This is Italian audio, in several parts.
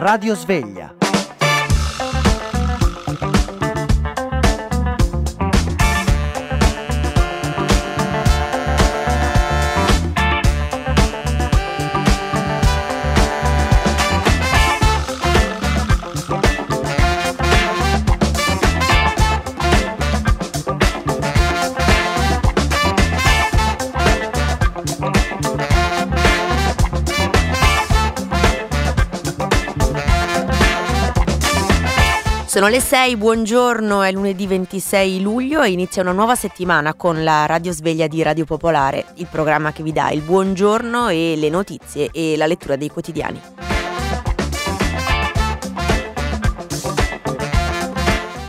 Radio Sveglia. Sono le 6, buongiorno, è lunedì 26 luglio e inizia una nuova settimana con la Radio Sveglia di Radio Popolare, il programma che vi dà il buongiorno e le notizie e la lettura dei quotidiani.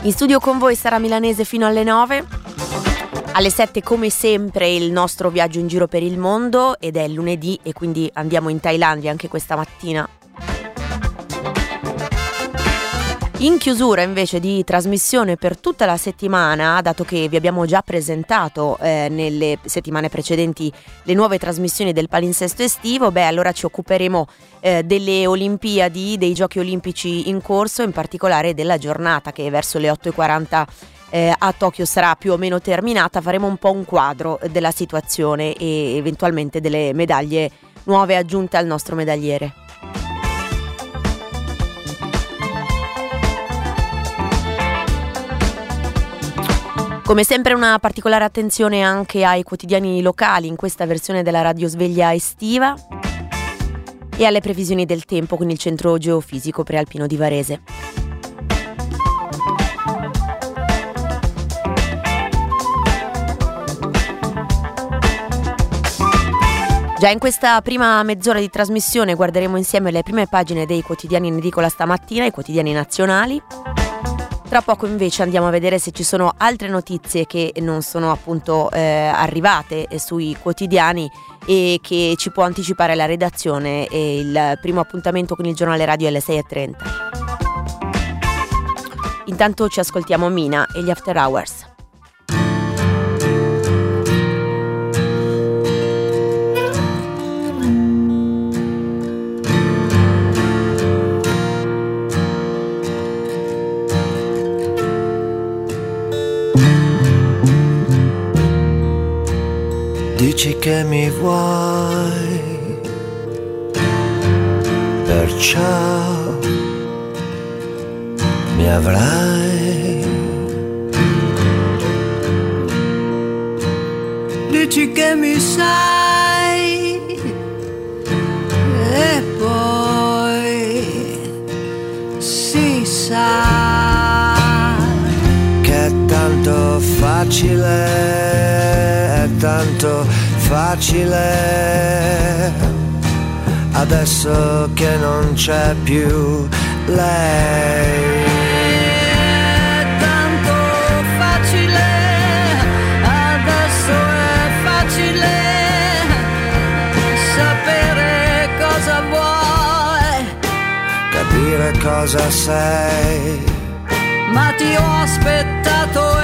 In studio con voi sarà Milanese fino alle 9. Alle 7 come sempre il nostro viaggio in giro per il mondo ed è lunedì e quindi andiamo in Thailandia anche questa mattina In chiusura invece di trasmissione per tutta la settimana, dato che vi abbiamo già presentato eh, nelle settimane precedenti le nuove trasmissioni del palinsesto estivo, beh allora ci occuperemo eh, delle Olimpiadi, dei Giochi Olimpici in corso, in particolare della giornata che verso le 8.40 eh, a Tokyo sarà più o meno terminata, faremo un po' un quadro della situazione e eventualmente delle medaglie nuove aggiunte al nostro medagliere. Come sempre una particolare attenzione anche ai quotidiani locali in questa versione della radio sveglia estiva e alle previsioni del tempo con il centro geofisico prealpino di Varese. Già in questa prima mezz'ora di trasmissione guarderemo insieme le prime pagine dei quotidiani in edicola stamattina, i quotidiani nazionali. Tra poco invece andiamo a vedere se ci sono altre notizie che non sono appunto eh, arrivate eh, sui quotidiani e che ci può anticipare la redazione e il primo appuntamento con il giornale radio alle 6.30. Intanto ci ascoltiamo Mina e gli After Hours. Dici che mi vuoi, perciò mi avrai. Dici che mi sai e poi si sa che è tanto facile, tanto facile adesso che non c'è più lei. Tanto facile, adesso è facile sapere cosa vuoi, capire cosa sei. Ma ti ho aspettato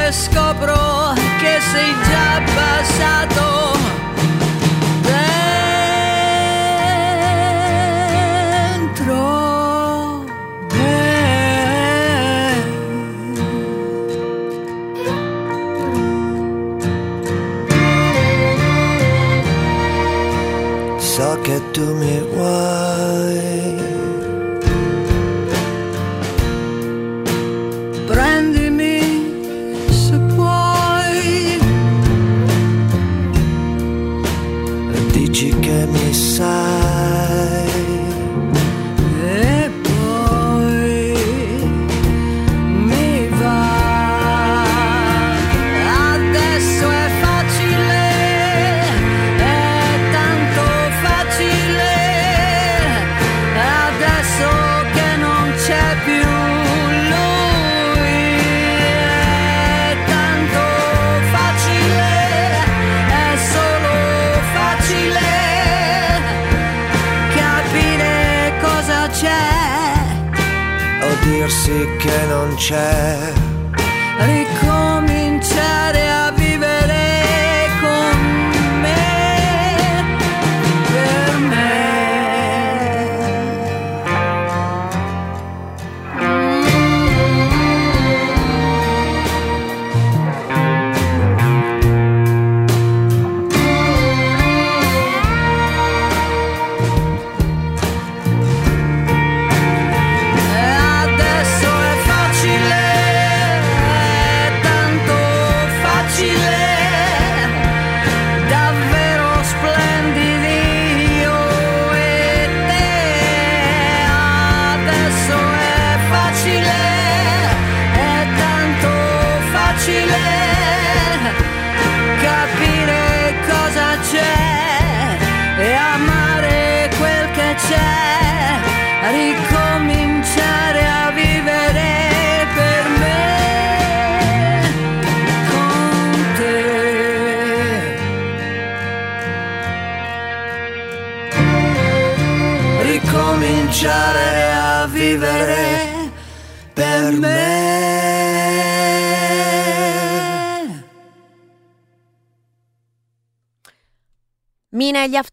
e scopro che sei già passato che tu mi vuoi. Che non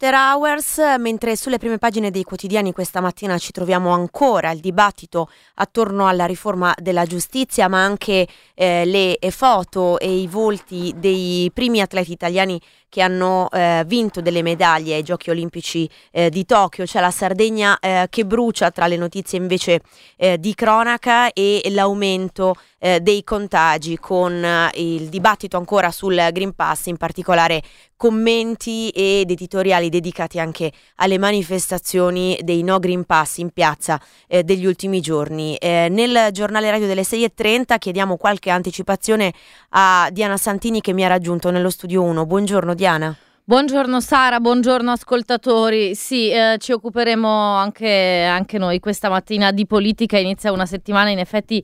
after hours, mentre sulle prime pagine dei quotidiani questa mattina ci troviamo ancora il dibattito attorno alla riforma della giustizia, ma anche eh, le foto e i volti dei primi atleti italiani che hanno eh, vinto delle medaglie ai Giochi Olimpici eh, di Tokyo. C'è la Sardegna eh, che brucia tra le notizie invece eh, di cronaca e l'aumento eh, dei contagi con eh, il dibattito ancora sul Green Pass, in particolare commenti ed editoriali dedicati anche alle manifestazioni dei no Green Pass in piazza eh, degli ultimi giorni. Eh, nel giornale radio delle 6.30 chiediamo qualche anticipazione a Diana Santini che mi ha raggiunto nello studio 1. Buongiorno Diana. Buongiorno Sara, buongiorno ascoltatori. Sì, eh, ci occuperemo anche, anche noi questa mattina di politica. Inizia una settimana in effetti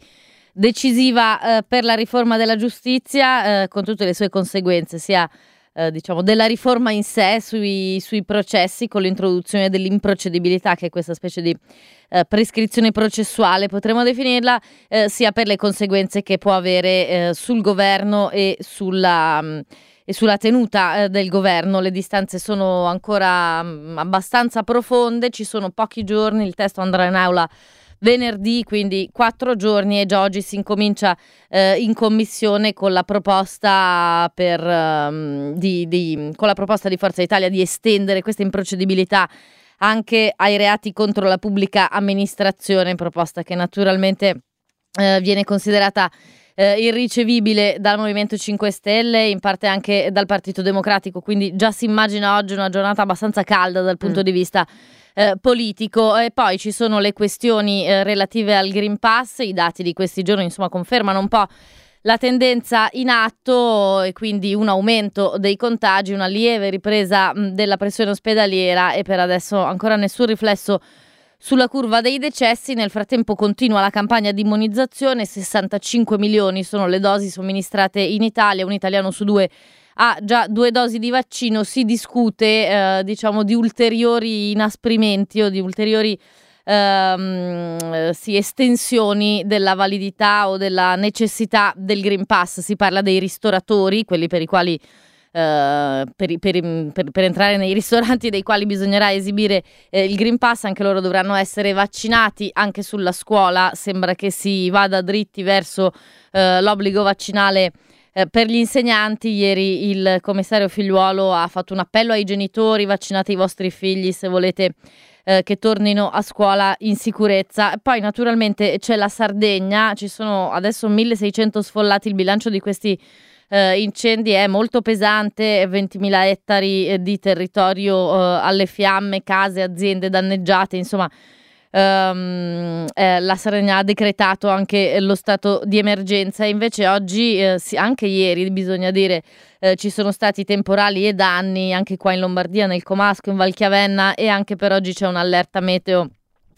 decisiva eh, per la riforma della giustizia, eh, con tutte le sue conseguenze, sia eh, diciamo della riforma in sé sui, sui, processi, con l'introduzione dell'improcedibilità, che è questa specie di eh, prescrizione processuale, potremmo definirla, eh, sia per le conseguenze che può avere eh, sul governo e sulla. Mh, mm, e sulla tenuta eh, del governo. Le distanze sono ancora mh, mm, abbastanza profonde, ci sono pochi giorni, il testo andrà in aula venerdì, quindi quattro giorni e già oggi si incomincia eh, in commissione con la proposta per, um, di, di, con la proposta di Forza Italia di estendere questa improcedibilità anche ai reati contro la pubblica amministrazione, proposta che naturalmente eh, viene considerata eh, irricevibile dal Movimento 5 Stelle, in parte anche dal Partito Democratico, quindi già si immagina oggi una giornata abbastanza calda dal punto mm. di vista eh, politico. E poi ci sono le questioni eh, relative al Green Pass, i dati di questi giorni insomma confermano un po' la tendenza in atto e quindi un aumento dei contagi, una lieve ripresa mh, della pressione ospedaliera. E per adesso ancora nessun riflesso sulla curva dei decessi, nel frattempo continua la campagna di immunizzazione, 65 milioni sono le dosi somministrate in Italia, un italiano su due ha già due dosi di vaccino, si discute eh, diciamo di ulteriori inasprimenti o di ulteriori ehm, sì, estensioni della validità o della necessità del Green Pass. Si parla dei ristoratori, quelli per i quali Uh, per, per, per, per, entrare nei ristoranti dei quali bisognerà esibire eh, il Green Pass, anche loro dovranno essere vaccinati, anche sulla scuola sembra che si vada dritti verso uh, l'obbligo vaccinale uh, per gli insegnanti. Ieri il commissario Figliuolo ha fatto un appello ai genitori, vaccinate i vostri figli se volete che tornino a scuola in sicurezza. Poi naturalmente c'è la Sardegna, ci sono adesso 1600 sfollati, il bilancio di questi eh, incendi è molto pesante, 20.000 ettari eh, di territorio eh, alle fiamme, case, aziende danneggiate, insomma. Um, eh, la Sardegna ha decretato anche lo stato di emergenza invece oggi, eh, sì, anche ieri bisogna dire, eh, ci sono stati temporali e danni anche qua in Lombardia, nel Comasco, in Valchiavenna e anche per oggi c'è un'allerta meteo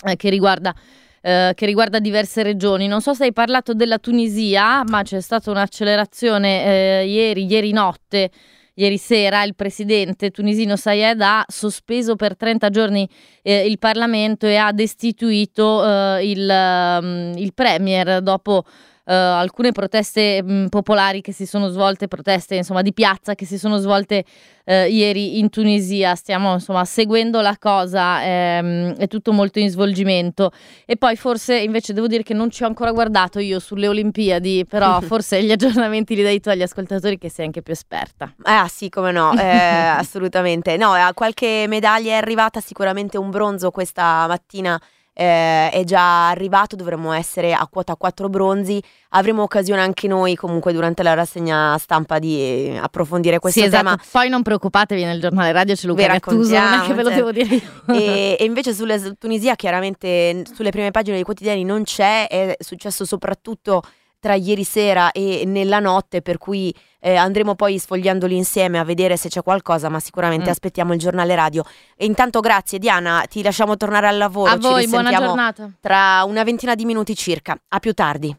eh, che riguarda eh, che riguarda diverse regioni. Non so se hai parlato della Tunisia, ma c'è stata un'accelerazione eh, ieri, ieri notte. Ieri sera il presidente tunisino Sayed ha sospeso per 30 giorni eh, il Parlamento e ha destituito eh, il, um, il Premier dopo Uh, alcune proteste mh, popolari che si sono svolte, proteste insomma di piazza che si sono svolte uh, ieri in Tunisia. Stiamo insomma seguendo la cosa, ehm, è tutto molto in svolgimento. E poi forse invece devo dire che non ci ho ancora guardato io sulle Olimpiadi, però forse gli aggiornamenti li dai tu agli ascoltatori che sei anche più esperta. Ah sì, come no, eh, assolutamente. No, qualche medaglia è arrivata, sicuramente un bronzo questa mattina eh, è già arrivato, dovremmo essere a quota 4 bronzi. Avremo occasione anche noi comunque durante la rassegna stampa di approfondire questo sì, tema. Esatto. Poi non preoccupatevi nel giornale radio c'è Luca Gattuso, non è che ve lo devo dire io. E, e invece sulla Tunisia chiaramente sulle prime pagine dei quotidiani non c'è, è successo soprattutto tra ieri sera e nella notte, per cui eh, andremo poi sfogliandoli insieme a vedere se c'è qualcosa, ma sicuramente Mm. aspettiamo il giornale radio. E intanto grazie Diana, ti lasciamo tornare al lavoro, A ci voi, buona giornata. tra una ventina di minuti circa. A più tardi.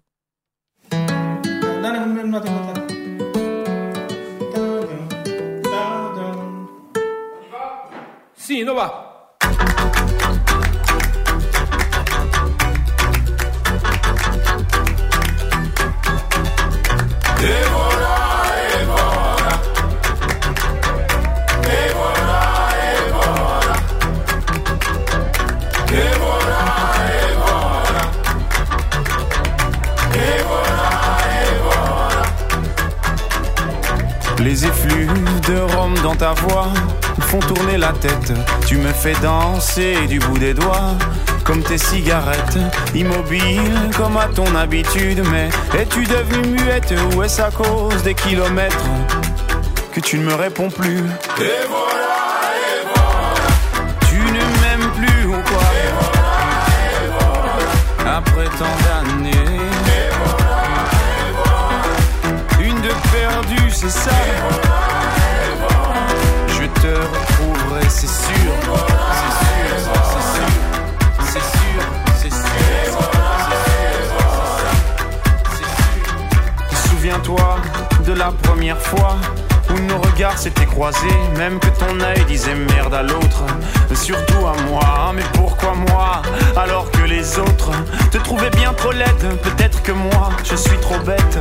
Sì, non va. Les effluves de rhum dans ta voix font tourner la tête. Tu me fais danser du bout des doigts, comme tes cigarettes, immobile comme à ton habitude. Mais es-tu devenue muette ou est-ce à cause des kilomètres que tu ne me réponds plus? Et voilà, et voilà. Tu ne m'aimes plus ou quoi? Après tant d'années. Une de perdue, c'est ça. Je te retrouverai. C'est sûr, Souviens-toi de la première fois où nos regards s'étaient croisés, même que ton œil disait merde à l'autre, surtout à moi. Mais pourquoi moi alors que les autres te trouvaient bien trop laide? Peut-être que moi je suis trop bête,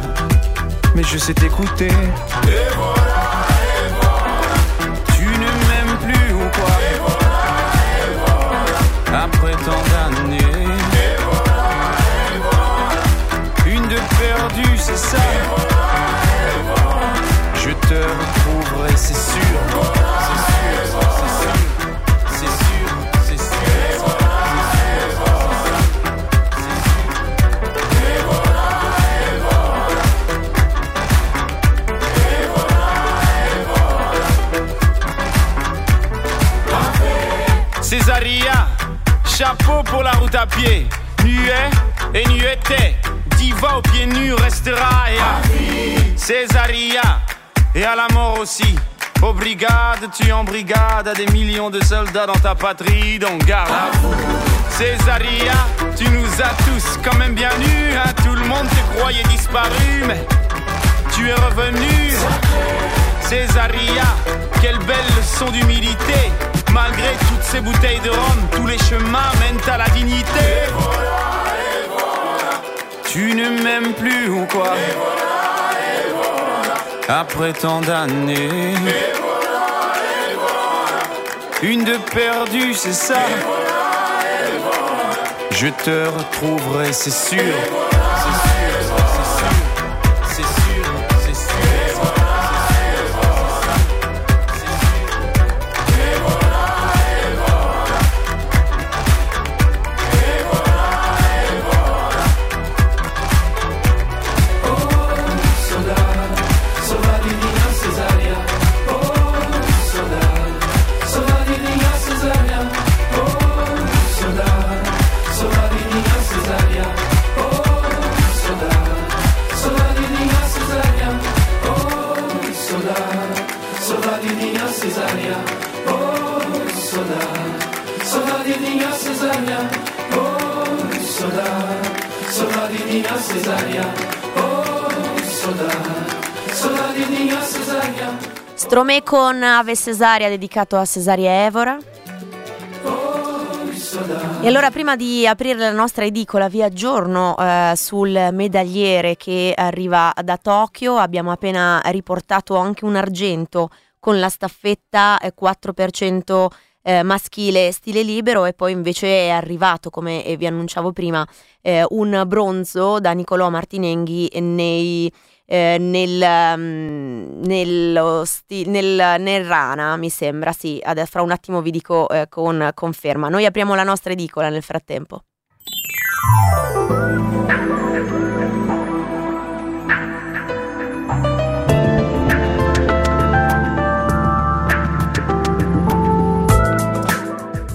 mais je sais t'écouter. Et voilà, et voilà. Tu ne m'aimes plus ou quoi? Après tant c'est ça. Je te retrouverai, c'est sûr. C'est sûr, c'est sûr. C'est sûr, c'est sûr. Césaria, chapeau pour la route à pied. Nuet et nueté, diva aux pieds nus restera et à Césaria, et à la mort aussi. Aux brigades, tu en brigade à des millions de soldats dans ta patrie, donc garde à. Césaria, tu nous as tous quand même bien nus, hein. tout le monde te croyait disparu, mais tu es revenu. Césaria, quelle belle leçon d'humilité. Malgré toutes ces bouteilles de rhum, tous les chemins mènent à la dignité. Tu ne m'aimes plus ou quoi Après tant d'années. Une de perdue, c'est ça. Je te retrouverai, c'est sûr. C'est sûr, Stromé con Ave Cesaria dedicato a Cesaria Evora. E allora prima di aprire la nostra edicola vi aggiorno eh, sul medagliere che arriva da Tokyo, abbiamo appena riportato anche un argento con la staffetta eh, 4% eh, maschile stile libero e poi invece è arrivato, come eh, vi annunciavo prima, eh, un bronzo da Nicolò Martinenghi nei eh, nel, mm, nello sti- nel, nel Rana, mi sembra, sì, Ade- fra un attimo vi dico eh, con conferma. Noi apriamo la nostra edicola nel frattempo.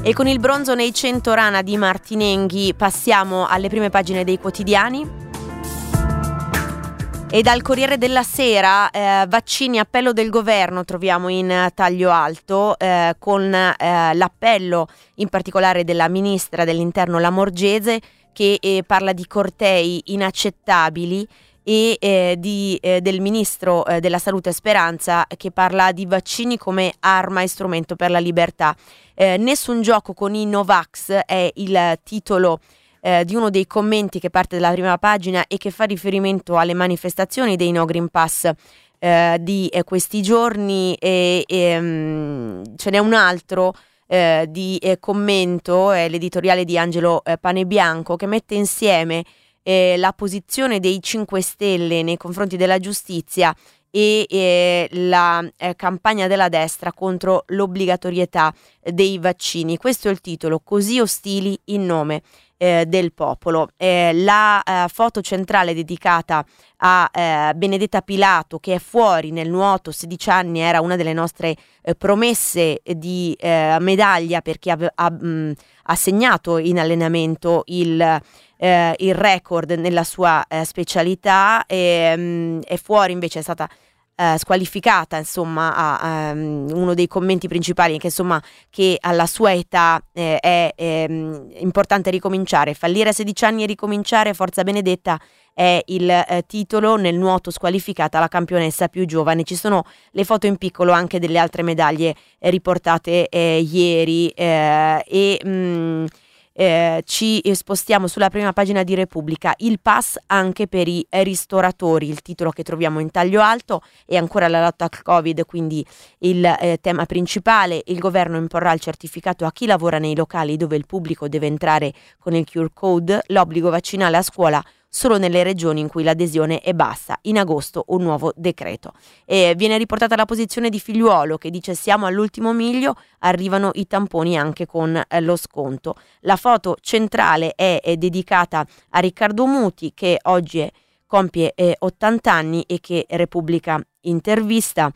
E con il bronzo nei 100 Rana di Martinenghi passiamo alle prime pagine dei quotidiani. E dal Corriere della Sera, eh, vaccini, appello del governo, troviamo in eh, taglio alto, eh, con eh, l'appello in particolare della ministra dell'interno Lamorgese che eh, parla di cortei inaccettabili e eh, di, del ministro della salute Speranza che parla di vaccini come arma e strumento per la libertà. nessun gioco con i Novax è il titolo eh, di uno dei commenti che parte dalla prima pagina e che fa riferimento alle manifestazioni dei No Green Pass eh, di eh, questi giorni e, e um, ce n'è un altro eh, di eh, commento, è l'editoriale di Angelo eh, Panebianco che mette insieme la posizione dei 5 Stelle nei confronti della giustizia e eh, la eh, campagna della destra contro l'obbligatorietà dei vaccini. Questo è il titolo, così ostili in nome eh, del popolo. Eh, la eh, foto centrale dedicata a eh, Benedetta Pilato che è fuori nel nuoto, 16 anni, era una delle nostre eh, promesse di eh, medaglia perché ha, ha, mh, ha, segnato in allenamento il, il record nella sua specialità, e, mh, è fuori invece è stata eh, squalificata, insomma, a, um, uno dei commenti principali che insomma che alla sua età eh, è eh, importante ricominciare, fallire a 16 anni e ricominciare, Forza Benedetta è il eh, titolo nel nuoto squalificata la campionessa più giovane. Ci sono le foto in piccolo anche delle altre medaglie eh, riportate eh, ieri e mh, mm, eh, ci spostiamo sulla prima pagina di Repubblica, il pass anche per i ristoratori, il titolo che troviamo in taglio alto. E ancora la lotta al Covid, quindi il eh, tema principale, il governo imporrà il certificato a chi lavora nei locali dove il pubblico deve entrare con il QR code, l'obbligo vaccinale a scuola solo nelle regioni in cui l'adesione è bassa. In agosto un nuovo decreto. E viene riportata la posizione di Figliuolo che dice siamo all'ultimo miglio, arrivano i tamponi anche con eh, lo sconto. La foto centrale è, è, dedicata a Riccardo Muti che oggi è, compie eh, 80 anni e che Repubblica intervista.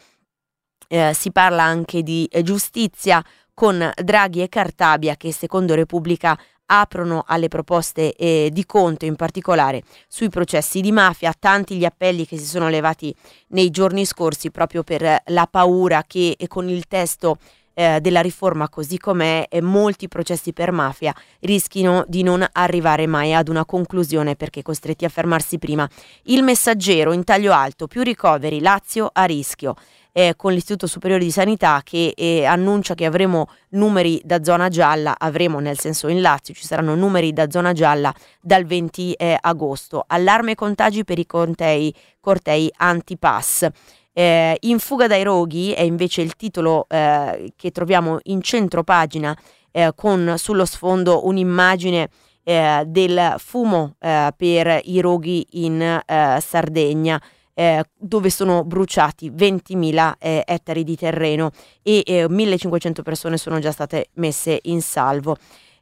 Eh, si parla anche di eh, giustizia con Draghi e Cartabia che secondo Repubblica aprono alle proposte eh, di Conte, in particolare sui processi di mafia, tanti gli appelli che si sono levati nei giorni scorsi proprio per la paura che eh, con il testo eh, della riforma così com'è eh, molti processi per mafia rischino di non arrivare mai ad una conclusione perché costretti a fermarsi prima. Il messaggero in taglio alto, più ricoveri, Lazio a rischio eh, con l'Istituto Superiore di Sanità che eh, annuncia che avremo numeri da zona gialla, avremo nel senso in Lazio ci saranno numeri da zona gialla dal 20 eh, agosto. Allarme e contagi per i contei, cortei antipass. Eh, in fuga dai roghi è invece il titolo eh, che troviamo in centro pagina eh, con sullo sfondo un'immagine eh, del fumo eh, per i roghi in eh, Sardegna eh, dove sono bruciati 20.000 eh, ettari di terreno e eh, 1.500 persone sono già state messe in salvo.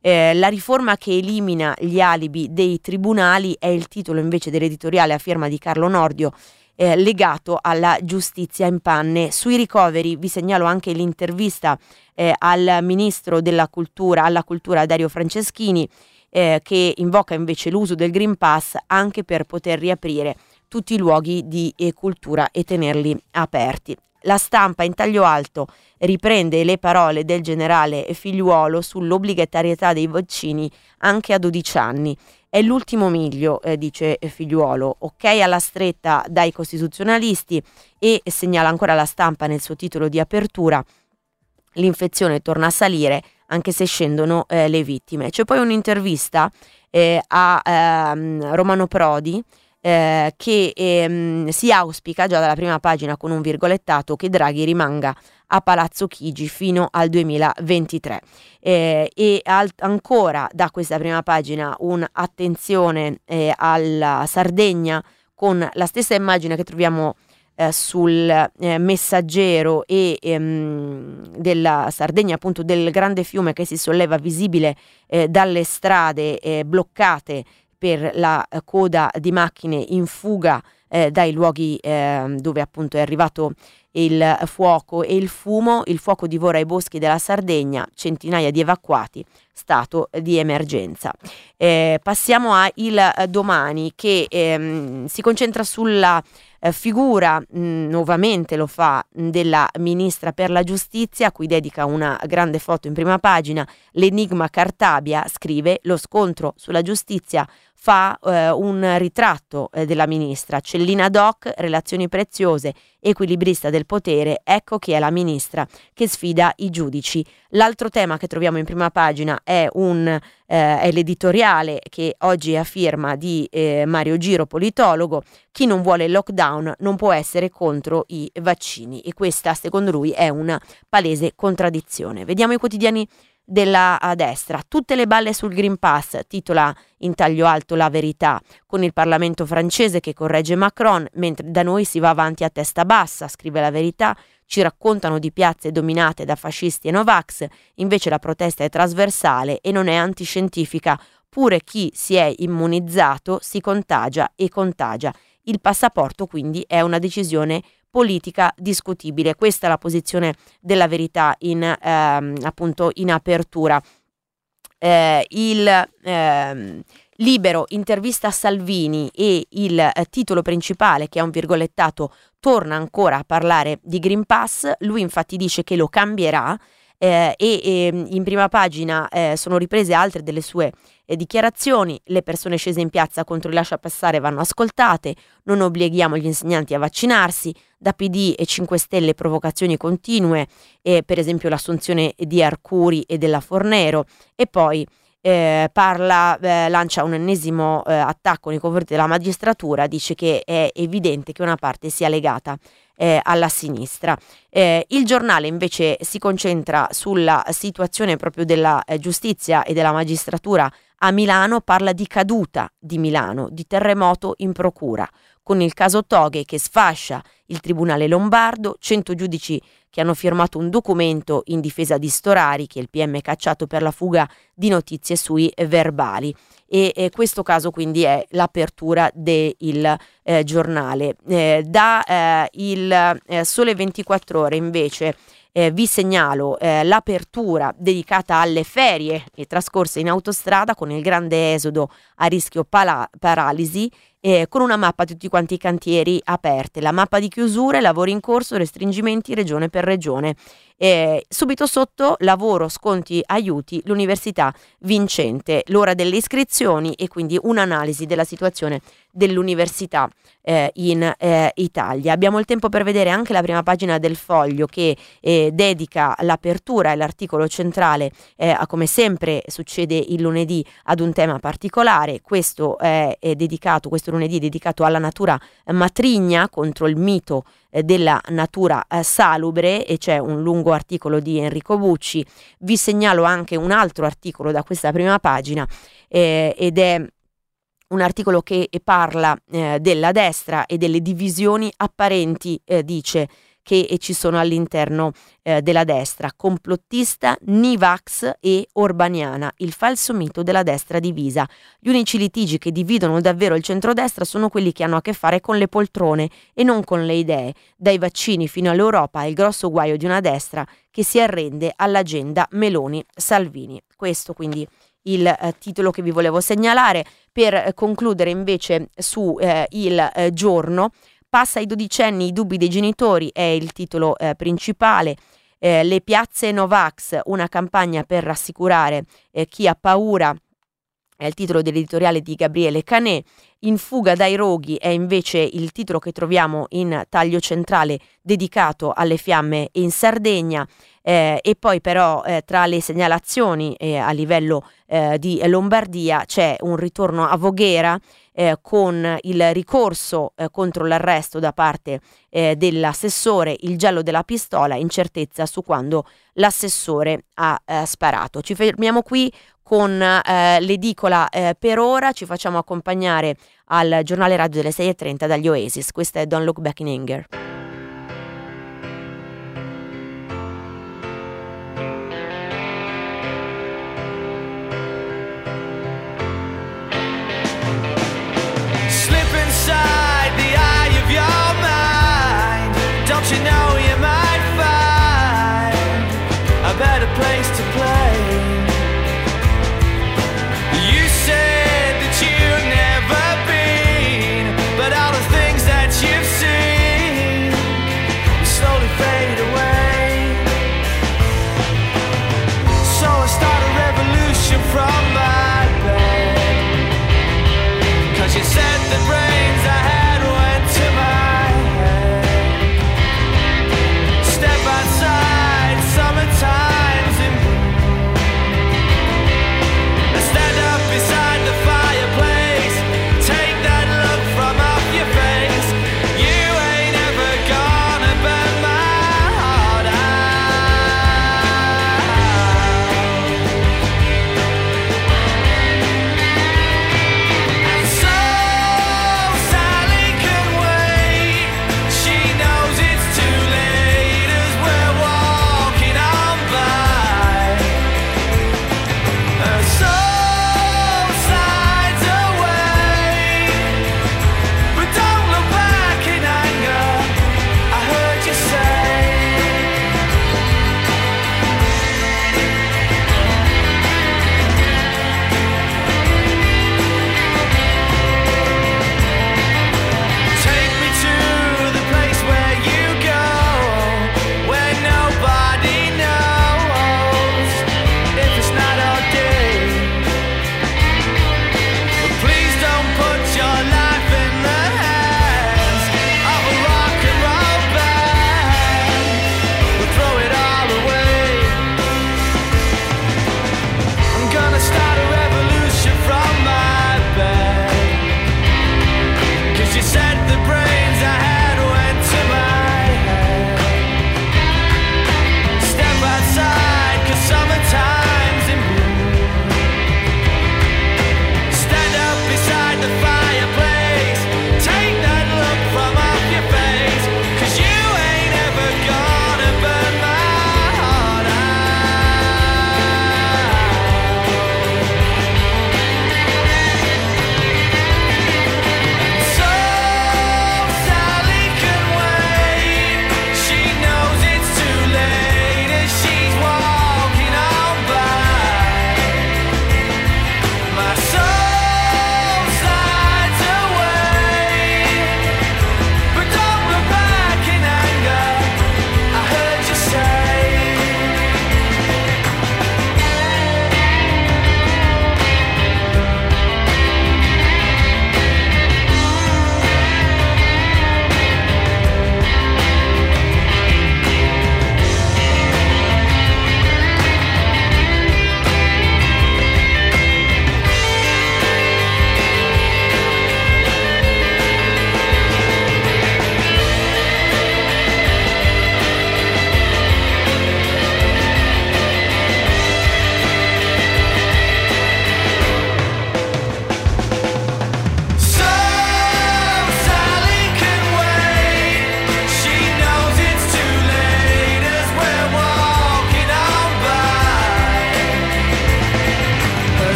Eh, la riforma che elimina gli alibi dei tribunali è il titolo invece dell'editoriale a firma di Carlo Nordio eh, legato alla giustizia in panne. Sui ricoveri vi segnalo anche l'intervista eh, al ministro della cultura, alla cultura Dario Franceschini, eh, che invoca invece l'uso del Green Pass anche per poter riaprire tutti i luoghi di eh, cultura e tenerli aperti. La stampa in taglio alto riprende le parole del generale figliuolo sull'obbligatorietà dei vaccini anche a 12 anni. È l'ultimo miglio, eh, dice figliuolo, ok alla stretta dai costituzionalisti e segnala ancora la stampa nel suo titolo di apertura, l'infezione torna a salire anche se scendono eh, le vittime. C'è poi un'intervista eh, a ehm, Romano Prodi eh, che ehm, si auspica già dalla prima pagina con un virgolettato che Draghi rimanga a Palazzo Chigi fino al 2023 eh, e al- ancora da questa prima pagina un'attenzione eh, alla Sardegna con la stessa immagine che troviamo eh, sul eh, messaggero e ehm, della Sardegna, appunto del grande fiume che si solleva visibile eh, dalle strade bloccate per la eh, coda di macchine in fuga eh, dai luoghi eh, dove appunto è arrivato il fuoco e il fumo, il fuoco divora i boschi della Sardegna, centinaia di evacuati, stato di emergenza. Eh, passiamo a il domani che ehm, si concentra sulla eh, figura, mh, nuovamente lo fa, della ministra per la giustizia, a cui dedica una grande foto in prima pagina, l'enigma Cartabia, scrive lo scontro sulla giustizia fa eh, un ritratto eh, della ministra, Cellina Doc, relazioni preziose, equilibrista del potere, ecco chi è la ministra che sfida i giudici. L'altro tema che troviamo in prima pagina è, un, eh, è l'editoriale che oggi è a firma di eh, Mario Giro, politologo, chi non vuole il lockdown non può essere contro i vaccini e questa secondo lui è una palese contraddizione. Vediamo i quotidiani della destra. Tutte le balle sul Green Pass, titola in taglio alto la verità, con il Parlamento francese che corregge Macron, mentre da noi si va avanti a testa bassa, scrive la verità, ci raccontano di piazze dominate da fascisti e Novax, invece la protesta è trasversale e non è antiscientifica, pure chi si è immunizzato si contagia e contagia. Il passaporto quindi è una decisione politica discutibile. Questa è la posizione della verità in, ehm, appunto in apertura. Eh, il ehm, libero intervista Salvini e il eh, titolo principale, che è un virgolettato, torna ancora a parlare di Green Pass. Lui infatti dice che lo cambierà eh, e, e, ehm, in prima pagina eh, sono riprese altre delle sue eh, dichiarazioni, le persone scese in piazza contro il lascia passare vanno ascoltate, non obblighiamo gli insegnanti a vaccinarsi, da PD e 5 Stelle provocazioni continue, per esempio l'assunzione di Arcuri e della Fornero. E poi eh, parla, eh, lancia un ennesimo eh, attacco nei confronti della magistratura, dice che è evidente che una parte sia legata eh, alla sinistra. Eh, il giornale invece si concentra sulla situazione proprio della eh, giustizia e della magistratura a Milano, parla di caduta di Milano, di terremoto in procura con il caso Toghe che sfascia il Tribunale Lombardo, 100 giudici che hanno firmato un documento in difesa di Storari, che il PM è cacciato per la fuga di notizie sui verbali. E eh, questo caso quindi è l'apertura del eh, giornale. Eh, da eh, il eh, Sole 24 ore invece eh, vi segnalo eh, l'apertura dedicata alle ferie trascorse in autostrada con il grande esodo a rischio pala- paralisi eh, con una mappa di tutti quanti i cantieri aperte, la mappa di chiusure, lavori in corso, restringimenti regione per regione. Eh, subito sotto lavoro, sconti, aiuti, l'università vincente, l'ora delle iscrizioni e quindi un'analisi della situazione dell'università eh, in eh, Italia. Abbiamo il tempo per vedere anche la prima pagina del foglio che eh, dedica l'apertura e l'articolo centrale, eh, a, come sempre succede il lunedì, ad un tema particolare. Questo è, è dedicato, questo lunedì è dedicato alla natura matrigna contro il mito eh, della natura eh, salubre e c'è un lungo articolo di Enrico Bucci. Vi segnalo anche un altro articolo da questa prima pagina eh, ed è un articolo che parla eh, della destra e delle divisioni apparenti, eh, dice, che ci sono all'interno eh, della destra, complottista, Nivax e Orbaniana, il falso mito della destra divisa. Gli unici litigi che dividono davvero il centrodestra sono quelli che hanno a che fare con le poltrone e non con le idee. Dai vaccini fino all'Europa è il grosso guaio di una destra che si arrende all'agenda Meloni-Salvini. Questo quindi il eh, titolo che vi volevo segnalare. Per eh, concludere invece su eh, il eh, giorno, passa ai dodicenni i dubbi dei genitori, è il titolo principale. Le piazze Novax, una campagna per rassicurare chi ha paura è il titolo dell'editoriale di Gabriele Canè. In fuga dai roghi è invece il titolo che troviamo in taglio centrale dedicato alle fiamme in Sardegna. Eh, e poi però eh, tra le segnalazioni eh, a livello eh, di Lombardia c'è un ritorno a Voghera eh, con il ricorso eh, contro l'arresto da parte dell'assessore, il giallo della pistola, incertezza su quando l'assessore ha sparato. Ci fermiamo qui con l'edicola per ora, ci facciamo accompagnare al giornale radio delle 6.30 dagli Oasis. Questa è Don't Look Back in Anger.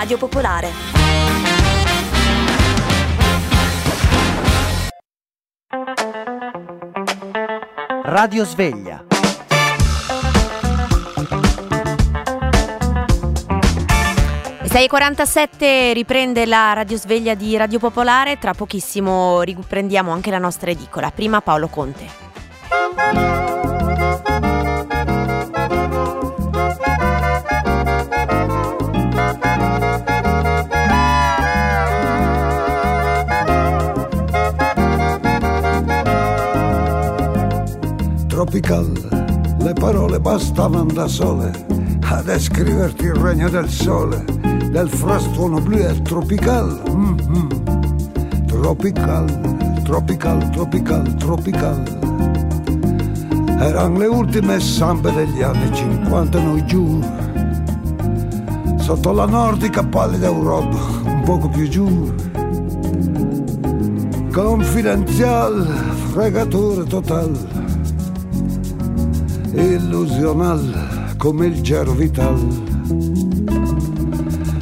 Radio Popolare. Radio Sveglia. E 6.47 riprende la radiosveglia di Radio Popolare, tra pochissimo riprendiamo anche la nostra edicola. Prima Paolo Conte. Bastavano da sole a descriverti il regno del sole, del frastuono blu e tropical. mm-hmm. Tropical, tropical, tropical, tropical. Erano le ultime zampe degli anni 50 noi giù, sotto la nordica pallida Europa, un poco più giù. Confidenzial, fregatura total, illusional come il gero vital.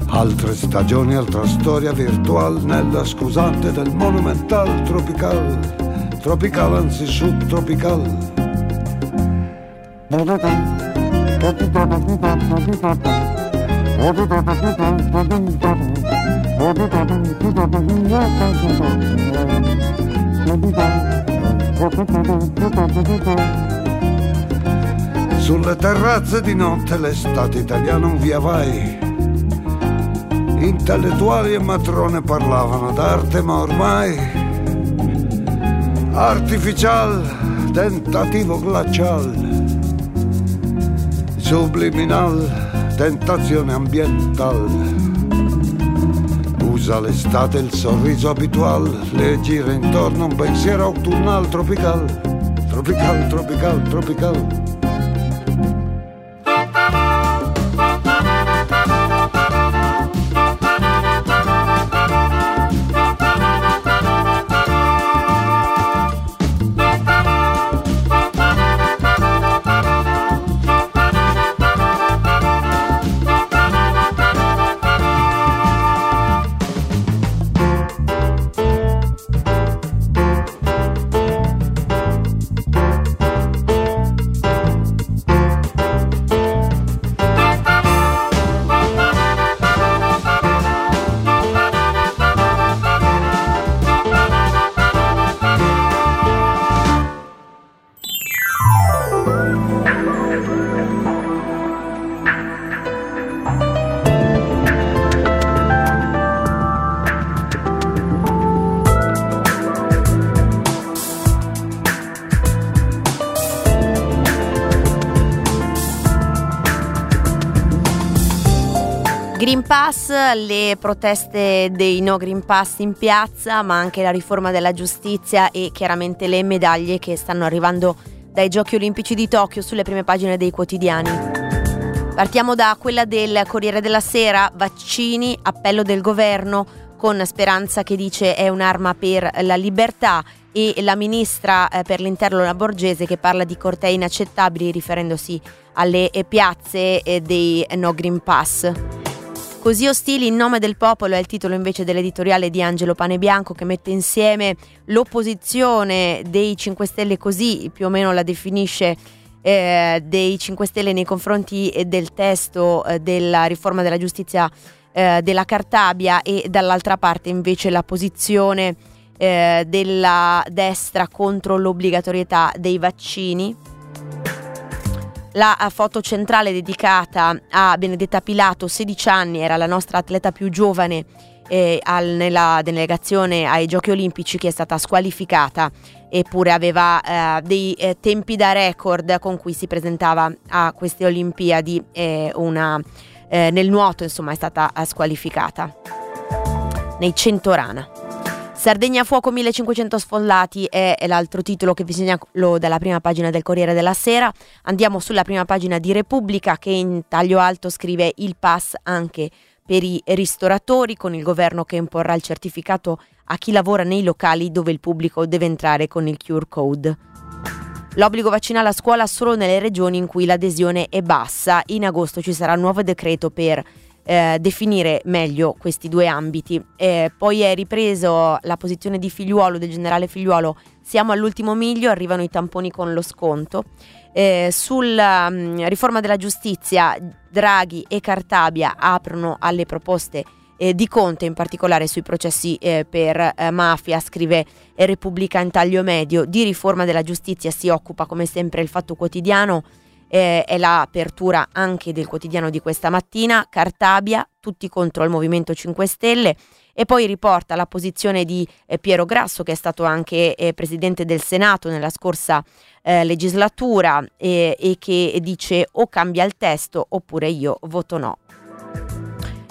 Altre stagioni, altra storia virtual nella scusante del monumental tropical, tropical anzi subtropical. Sulle terrazze di notte l'estate italiana un via vai. Intellettuali e matrone parlavano d'arte, ma ormai artificial, tentativo glacial, subliminal, tentazione ambiental. Usa l'estate il sorriso abitual, le gira intorno un pensiero autunnal tropical, tropical, tropical, tropical. Pass, le proteste dei no Green Pass in piazza, ma anche la riforma della giustizia e chiaramente le medaglie che stanno arrivando dai Giochi Olimpici di Tokyo sulle prime pagine dei quotidiani. Partiamo da quella del Corriere della Sera, vaccini, appello del governo con Speranza che dice è un'arma per la libertà e la ministra eh, per l'interno la Borgese che parla di cortei inaccettabili riferendosi alle eh, piazze eh, dei no Green Pass. Così ostili in nome del popolo è il titolo invece dell'editoriale di Angelo Panebianco che mette insieme l'opposizione dei 5 Stelle così più o meno la definisce eh, dei 5 Stelle nei confronti eh, del testo eh, della riforma della giustizia eh, della Cartabia e dall'altra parte invece la posizione eh, della destra contro l'obbligatorietà dei vaccini la foto centrale dedicata a Benedetta Pilato, 16 anni, era la nostra atleta più giovane eh, al, nella delegazione ai Giochi Olimpici che è stata squalificata eppure aveva eh, dei eh, tempi da record con cui si presentava a queste Olimpiadi una, eh, nel nuoto insomma è stata eh, squalificata nei 100 rana. Sardegna a fuoco 1500 sfollati è l'altro titolo che vi segnalo dalla prima pagina del Corriere della Sera. Andiamo sulla prima pagina di Repubblica che in taglio alto scrive il pass anche per i ristoratori con il governo che imporrà il certificato a chi lavora nei locali dove il pubblico deve entrare con il QR code. L'obbligo vaccinale a scuola solo nelle regioni in cui l'adesione è bassa. In agosto ci sarà un nuovo decreto per eh, definire meglio questi due ambiti. Eh, poi è ripreso la posizione di Figliuolo, del generale Figliuolo, siamo all'ultimo miglio, arrivano i tamponi con lo sconto. Eh, sulla mh, riforma della giustizia, Draghi e Cartabia aprono alle proposte eh, di Conte, in particolare sui processi eh, per eh, mafia, scrive Repubblica in taglio medio. Di riforma della giustizia si occupa come sempre il Fatto Quotidiano eh, è l'apertura anche del quotidiano di questa mattina, Cartabia, tutti contro il Movimento 5 Stelle e poi riporta la posizione di eh, Piero Grasso che è stato anche eh, presidente del Senato nella scorsa eh, legislatura e che dice o cambia il testo oppure io voto no.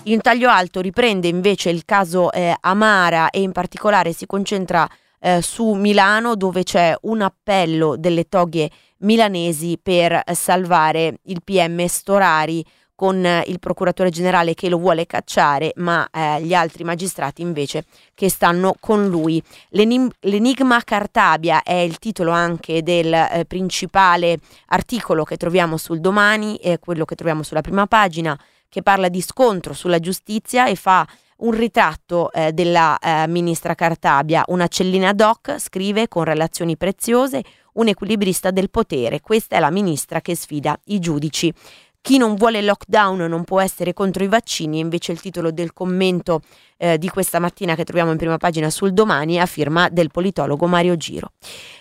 In taglio alto riprende invece il caso eh, Amara e in particolare si concentra eh, su Milano dove c'è un appello delle toghe milanesi per salvare il PM Storari con eh, il procuratore generale che lo vuole cacciare, ma eh, gli altri magistrati invece che stanno con lui. L'enim- L'enigma Cartabia è il titolo anche del eh, principale articolo che troviamo sul domani, è quello che troviamo sulla prima pagina, che parla di scontro sulla giustizia e fa un ritratto eh, della eh, ministra Cartabia, una cellina doc, scrive con relazioni preziose, un equilibrista del potere. Questa è la ministra che sfida i giudici. Chi non vuole lockdown non può essere contro i vaccini, invece il titolo del commento eh, di questa mattina che troviamo in prima pagina sul domani a firma del politologo Mario Giro.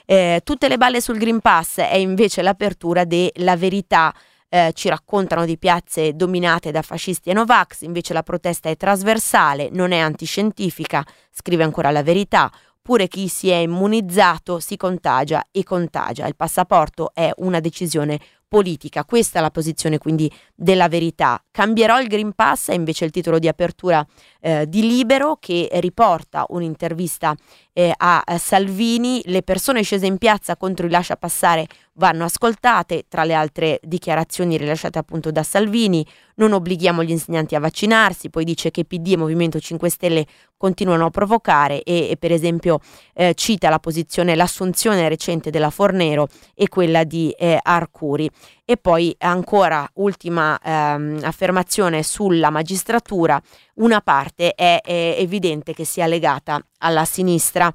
Eh, tutte le balle sul Green Pass è invece l'apertura della verità eh, ci raccontano di piazze dominate da fascisti e Novax, invece la protesta è trasversale, non è antiscientifica, scrive ancora la verità, pure chi si è immunizzato si contagia e contagia. Il passaporto è una decisione politica. Questa è la posizione quindi della verità. Cambierò il Green Pass è invece il titolo di apertura eh, di Libero che riporta un'intervista eh, a, a Salvini. Le persone scese in piazza contro il lascia passare vanno ascoltate, tra le altre dichiarazioni rilasciate appunto da Salvini. Non obblighiamo gli insegnanti a vaccinarsi, poi dice che PD e Movimento 5 Stelle continuano a provocare e, e per esempio eh, cita la posizione, l'assunzione recente della Fornero e quella di eh, Arcuri. E poi ancora ultima ehm, affermazione sulla magistratura, una parte è, è evidente che sia legata alla sinistra.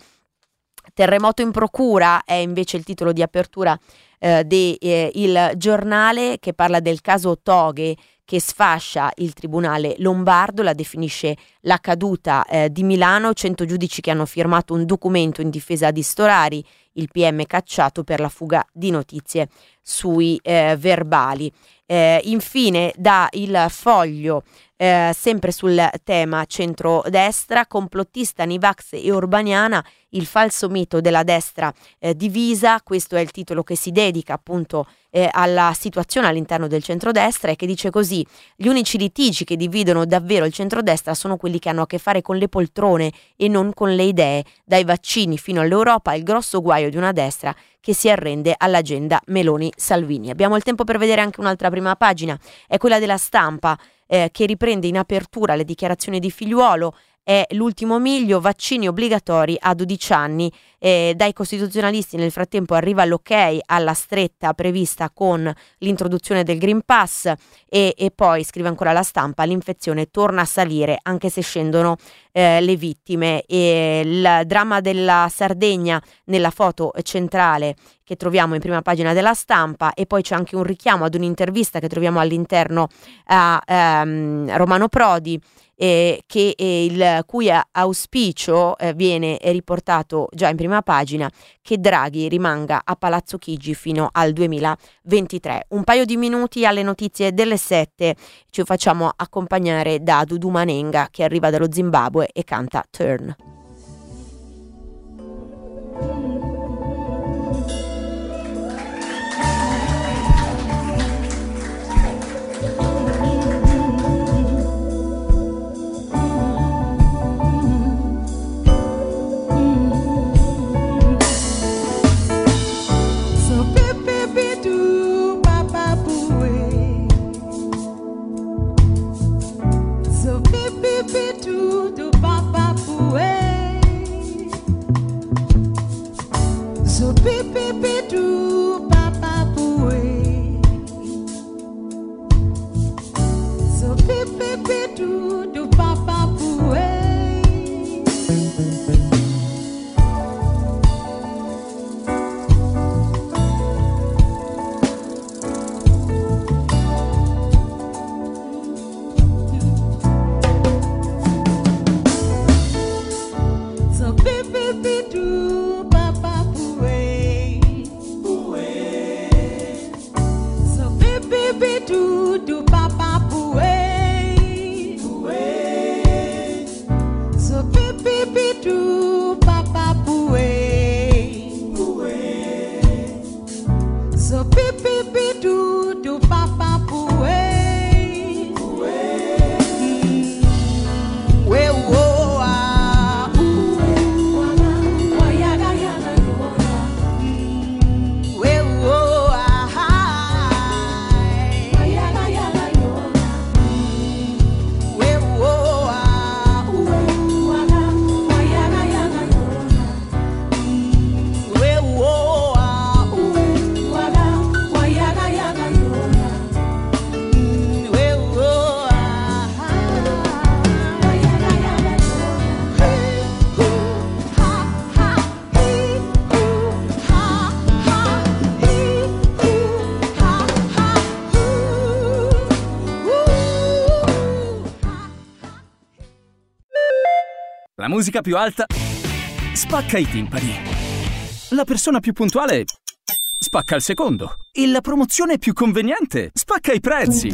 Terremoto in procura è invece il titolo di apertura eh, del eh, giornale che parla del caso Toghe che sfascia il tribunale lombardo, la definisce la caduta eh, di Milano, 100 giudici che hanno firmato un documento in difesa di Storari, il PM cacciato per la fuga di notizie sui eh, verbali. Eh, infine da il foglio eh, sempre sul tema centrodestra, complottista Nivax e Urbaniana, il falso mito della destra eh, divisa, questo è il titolo che si dedica appunto eh, alla situazione all'interno del centrodestra e che dice così, gli unici litigi che dividono davvero il centrodestra sono quelli che hanno a che fare con le poltrone e non con le idee, dai vaccini fino all'Europa, il grosso guaio di una destra che si arrende all'agenda Meloni-Salvini. Abbiamo il tempo per vedere anche un'altra prima pagina, è quella della stampa eh, che riprende in apertura le dichiarazioni di figliuolo è l'ultimo miglio, vaccini obbligatori a 12 anni. Eh, dai costituzionalisti nel frattempo arriva l'ok alla stretta prevista con l'introduzione del Green Pass e, e poi, scrive ancora la stampa, l'infezione torna a salire anche se scendono eh, le vittime. E il dramma della Sardegna nella foto centrale che troviamo in prima pagina della stampa e poi c'è anche un richiamo ad un'intervista che troviamo all'interno a um, Romano Prodi eh, che, eh, il cui auspicio eh, viene riportato già in prima pagina, che Draghi rimanga a Palazzo Chigi fino al 2023. Un paio di minuti alle notizie delle 7 ci facciamo accompagnare da Dudu Manenga che arriva dallo Zimbabwe e canta Turn. Musica più alta spacca i timpani. La persona più puntuale spacca il secondo. E la promozione più conveniente spacca i prezzi.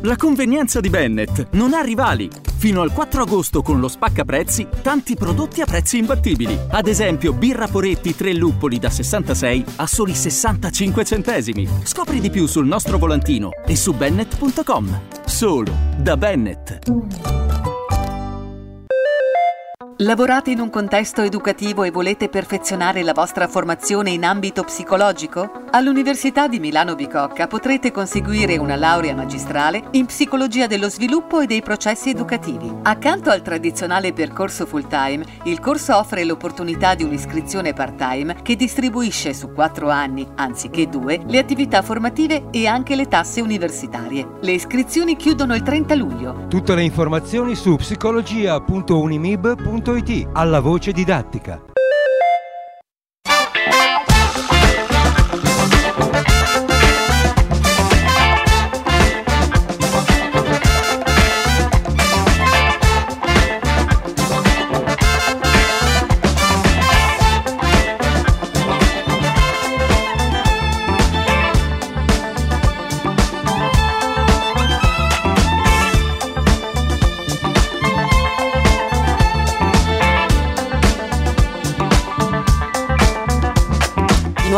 La convenienza di Bennett non ha rivali. Fino al 4 agosto con lo spacca prezzi, tanti prodotti a prezzi imbattibili. Ad esempio, birra Poretti 3 luppoli da 66 a soli 65 centesimi. Scopri di più sul nostro volantino e su bennett.com. Solo da Bennett. Lavorate in un contesto educativo e volete perfezionare la vostra formazione in ambito psicologico? All'Università di Milano Bicocca potrete conseguire una laurea magistrale in psicologia dello sviluppo e dei processi educativi. Accanto al tradizionale percorso full time, il corso offre l'opportunità di un'iscrizione part time che distribuisce su quattro anni, anziché due, le attività formative e anche le tasse universitarie. Le iscrizioni chiudono il 30 luglio. Tutte le informazioni su psicologia.unimib.it alla voce didattica.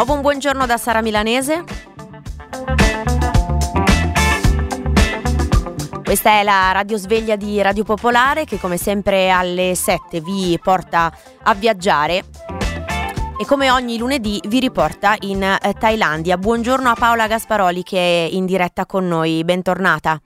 Nuovo un buongiorno da Sara Milanese. Questa è la radio sveglia di Radio Popolare che come sempre alle 7 vi porta a viaggiare e come ogni lunedì vi riporta in eh, Thailandia. Buongiorno a Paola Gasparoli che è in diretta con noi, bentornata.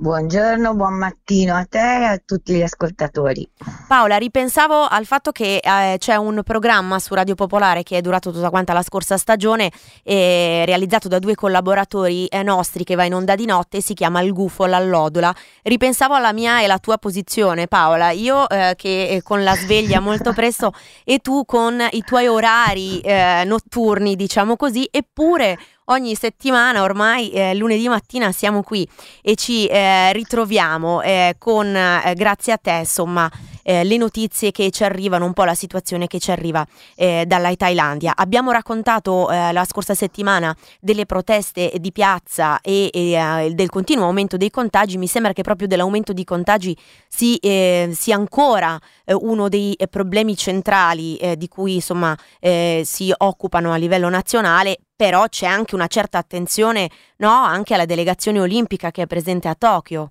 Buongiorno, buon mattino a te e a tutti gli ascoltatori. Paola, ripensavo al fatto che eh, c'è un programma su Radio Popolare che è durato tutta quanta la scorsa stagione, eh, realizzato da due collaboratori eh, nostri che va in onda di notte, si chiama Il Gufo, l'allodola. Ripensavo alla mia e la tua posizione, Paola. Io eh, che eh, con la sveglia molto presto e tu con i tuoi orari eh, notturni, diciamo così, eppure ogni settimana ormai eh, lunedì mattina siamo qui e ci eh, ritroviamo eh, con, eh, grazie a te, insomma, eh, le notizie che ci arrivano, un po' la situazione che ci arriva eh, dalla Thailandia. Abbiamo raccontato la scorsa settimana delle proteste di piazza e, e, del continuo aumento dei contagi. Mi sembra che proprio dell'aumento di contagi si, sia ancora uno dei problemi centrali di cui insomma si occupano a livello nazionale. Però c'è anche una certa attenzione no, anche alla delegazione olimpica che è presente a Tokyo.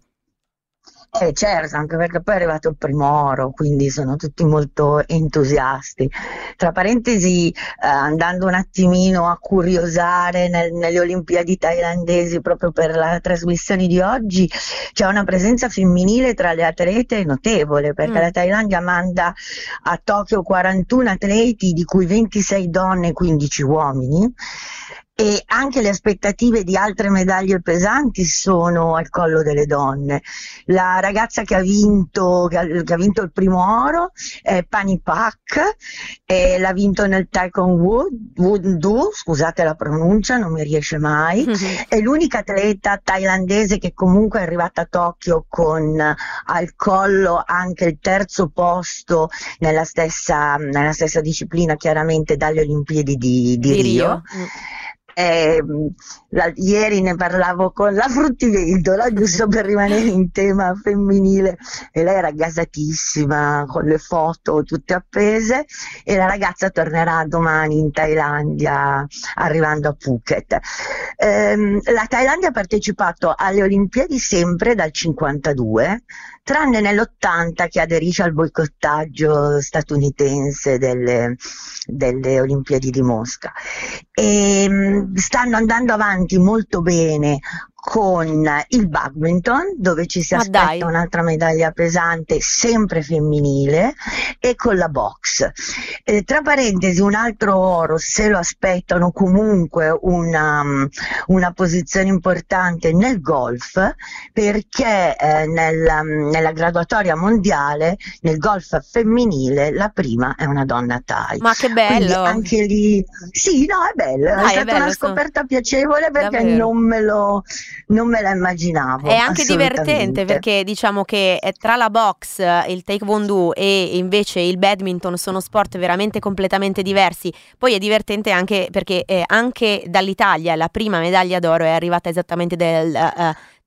Eh certo, anche perché poi è arrivato il primo oro, quindi sono tutti molto entusiasti. Tra parentesi, eh, andando un attimino a curiosare nel- nelle Olimpiadi thailandesi proprio per la trasmissione di oggi, c'è una presenza femminile tra le atlete notevole, perché Mm. la Thailandia manda a Tokyo 41 atleti, di cui 26 donne e 15 uomini. E anche le aspettative di altre medaglie pesanti sono al collo delle donne. La ragazza che ha vinto, che ha, che ha vinto il primo oro è Pani Pak, e l'ha vinto nel Taekwondo, scusate la pronuncia, non mi riesce mai. È l'unica atleta thailandese che comunque è arrivata a Tokyo con al collo anche il terzo posto nella stessa, nella stessa disciplina, chiaramente dalle Olimpiadi di, di Di Rio. Rio. È, la- ieri ne parlavo con la fruttivendola, giusto per rimanere in tema femminile, e lei era gasatissima con le foto tutte appese e la ragazza tornerà domani in Thailandia arrivando a Phuket. Ehm, la Thailandia ha partecipato alle Olimpiadi sempre dal 52, tranne nell'80 che aderisce al boicottaggio statunitense delle, delle Olimpiadi di Mosca. E, mh, stanno andando avanti molto bene con il badminton dove ci si Ma aspetta dai. un'altra medaglia pesante sempre femminile e con la box. Eh, tra parentesi un altro oro se lo aspettano comunque una, mh, una posizione importante nel golf perché eh, nel, mh, nella graduatoria mondiale nel golf femminile la prima è una donna Thai. Ma che Quindi bello! anche lì, sì, no, è bello, Dai, è è stata bello, una scoperta piacevole perché Davvero. non me, lo, non me la immaginavo. È anche divertente perché diciamo che eh, tra la box, eh, il taekwondo e invece il badminton sono sport veramente completamente diversi. Poi è divertente anche perché eh, anche dall'Italia la prima medaglia d'oro è arrivata esattamente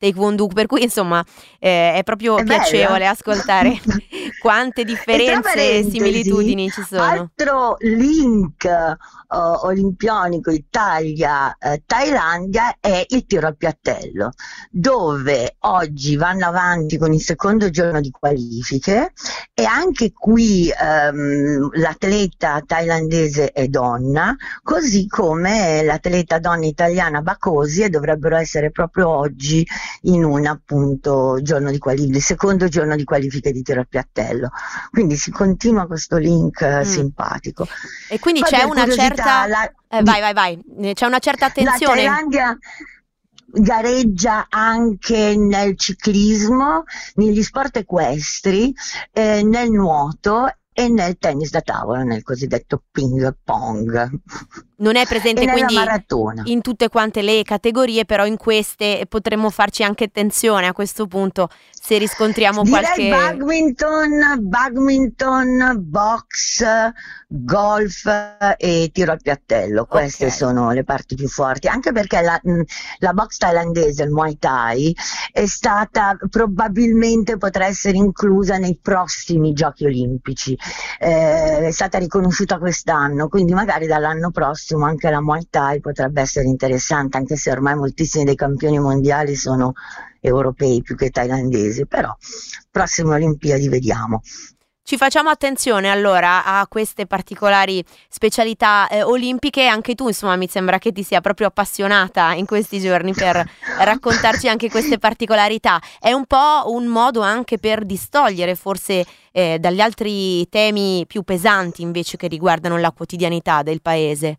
eh, taekwondo, per cui insomma eh, è proprio È bello. piacevole ascoltare quante differenze e similitudini ci sono. Altro link eh, olimpionico Italia-Thailandia è il tiro al piattello, dove oggi vanno avanti con il secondo giorno di qualifiche e anche qui ehm, l'atleta thailandese è donna, così come l'atleta donna italiana Bacosi e dovrebbero essere proprio oggi in un appunto giorno di qualifiche, il secondo giorno di qualifiche di tiro al piattello. Quindi si continua questo link eh, Mm. simpatico. E quindi Poi c'è per una certa... la- eh, vai, vai, vai. Eh, C'è una certa La attenzione. Thailandia gareggia anche nel ciclismo, negli sport equestri, eh, nel nuoto e nel tennis da tavola, nel cosiddetto ping pong Non è presente quindi maratona. in tutte quante le categorie, però in queste potremmo farci anche attenzione a questo punto se riscontriamo Direi qualche... badminton, badminton, box, golf e tiro al piattello. Queste Ok. sono le parti più forti, anche perché la, la box thailandese, il Muay Thai, è stata probabilmente potrà essere inclusa nei prossimi giochi olimpici. Eh, è stata riconosciuta quest'anno, quindi magari dall'anno prossimo anche la Muay Thai potrebbe essere interessante, anche se ormai moltissimi dei campioni mondiali sono europei più che thailandesi, però prossime Olimpiadi vediamo. Ci facciamo attenzione allora a queste particolari specialità eh, olimpiche. Anche tu, insomma, mi sembra che ti sia proprio appassionata in questi giorni per raccontarci anche queste particolarità. È un po' un modo anche per distogliere forse eh, dagli altri temi più pesanti invece che riguardano la quotidianità del paese.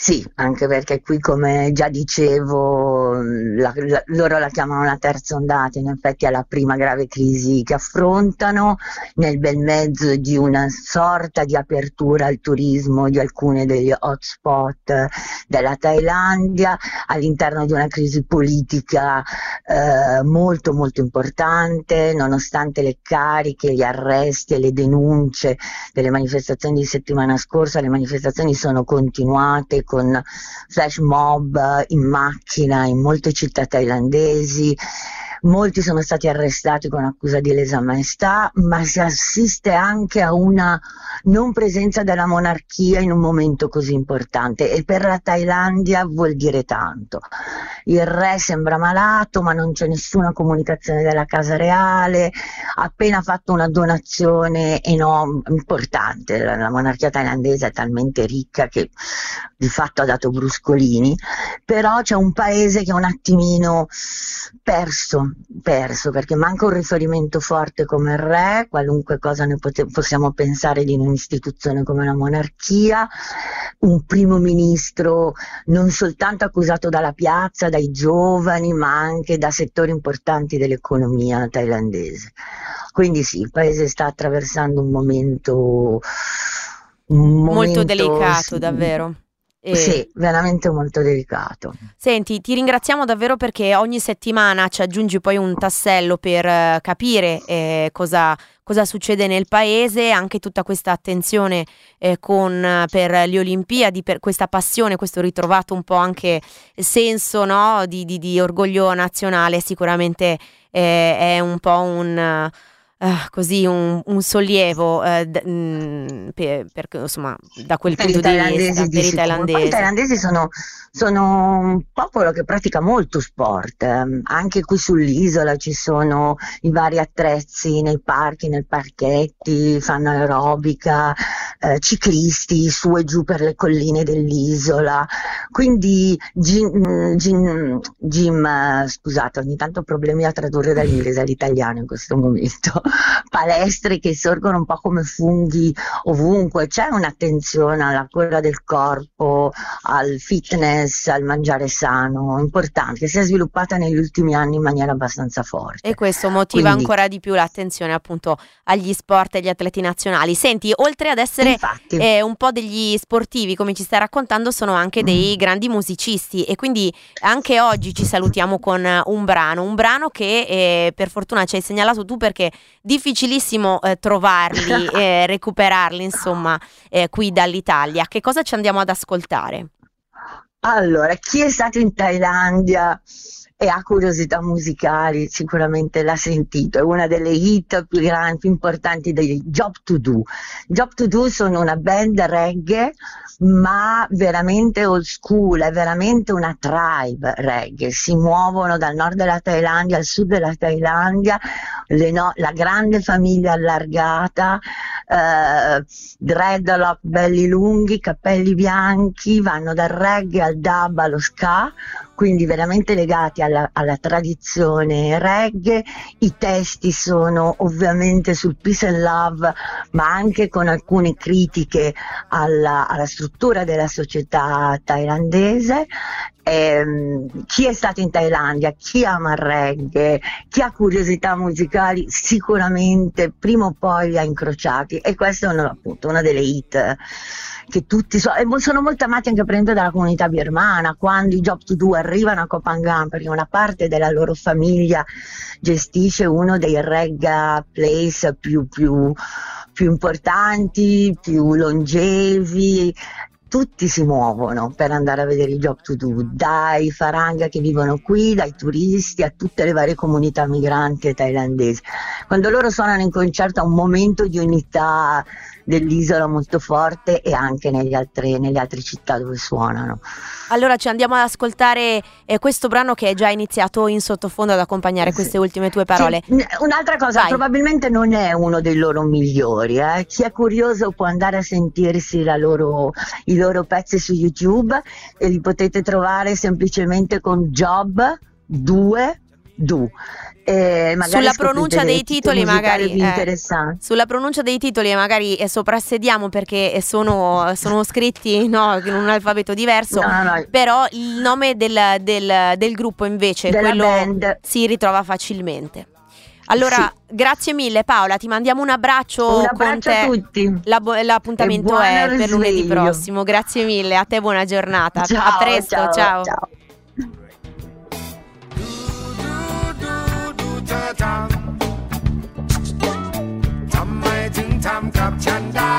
Sì, anche perché qui, come già dicevo, la- la- loro la chiamano la terza ondata, in effetti è la prima grave crisi che affrontano nel bel mezzo di una sorta di apertura al turismo di alcuni degli hotspot della Thailandia, all'interno di una crisi politica eh, molto molto importante, nonostante le cariche, gli arresti e le denunce delle manifestazioni di settimana scorsa, le manifestazioni sono continuate con flash mob in macchina in molte città thailandesi. Molti sono stati arrestati con accusa di lesa maestà, ma si assiste anche a una non presenza della monarchia in un momento così importante. E per la Thailandia vuol dire tanto. Il re sembra malato, ma non c'è nessuna comunicazione della casa reale, ha appena fatto una donazione enorme, importante, la, la monarchia thailandese è talmente ricca che di fatto ha dato bruscolini, però c'è un paese che è un attimino perso, perso, perché manca un riferimento forte come il re, qualunque cosa ne pote- possiamo pensare di un'istituzione come la monarchia, un primo ministro non soltanto accusato dalla piazza, dai giovani, ma anche da settori importanti dell'economia thailandese. Quindi sì, il paese sta attraversando un momento, un Molto momento, delicato, sì, davvero. E- Sì, veramente molto delicato. Senti, ti ringraziamo davvero perché ogni settimana ci aggiungi poi un tassello per eh, capire eh, cosa, cosa succede nel paese, anche tutta questa attenzione eh, con, eh, per le Olimpiadi, per questa passione, questo ritrovato un po' anche senso no, di, di- di orgoglio nazionale, sicuramente eh, è un po' un... ah, così un, un sollievo eh, d- mm, per, per- insomma, da quel Per punto di thailandesi vista per i. Poi I thailandesi. thailandesi sono, sono un popolo che pratica molto sport, ehm, anche qui sull'isola ci sono i vari attrezzi nei parchi, nei parchetti, fanno aerobica, eh, ciclisti su e giù per le colline dell'isola, quindi gym, gym- gym, eh, scusate, ogni tanto ho problemi a tradurre dall'inglese all'italiano in questo momento, palestre che sorgono un po' come funghi ovunque, c'è un'attenzione alla cura del corpo, al fitness, al mangiare sano, importante, che si è sviluppata negli ultimi anni in maniera abbastanza forte. E questo motiva Quindi- ancora di più l'attenzione appunto agli sport e agli atleti nazionali. Senti, oltre ad essere eh, un po' degli sportivi, come ci stai raccontando, sono anche dei Mm. grandi musicisti e quindi anche oggi ci salutiamo con un brano, un brano che eh, per fortuna ci hai segnalato tu perché difficilissimo eh, trovarli, eh, recuperarli, insomma, eh, qui dall'Italia. Che cosa ci andiamo ad ascoltare? Allora, chi è stato in Thailandia e ha curiosità musicali sicuramente l'ha sentito, è una delle hit più grandi, più importanti dei Job to Do. Job to Do sono una band reggae, ma veramente old school, è veramente una tribe reggae, si muovono dal nord della Thailandia al sud della Thailandia, no- la grande famiglia allargata, eh, dreadlock belli lunghi, capelli bianchi, vanno dal reggae al dub allo ska, quindi veramente legati alla, alla tradizione reggae. I testi sono ovviamente sul peace and love, ma anche con alcune critiche alla, alla struttura della società thailandese. Ehm, chi è stato in Thailandia, chi ama il reggae, chi ha curiosità musicali, sicuramente prima o poi li ha incrociati e questa è una, appunto una delle hit che tutti so- sono molto amati anche per esempio dalla comunità birmana quando i Job to Do arrivano a Kopangan perché una parte della loro famiglia gestisce uno dei reggae place più, più, più importanti, più longevi tutti si muovono per andare a vedere i Job to Do, dai faranga che vivono qui, dai turisti a tutte le varie comunità migranti thailandesi. Quando loro suonano in concerto ha un momento di unità dell'isola molto forte e anche altri- nelle altre città dove suonano. Allora ci andiamo ad ascoltare eh, questo brano che è già iniziato in sottofondo ad accompagnare Sì. queste ultime tue parole. Sì, un'altra cosa, Vai. probabilmente non è uno dei loro migliori. eh. Chi è curioso può andare a sentirsi loro- i loro pezzi su YouTube e li potete trovare semplicemente con Job 2 Do. E magari Sulla pronuncia dei titoli magari, eh. Sulla pronuncia dei titoli magari eh, soprassediamo perché eh, sono, sono scritti no, in un alfabeto diverso, No, no, però il nome del, del- del gruppo invece, si ritrova facilmente. Allora, grazie mille Paola, ti mandiamo un abbraccio Un abbraccio te. a tutti. La l'appuntamento è per lunedì prossimo. Grazie mille, a te buona giornata. Ciao, a presto, ciao, ciao. ciao. ทำ ทำไมถึงทำกับฉันได้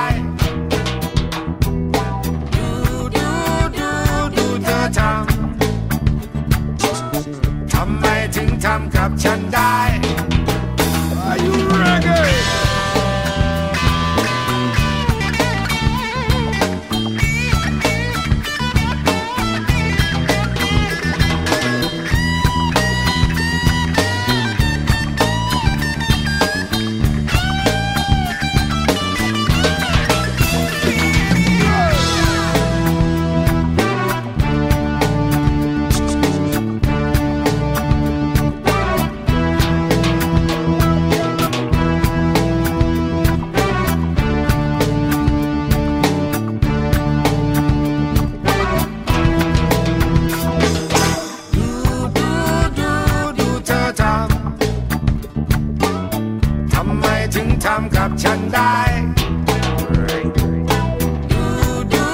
ดูดูดูดูเธอทำ ทำไมถึงทำกับฉันได้ Are you ready? ทำกับฉันได้ ดูดู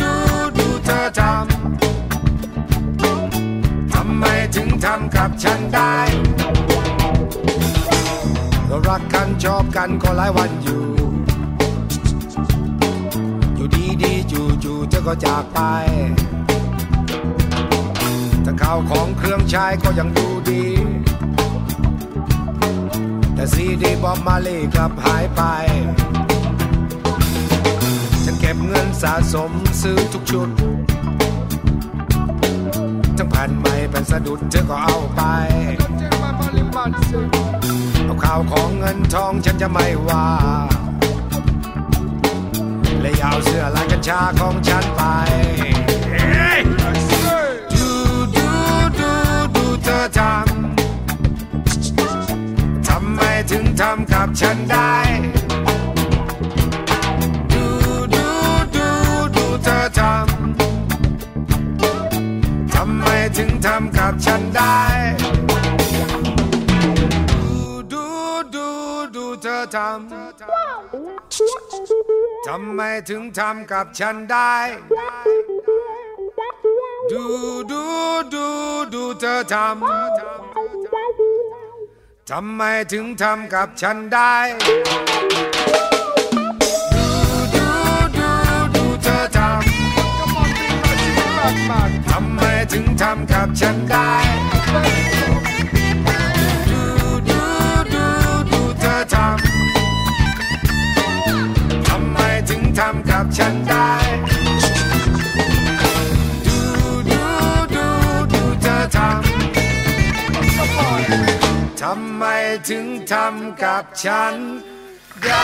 ดูดูเธอทำ ทำไมถึงทำกับฉันได้เรารักกันชอบกันก็หลายวันอยู่ อยู่ดีดีจู่จู่เธอก็จากไปทั้งข้าวของเครื่องใช้ก็ยังดูดี แต่ซีดีบอบมาลีกลับหายไป ฉันเก็บเงินสะสมซื้อทุกชุด ทั้งแผ่นใหม่แผ่นสะดุดเธอก็เอาไป เอาข่าวของเงินทองฉันจะไม่ว่าและอยาวเสื้อลายกัญชาของฉันไปดูดูดูดูเธอทำทำไม ถึงทำกับฉันได้ ดูดูดูดูเธอทำ ทำไมถึงทำกับฉันได้ ดูดูดูดูเธอทำ ทำไมถึงทำกับฉันได้ ดูดูดูดูเธอทำ ทำไมถึงทำกับฉันได้ ดูดูดูดูเธอทำทำไมถึงทำกับฉันได้ดูดูดูดูเธอทำทำไมถึงทำกับฉันได้ ทำไมถึงทำกับฉันได้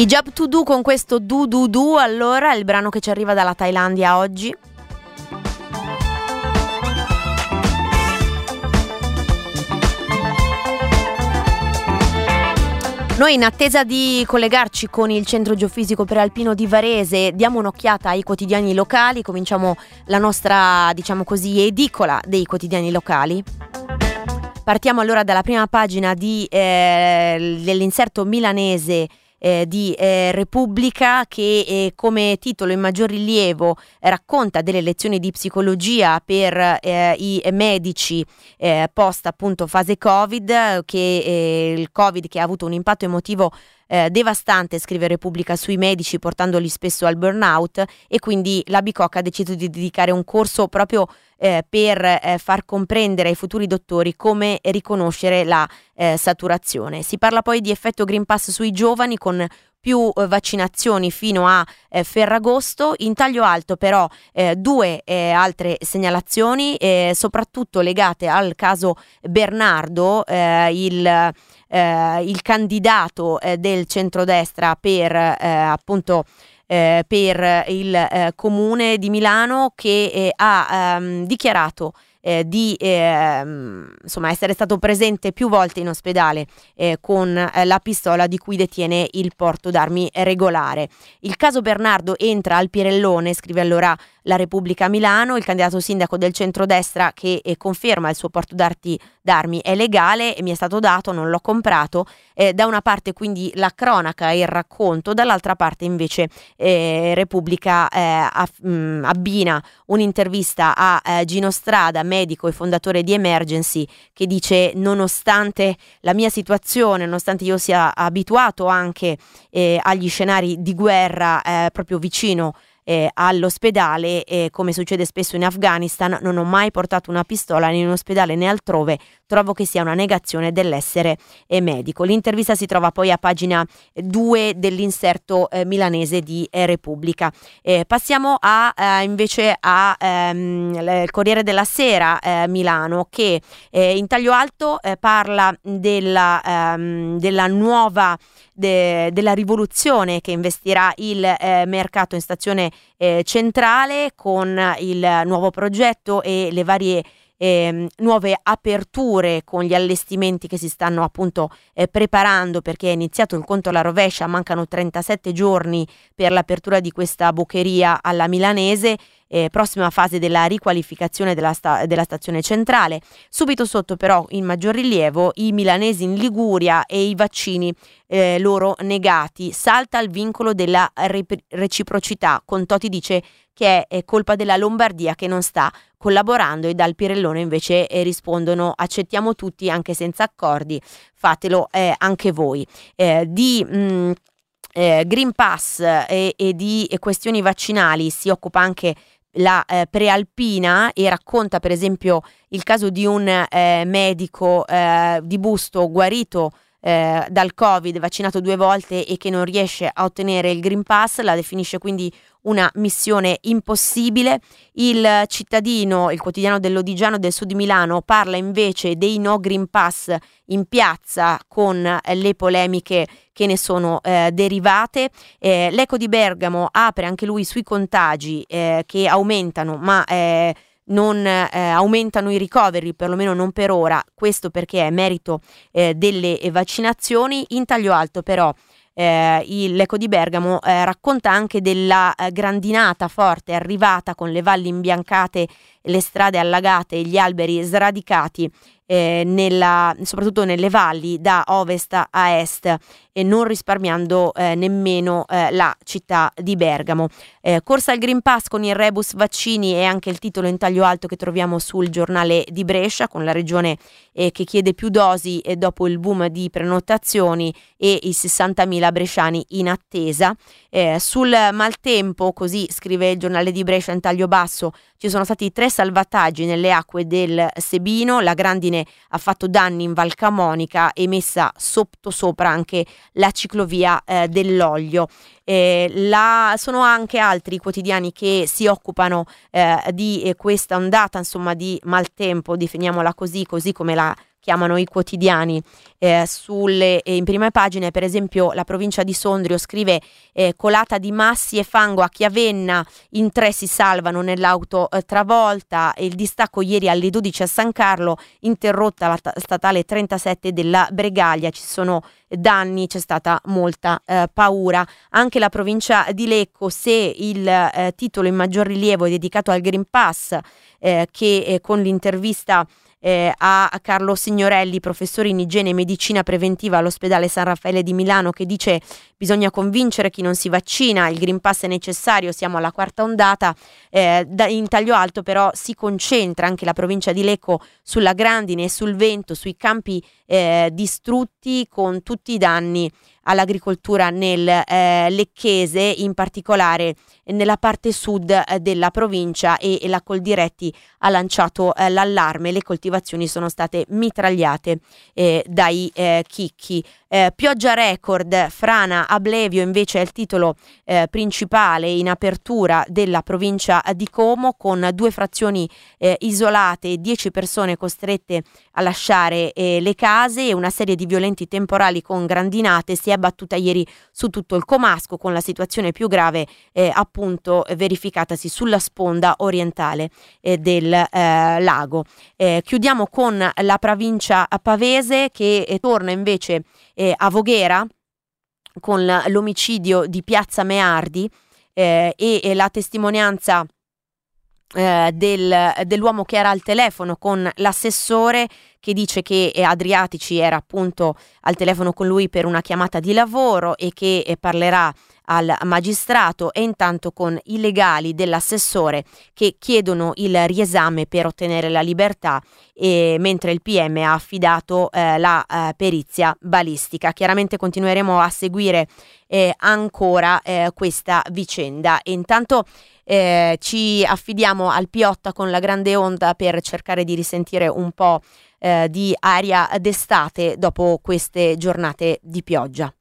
I Job to Do con questo Du Du Du, allora è il brano che ci arriva dalla Thailandia oggi. Noi in attesa di collegarci con il centro geofisico prealpino di Varese diamo un'occhiata ai quotidiani locali, cominciamo la nostra, diciamo così, edicola dei quotidiani locali. Partiamo allora dalla prima pagina di, eh, dell'inserto milanese eh, di eh, Repubblica che eh, come titolo in maggior rilievo eh, racconta delle lezioni di psicologia per eh, i medici post appunto fase Covid, che il Covid che ha avuto un impatto emotivo eh, devastante, scrive Repubblica, sui medici portandoli spesso al burnout e quindi la Bicocca ha deciso di dedicare un corso proprio eh, per eh, far comprendere ai futuri dottori come riconoscere la eh, saturazione. Si parla poi di effetto Green Pass sui giovani con più eh, vaccinazioni fino a eh, Ferragosto. In taglio alto però eh, due altre segnalazioni, soprattutto legate al caso Bernardo, il, eh, il candidato eh, del centrodestra per eh, appunto eh, per il eh, comune di Milano che eh, ha ehm, dichiarato eh, di ehm, insomma, essere stato presente più volte in ospedale eh, con eh, la pistola di cui detiene il porto d'armi regolare. Il caso Bernardo entra al Pirellone, scrive allora la Repubblica Milano, il candidato sindaco del centrodestra che eh, conferma il suo porto d'arti, d'armi è legale e mi è stato dato, non l'ho comprato. Eh, da una parte quindi la cronaca e il racconto, dall'altra parte invece eh, Repubblica aff- mh, abbina un'intervista a Gino Strada, medico e fondatore di Emergency, che dice nonostante la mia situazione, nonostante io sia abituato anche eh, agli scenari di guerra eh, proprio vicino eh, all'ospedale, eh, come succede spesso in Afghanistan, non ho mai portato una pistola né in ospedale né altrove, trovo che sia una negazione dell'essere eh, medico. L'intervista si trova poi a pagina 2 dell'inserto eh, milanese di eh, Repubblica. Eh, passiamo a, invece al ehm, Corriere della Sera Milano che in taglio alto parla della, ehm, della nuova de, della rivoluzione che investirà il eh, mercato in stazione eh, centrale con il nuovo progetto e le varie eh, nuove aperture con gli allestimenti che si stanno appunto eh, preparando perché è iniziato il conto alla rovescia, mancano 37 giorni per l'apertura di questa boccheria alla milanese eh, prossima fase della riqualificazione della, sta- della stazione centrale. Subito sotto però in maggior rilievo i milanesi in Liguria e i vaccini eh, loro negati. Salta il vincolo della re- reciprocità. Contotti dice che è colpa della Lombardia che non sta collaborando e dal Pirellone invece eh, rispondono accettiamo tutti anche senza accordi, fatelo eh, anche voi. Eh, di mh, mm, eh, Green Pass e, e di questioni vaccinali si occupa anche la eh, prealpina e racconta per esempio il caso di un eh, medico eh, di busto guarito eh, dal Covid, vaccinato due volte e che non riesce a ottenere il Green Pass, la definisce quindi una missione impossibile. Il cittadino, il quotidiano dell'Odigiano del Sud di Milano, parla invece dei no Green Pass in piazza con eh, le polemiche che ne sono eh, derivate. Eh, L'Eco di Bergamo apre anche lui sui contagi eh, che aumentano, ma eh, non eh, aumentano i ricoveri, perlomeno non per ora, questo perché è merito eh, delle vaccinazioni. In taglio alto però eh, l'Eco di Bergamo eh, racconta anche della eh, grandinata forte arrivata con le valli imbiancate, le strade allagate gli alberi sradicati eh, nella, soprattutto nelle valli da ovest a est e non risparmiando eh, nemmeno eh, la città di Bergamo. Eh, corsa al Green Pass con il rebus vaccini è anche il titolo in taglio alto che troviamo sul giornale di Brescia con la regione eh, che chiede più dosi eh, dopo il boom di prenotazioni e i 60.000 bresciani in attesa. sul maltempo, così scrive il giornale di Brescia in taglio basso, ci sono stati tre salvataggi nelle acque del Sebino, la grandine ha fatto danni in Val Camonica e messa sotto sopra anche la ciclovia eh, dell'olio. Eh, la, sono anche altri quotidiani che si occupano eh, di eh, questa ondata insomma di maltempo, definiamola così, così come la chiamano i quotidiani eh, sulle, eh, in prime pagine, per esempio la provincia di Sondrio scrive eh, colata di massi e fango a Chiavenna, in tre si salvano nell'auto eh, travolta, il distacco ieri alle 12 a San Carlo, interrotta la t- statale 37 della Bregaglia, ci sono danni, c'è stata molta eh, paura. Anche la provincia di Lecco, se il eh, titolo in maggior rilievo è dedicato al Green Pass, che con l'intervista eh, a Carlo Signorelli, professore in igiene e medicina preventiva all'ospedale San Raffaele di Milano, che dice bisogna convincere chi non si vaccina, il Green Pass è necessario, siamo alla quarta ondata. Eh, da, in taglio alto però si concentra anche la provincia di Lecco sulla grandine e sul vento, sui campi eh, distrutti con tutti i danni all'agricoltura nel eh, Lecchese, in particolare nella parte sud eh, della provincia e, e, la Coldiretti ha lanciato eh, l'allarme, le coltivazioni sono state mitragliate eh, dai eh, chicchi. Eh, pioggia record, frana, ablevio invece è il titolo eh, principale in apertura della provincia di Como con due frazioni eh, isolate e 10 persone costrette a lasciare eh, le case e una serie di violenti temporali con grandinate si è abbattuta ieri su tutto il Comasco con la situazione più grave eh, appunto verificatasi sulla sponda orientale eh, del lago. chiudiamo con la provincia pavese che torna invece eh, a Voghera con l'omicidio di Piazza Meardi eh, e, e, la testimonianza eh, del, dell'uomo che era al telefono con l'assessore che dice che eh, Adriatici era appunto al telefono con lui per una chiamata di lavoro e che eh, parlerà al magistrato e intanto con i legali dell'assessore che chiedono il riesame per ottenere la libertà e, mentre il PM ha affidato eh, la eh, perizia balistica. Chiaramente continueremo a seguire eh, ancora eh, questa vicenda e intanto eh, ci affidiamo al Piotta con la grande onda per cercare di risentire un po' eh, di aria d'estate dopo queste giornate di pioggia.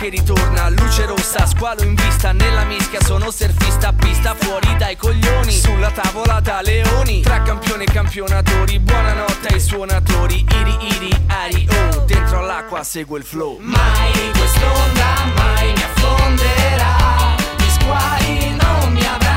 Che ritorna. Luce rossa, squalo in vista. Nella mischia sono surfista Pista fuori dai coglioni. Sulla tavola da leoni. Tra campioni e campionatori. Buonanotte ai suonatori. Iri iri ari oh. Dentro all'acqua segue il flow. Mai quest'onda mai mi affonderà. Gli squali non mi avranno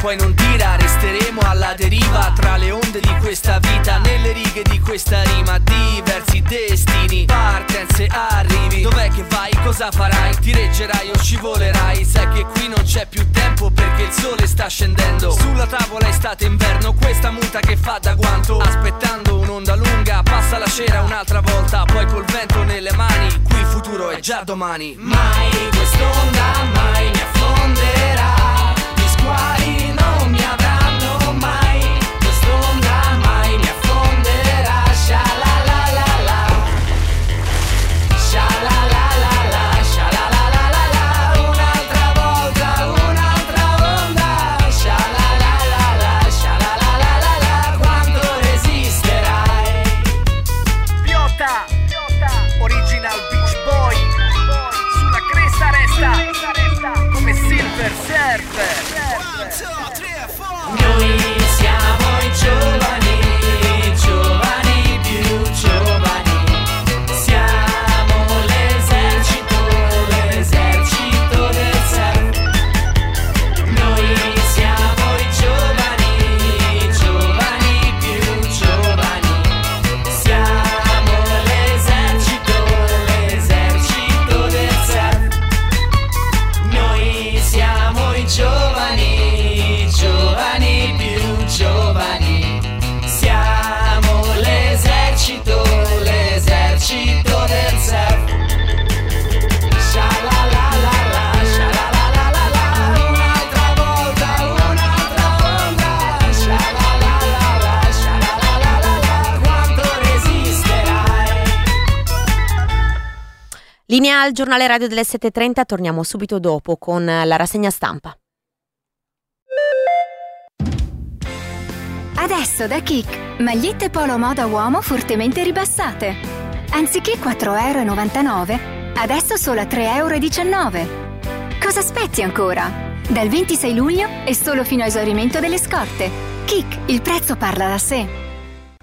poi non tira resteremo alla deriva Tra le onde di questa vita Nelle righe di questa rima. Diversi destini Partenze, arrivi. Dov'è che vai? Cosa farai? Ti reggerai o scivolerai? Sai che qui non c'è più tempo Perché il sole sta scendendo. Sulla tavola estate inverno Questa muta che fa da guanto. Aspettando un'onda lunga Passa la cera un'altra volta. Poi col vento nelle mani Qui il futuro è già domani. Mai quest'onda mai mi affonderà Linea al giornale radio delle 7.30, torniamo subito dopo con la rassegna stampa. Adesso da Kik, magliette polo moda uomo fortemente ribassate. Anziché 4,99€, adesso solo a 3,19€. Cosa aspetti ancora? Dal 26 luglio e solo fino a esaurimento delle scorte. Kik, il prezzo parla da sé.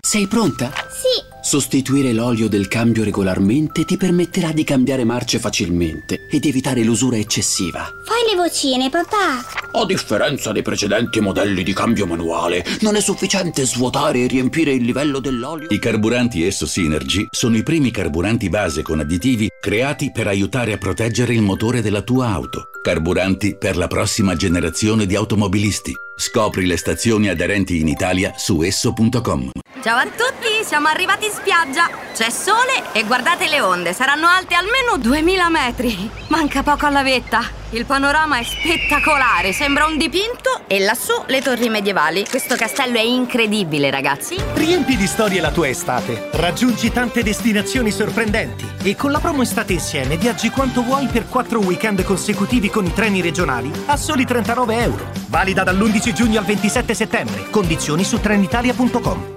Sei pronta? Sì. Sostituire l'olio del cambio regolarmente ti permetterà di cambiare marce facilmente ed evitare l'usura eccessiva. Fai le vocine, papà. A differenza dei precedenti modelli di cambio manuale, non è sufficiente svuotare e riempire il livello dell'olio. I carburanti Esso Synergy sono i primi carburanti base con additivi creati per aiutare a proteggere il motore della tua auto. Carburanti per la prossima generazione di automobilisti. Scopri le stazioni aderenti in Italia su esso.com. Ciao a tutti, siamo arrivati in spiaggia. C'è sole e guardate le onde, saranno alte almeno 2000 metri. Manca poco alla vetta. Il panorama è spettacolare, sembra un dipinto e lassù le torri medievali. Questo castello è incredibile, ragazzi. Riempi di storie la tua estate. Raggiungi tante destinazioni sorprendenti. E con la promo Estate Insieme viaggi quanto vuoi per 4 weekend consecutivi con i treni regionali a soli 39 euro. Valida dall'11 giugno al 27 settembre. Condizioni su trenitalia.com.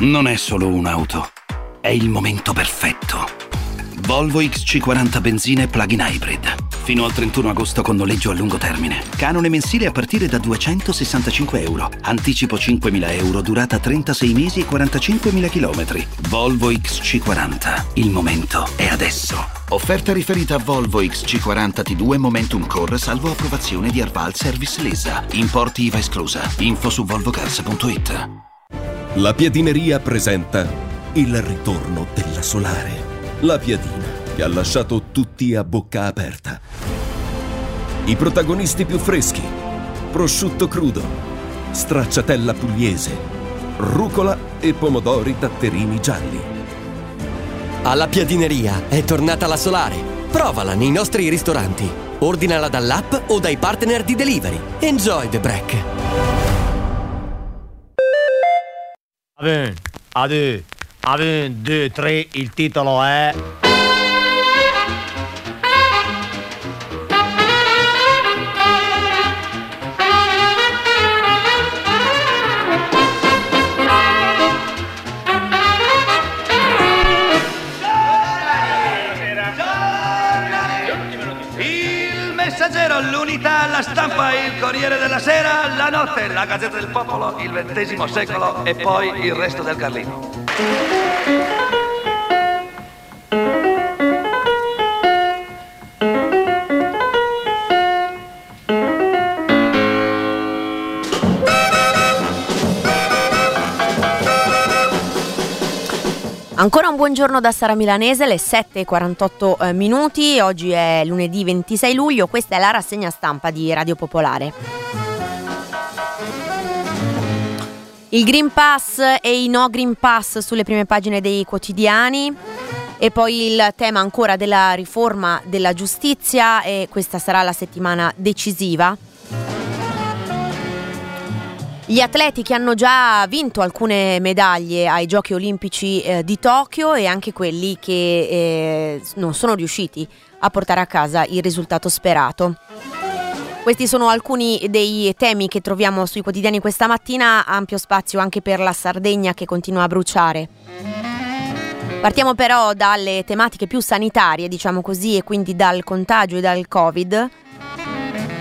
Non è solo un'auto, è il momento perfetto. Volvo XC40 benzina e plug-in hybrid. Fino al 31 agosto con noleggio a lungo termine. Canone mensile a partire da 265 euro. Anticipo 5.000 euro, durata 36 mesi e 45.000 km. Volvo XC40. Il momento è adesso. Offerta riferita a Volvo XC40 T2 Momentum Core salvo approvazione di Arval Service Lesa. Importi IVA esclusa. Info su volvocars.it. La Piadineria presenta il ritorno della Solare. La piadina che ha lasciato tutti a bocca aperta. I protagonisti più freschi: prosciutto crudo, stracciatella pugliese, rucola e pomodori datterini gialli. Alla Piadineria è tornata la Solare. Provala nei nostri ristoranti. Ordinala dall'app o dai partner di delivery. Enjoy the break. Un, a due, a un, due, tre, il titolo è... L'unità, la stampa, il Corriere della Sera, la notte, la Gazzetta del Popolo, il XX secolo e poi il resto del Carlino. Ancora un buongiorno da Sara Milanese, le 7.48 eh, minuti, oggi è lunedì 26 luglio, questa è la rassegna stampa di Radio Popolare. Il Green Pass e i no Green Pass sulle prime pagine dei quotidiani e poi il tema ancora della riforma della giustizia e questa sarà la settimana decisiva. Gli atleti che hanno già vinto alcune medaglie ai Giochi Olimpici eh, di Tokyo e anche quelli che eh, non sono riusciti a portare a casa il risultato sperato. Questi sono alcuni dei temi che troviamo sui quotidiani questa mattina, ampio spazio anche per la Sardegna che continua a bruciare. Partiamo però dalle tematiche più sanitarie, diciamo così, e quindi dal contagio e dal Covid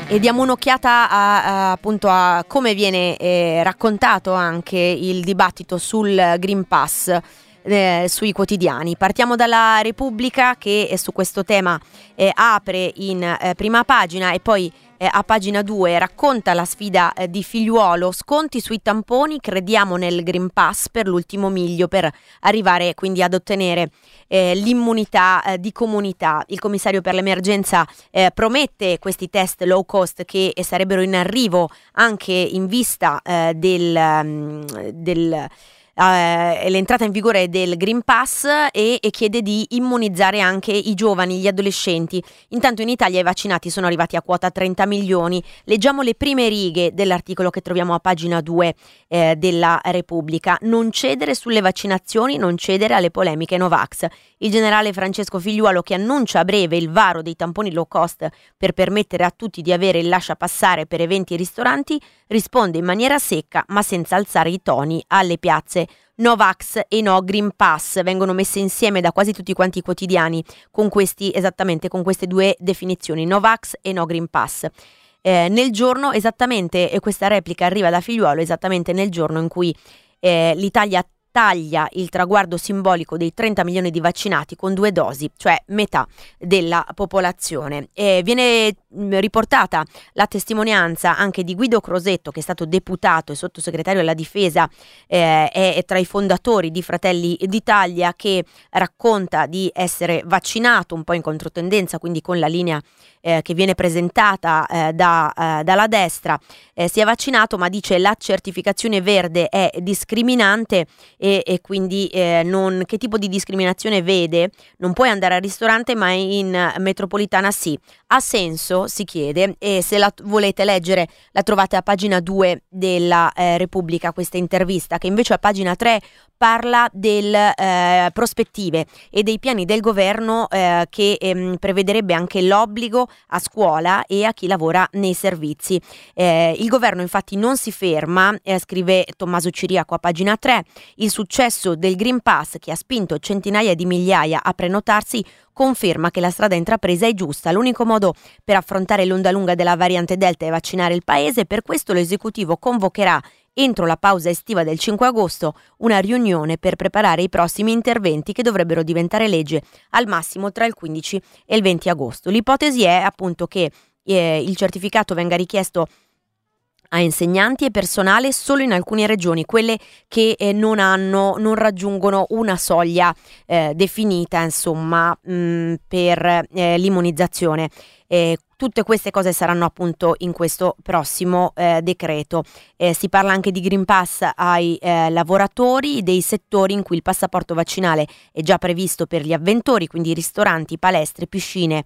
e diamo un'occhiata a, a, appunto a come viene eh, raccontato anche il dibattito sul Green Pass eh, sui quotidiani. Partiamo dalla Repubblica che eh, su questo tema eh, apre in eh, prima pagina e poi eh, a pagina 2 racconta la sfida eh, di figliuolo, sconti sui tamponi, crediamo nel Green Pass per l'ultimo miglio per arrivare quindi ad ottenere eh, l'immunità eh, di comunità. Il commissario per l'emergenza eh, promette questi test low cost che eh, sarebbero in arrivo anche in vista del, um, del eh, l'entrata in vigore del Green Pass e, e, chiede di immunizzare anche i giovani, gli adolescenti. Intanto in Italia i vaccinati sono arrivati a quota 30 milioni. Leggiamo le prime righe dell'articolo che troviamo a pagina 2 eh, della Repubblica. Non cedere sulle vaccinazioni, non cedere alle polemiche Novax. Il generale Francesco Figliuolo che annuncia a breve il varo dei tamponi low cost per permettere a tutti di avere il lascia passare per eventi e ristoranti risponde in maniera secca ma senza alzare i toni alle piazze. Novax e no Green Pass vengono messe insieme da quasi tutti quanti i quotidiani con questi esattamente con queste due definizioni Novax e no Green Pass. Eh, nel giorno esattamente e questa replica arriva da Figliuolo esattamente nel giorno in cui eh, l'Italia taglia il traguardo simbolico dei 30 milioni di vaccinati con due dosi, cioè metà della popolazione. E viene riportata la testimonianza anche di Guido Crosetto, che è stato deputato e sottosegretario alla difesa, eh, è tra i fondatori di Fratelli d'Italia, che racconta di essere vaccinato un po' in controtendenza, quindi con la linea eh, che viene presentata eh, da, eh, dalla destra, eh, si è vaccinato, ma dice la certificazione verde è discriminante e, e quindi eh, non, che tipo di discriminazione vede? Non puoi andare al ristorante, ma in metropolitana sì. Ha senso, si chiede, e se la volete leggere la trovate a pagina 2 della eh, Repubblica, questa intervista, che invece a pagina 3 parla delle eh, prospettive e dei piani del governo eh, che ehm, prevederebbe anche l'obbligo a scuola e a chi lavora nei servizi. Eh, il governo infatti non si ferma, eh, scrive Tommaso Ciriaco a pagina 3, il successo del Green Pass che ha spinto centinaia di migliaia a prenotarsi conferma che la strada intrapresa è giusta. L'unico modo per affrontare l'onda lunga della variante Delta è vaccinare il paese, per questo l'esecutivo convocherà entro la pausa estiva del 5 agosto una riunione per preparare i prossimi interventi che dovrebbero diventare legge al massimo tra il 15 e il 20 agosto. L'ipotesi è appunto che eh, il certificato venga richiesto a insegnanti e personale solo in alcune regioni, quelle che eh, non, hanno, non raggiungono una soglia eh, definita insomma, mh, per eh, l'immunizzazione. tutte queste cose saranno appunto in questo prossimo eh, decreto. Eh, si parla anche di Green Pass ai eh, lavoratori dei settori in cui il passaporto vaccinale è già previsto per gli avventori, quindi ristoranti, palestre, piscine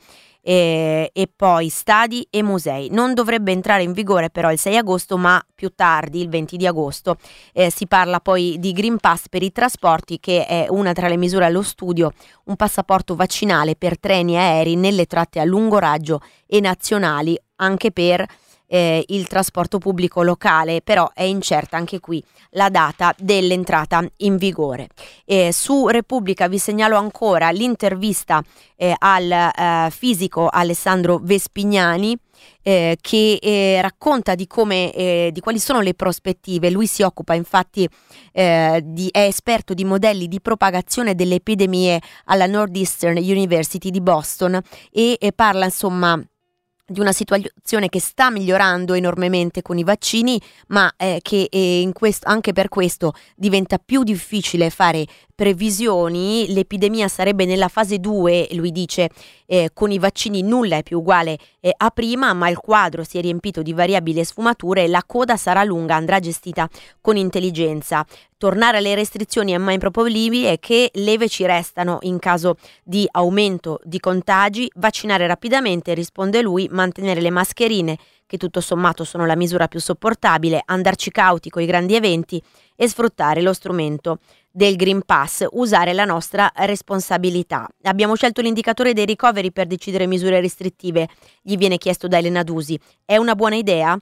eh, e poi stadi e musei. Non dovrebbe entrare in vigore però il 6 agosto, ma più tardi, il 20 di agosto. Eh, si parla poi di Green Pass per i trasporti, che è una tra le misure allo studio, un passaporto vaccinale per treni e aerei nelle tratte a lungo raggio e nazionali, anche per eh, il trasporto pubblico locale, però è incerta anche qui la data dell'entrata in vigore. Eh, su Repubblica vi segnalo ancora l'intervista eh, al eh, fisico Alessandro Vespignani. Eh, che eh, racconta di come di quali sono le prospettive. Lui si occupa infatti di, è esperto di modelli di propagazione delle epidemie alla Northeastern University di Boston e parla insomma di una situazione che sta migliorando enormemente con i vaccini, ma eh, che eh, questo, anche per questo diventa più difficile fare previsioni. L'epidemia sarebbe nella fase 2, lui dice, eh, con i vaccini nulla è più uguale eh, a prima, ma il quadro si è riempito di variabili e sfumature, la coda sarà lunga, andrà gestita con intelligenza. Tornare alle restrizioni è mai improponibile che leve ci restano in caso di aumento di contagi, vaccinare rapidamente, risponde lui, mantenere le mascherine, che tutto sommato sono la misura più sopportabile, andarci cauti con i grandi eventi e sfruttare lo strumento del Green Pass, usare la nostra responsabilità. Abbiamo scelto l'indicatore dei ricoveri per decidere misure restrittive, gli viene chiesto da Elena Dusi. È una buona idea?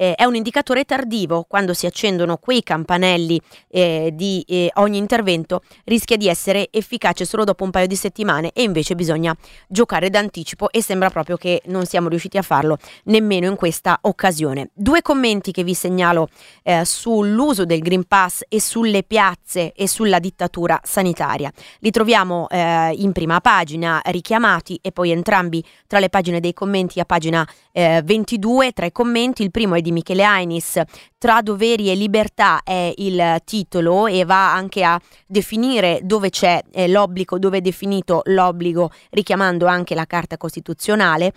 Eh, è un indicatore tardivo, quando si accendono quei campanelli eh, di eh, ogni intervento rischia di essere efficace solo dopo un paio di settimane e invece bisogna giocare d'anticipo e sembra proprio che non siamo riusciti a farlo nemmeno in questa occasione. Due commenti che vi segnalo eh, sull'uso del Green Pass e sulle piazze e sulla dittatura sanitaria. Li troviamo eh, in prima pagina richiamati e poi entrambi tra le pagine dei commenti a pagina 22 eh, tra i commenti. Il primo è di di Michele Ainis, Tra doveri e libertà è il titolo e va anche a definire dove c'è eh, l'obbligo, dove è definito l'obbligo, richiamando anche la Carta Costituzionale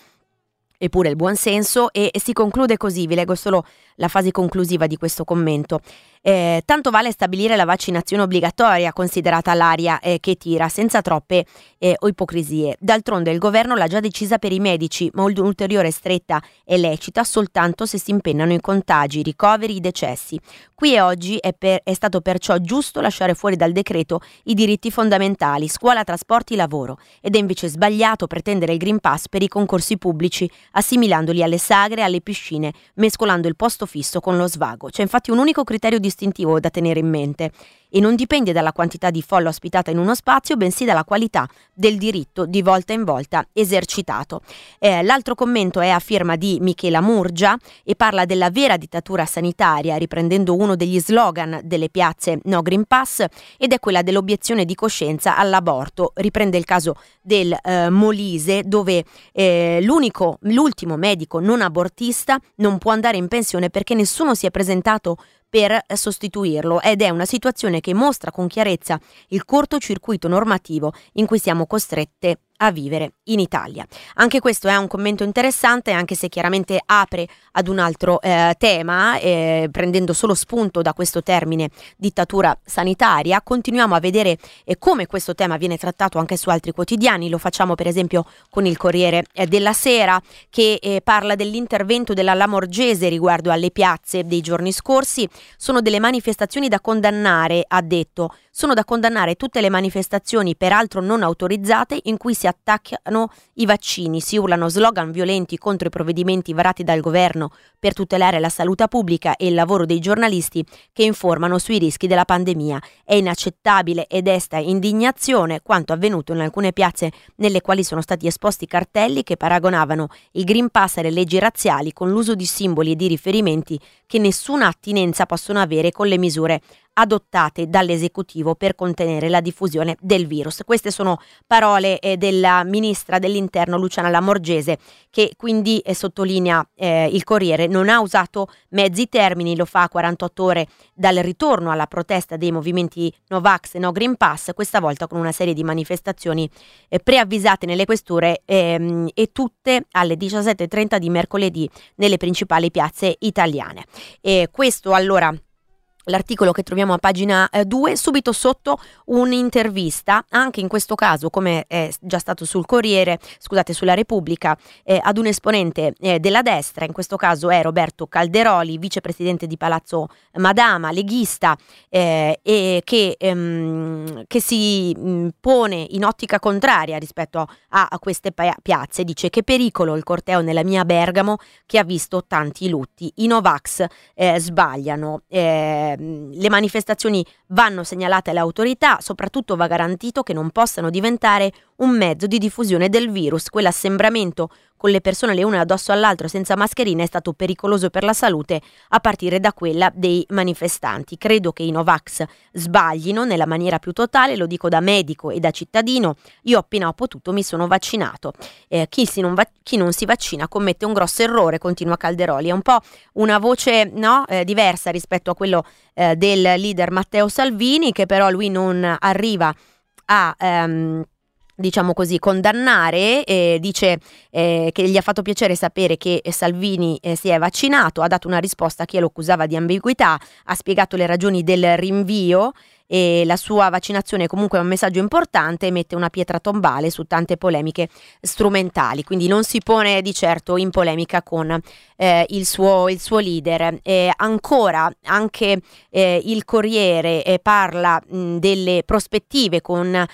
eppure il buonsenso e, e si conclude così, vi leggo solo la fase conclusiva di questo commento. Eh, tanto vale stabilire la vaccinazione obbligatoria, considerata l'aria eh, che tira, senza troppe eh, ipocrisie. D'altronde il governo l'ha già decisa per i medici, ma un'ulteriore stretta è lecita soltanto se si impennano i contagi, i ricoveri, i decessi. Qui e oggi è, per, è stato perciò giusto lasciare fuori dal decreto i diritti fondamentali, scuola, trasporti, lavoro, ed è invece sbagliato pretendere il Green Pass per i concorsi pubblici, assimilandoli alle sagre alle piscine, mescolando il posto fisso con lo svago. C'è infatti un unico criterio di distintivo da tenere in mente e non dipende dalla quantità di folla ospitata in uno spazio, bensì dalla qualità del diritto di volta in volta esercitato. Eh, l'altro commento è a firma di Michela Murgia e parla della vera dittatura sanitaria, riprendendo uno degli slogan delle piazze No Green Pass ed è quella dell'obiezione di coscienza all'aborto. Riprende il caso del eh, Molise dove eh, l'unico, l'ultimo medico non abortista non può andare in pensione perché nessuno si è presentato per sostituirlo ed è una situazione che mostra con chiarezza il cortocircuito normativo in cui siamo costrette a vivere in Italia. Anche questo è un commento interessante, anche se chiaramente apre ad un altro eh, tema, eh, prendendo solo spunto da questo termine dittatura sanitaria. Continuiamo a vedere eh, come questo tema viene trattato anche su altri quotidiani, lo facciamo per esempio con il Corriere eh, della Sera che eh, parla dell'intervento della Lamorgese riguardo alle piazze dei giorni scorsi. Sono delle manifestazioni da condannare, ha detto, sono da condannare tutte le manifestazioni peraltro non autorizzate in cui si attaccano i vaccini, si urlano slogan violenti contro i provvedimenti varati dal governo per tutelare la salute pubblica e il lavoro dei giornalisti che informano sui rischi della pandemia. È inaccettabile ed desta indignazione quanto avvenuto in alcune piazze nelle quali sono stati esposti cartelli che paragonavano il Green Pass alle leggi razziali con l'uso di simboli e di riferimenti che nessuna attinenza possono avere con le misure adottate dall'esecutivo per contenere la diffusione del virus. Queste sono parole eh, della ministra dell'interno Luciana Lamorgese che quindi eh, sottolinea eh, il Corriere non ha usato mezzi termini, lo fa a 48 ore dal ritorno alla protesta dei movimenti Novax e No Green Pass, questa volta con una serie di manifestazioni eh, preavvisate nelle questure ehm, e tutte alle 17.30 di mercoledì nelle principali piazze italiane. E questo allora l'articolo che troviamo a pagina 2, eh, subito sotto un'intervista, anche in questo caso come è già stato sul Corriere, scusate, sulla Repubblica, eh, ad un esponente eh, della destra, in questo caso è Roberto Calderoli, vicepresidente di Palazzo Madama, leghista, eh, e che, ehm, che si mh, mm, pone in ottica contraria rispetto a, a queste piazze, dice che pericolo il corteo nella mia Bergamo che ha visto tanti lutti, i Novax eh, sbagliano. Eh, Ehm, le manifestazioni vanno segnalate alle autorità, soprattutto va garantito che non possano diventare un mezzo di diffusione del virus. Quell'assembramento con le persone le une addosso all'altro senza mascherina è stato pericoloso per la salute a partire da quella dei manifestanti. Credo che i Novax sbaglino nella maniera più totale, lo dico da medico e da cittadino. Io appena ho potuto mi sono vaccinato. Eh, chi, non va- chi, non si vaccina commette un grosso errore, continua Calderoli. È un po' una voce no, eh, diversa rispetto a quello eh, del leader Matteo Salvini, che però lui non arriva a... Ehm, diciamo così, condannare, eh, dice eh, che gli ha fatto piacere sapere che Salvini eh, si è vaccinato, ha dato una risposta a chi lo accusava di ambiguità, ha spiegato le ragioni del rinvio e la sua vaccinazione è comunque un messaggio importante e mette una pietra tombale su tante polemiche strumentali, quindi non si pone di certo in polemica con eh, il, suo, il, suo, leader. Eh, ancora anche eh, il Corriere eh, parla mh, delle prospettive con, eh,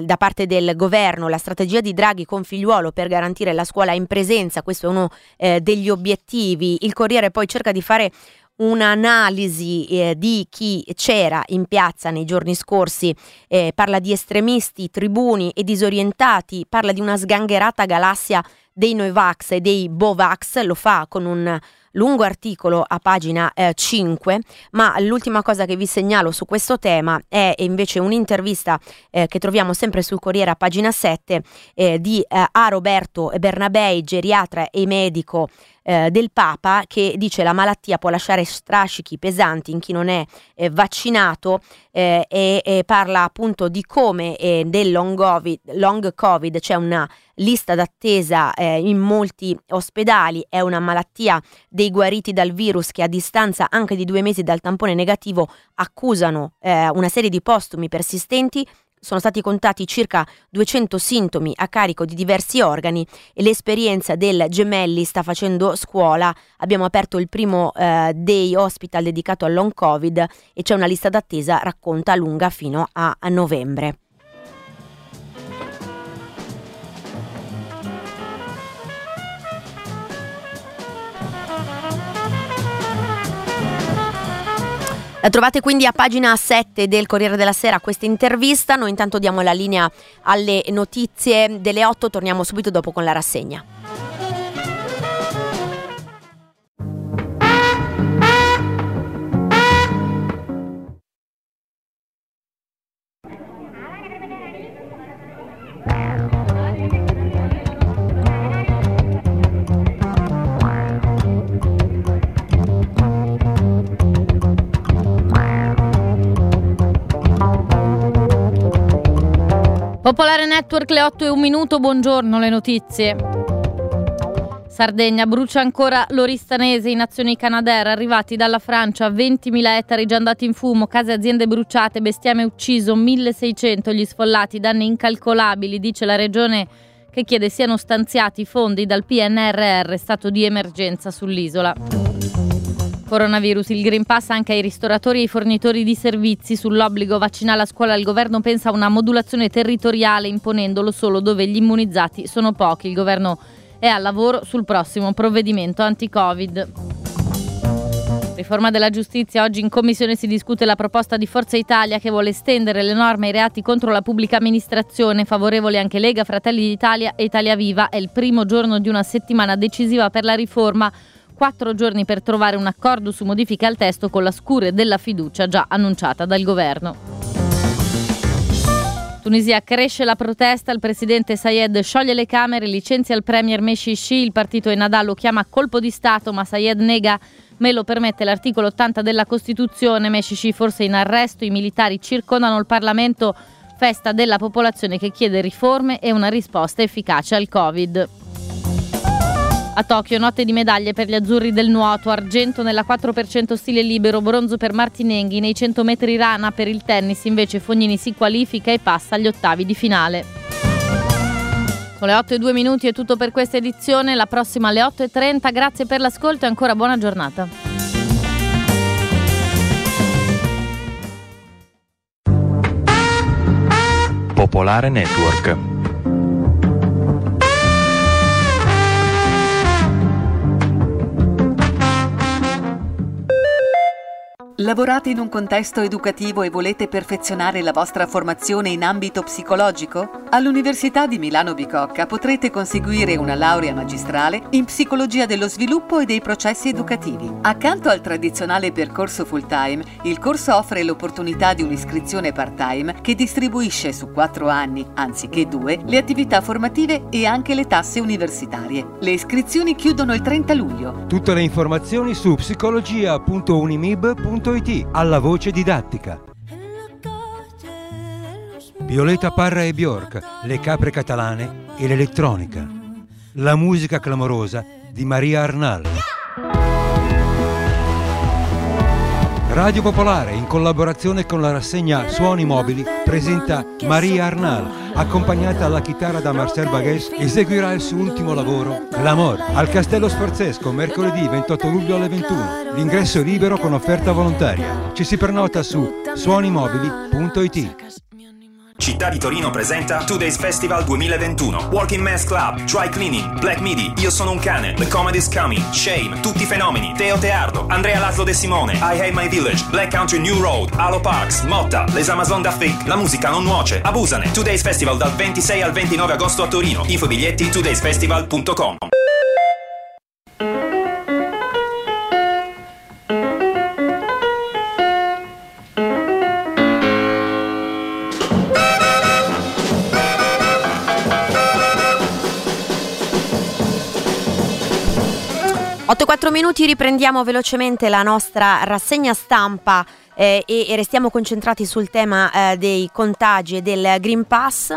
da parte del governo, la strategia di Draghi con figliuolo per garantire la scuola in presenza, questo è uno eh, degli obiettivi. Il Corriere poi cerca di fare un'analisi eh, di chi c'era in piazza nei giorni scorsi, eh, parla di estremisti, tribuni e disorientati, parla di una sgangherata galassia dei Novax e dei Bovax, lo fa con un lungo articolo a pagina eh, 5, ma l'ultima cosa che vi segnalo su questo tema è invece un'intervista eh, che troviamo sempre sul Corriere a pagina 7 eh, di eh, A. Roberto Bernabei, geriatra e medico eh, del Papa che dice la malattia può lasciare strascichi pesanti in chi non è eh, vaccinato eh, e, e, parla appunto di come eh, del long COVID, long COVID c'è una lista d'attesa eh, in molti ospedali, è una malattia dei guariti dal virus che a distanza anche di due mesi dal tampone negativo accusano eh, una serie di postumi persistenti sono stati contati circa 200 sintomi a carico di diversi organi e l'esperienza del Gemelli sta facendo scuola. Abbiamo aperto il primo eh, day hospital dedicato al long covid e c'è una lista d'attesa racconta lunga fino a, a novembre. Trovate quindi a pagina 7 del Corriere della Sera questa intervista. Noi intanto diamo la linea alle notizie delle 8, torniamo subito dopo con la rassegna. Popolare Network le 8 e un minuto, buongiorno le notizie. Sardegna brucia ancora l'Oristanese in azioni Canadair arrivati dalla Francia 20.000 ettari già andati in fumo, case e aziende bruciate, bestiame ucciso, 1.600 gli sfollati, danni incalcolabili, dice la regione che chiede siano stanziati fondi dal PNRR, stato di emergenza sull'isola. Coronavirus, il Green Pass anche ai ristoratori e ai fornitori di servizi sull'obbligo vaccinale a scuola. Il governo pensa a una modulazione territoriale imponendolo solo dove gli immunizzati sono pochi. Il governo è al lavoro sul prossimo provvedimento anti-Covid. Riforma della giustizia. Oggi in commissione si discute la proposta di Forza Italia che vuole estendere le norme ai reati contro la pubblica amministrazione. Favorevole anche Lega, Fratelli d'Italia e Italia Viva. È il primo giorno di una settimana decisiva per la riforma quattro giorni per trovare un accordo su modifiche al testo con la scure della fiducia già annunciata dal governo. Tunisia cresce la protesta, il presidente Sayed scioglie le Camere, licenzia il premier Meshishi, il partito Enadà lo chiama colpo di Stato ma Sayed nega me lo permette l'articolo 80 della Costituzione, Meshishi forse in arresto, i militari circondano il Parlamento, festa della popolazione che chiede riforme e una risposta efficace al Covid. A Tokyo, notte di medaglie per gli azzurri del nuoto, argento nella 4% stile libero, bronzo per Martinenghi, nei 100 metri rana per il tennis invece Fognini si qualifica e passa agli ottavi di finale. Con le 8 e 2 minuti è tutto per questa edizione, la prossima alle 8 e 30, grazie per l'ascolto e ancora buona giornata. Popolare Network. Lavorate in un contesto educativo e volete perfezionare la vostra formazione in ambito psicologico? All'Università di Milano Bicocca potrete conseguire una laurea magistrale in psicologia dello sviluppo e dei processi educativi. Accanto al tradizionale percorso full time, il corso offre l'opportunità di un'iscrizione part time che distribuisce su quattro anni, anziché due, le attività formative e anche le tasse universitarie. Le iscrizioni chiudono il 30 luglio. Tutte le informazioni su psicologia.unimib.it alla voce didattica. Violeta Parra e Bjork, le capre catalane e l'elettronica. La musica clamorosa di Maria Arnal. Radio Popolare, in collaborazione con la rassegna Suoni Mobili, presenta Maria Arnal, accompagnata alla chitarra da Marcel Bagues, eseguirà il suo ultimo lavoro, L'Amor, al Castello Sforzesco, mercoledì 28 luglio alle 21. L'ingresso è libero con offerta volontaria. Ci si prenota su suonimobili.it. Città di Torino presenta Two Days Festival 2021 Walking Men's Club, Dry Cleaning, Black Midi, Io sono un cane, The Comedy's Coming, Shame, Tutti i fenomeni, Teo Teardo, Andrea Laszlo De Simone, I Hate My Village, Black Country New Road, Halo Parks, Motta, Les Amazon da Fake, La musica non nuoce, abusane. Two Days Festival dal 26 al 29 agosto a Torino. Info biglietti twodaysfestival.com minuti riprendiamo velocemente la nostra rassegna stampa eh, e, e restiamo concentrati sul tema eh, dei contagi e del Green Pass.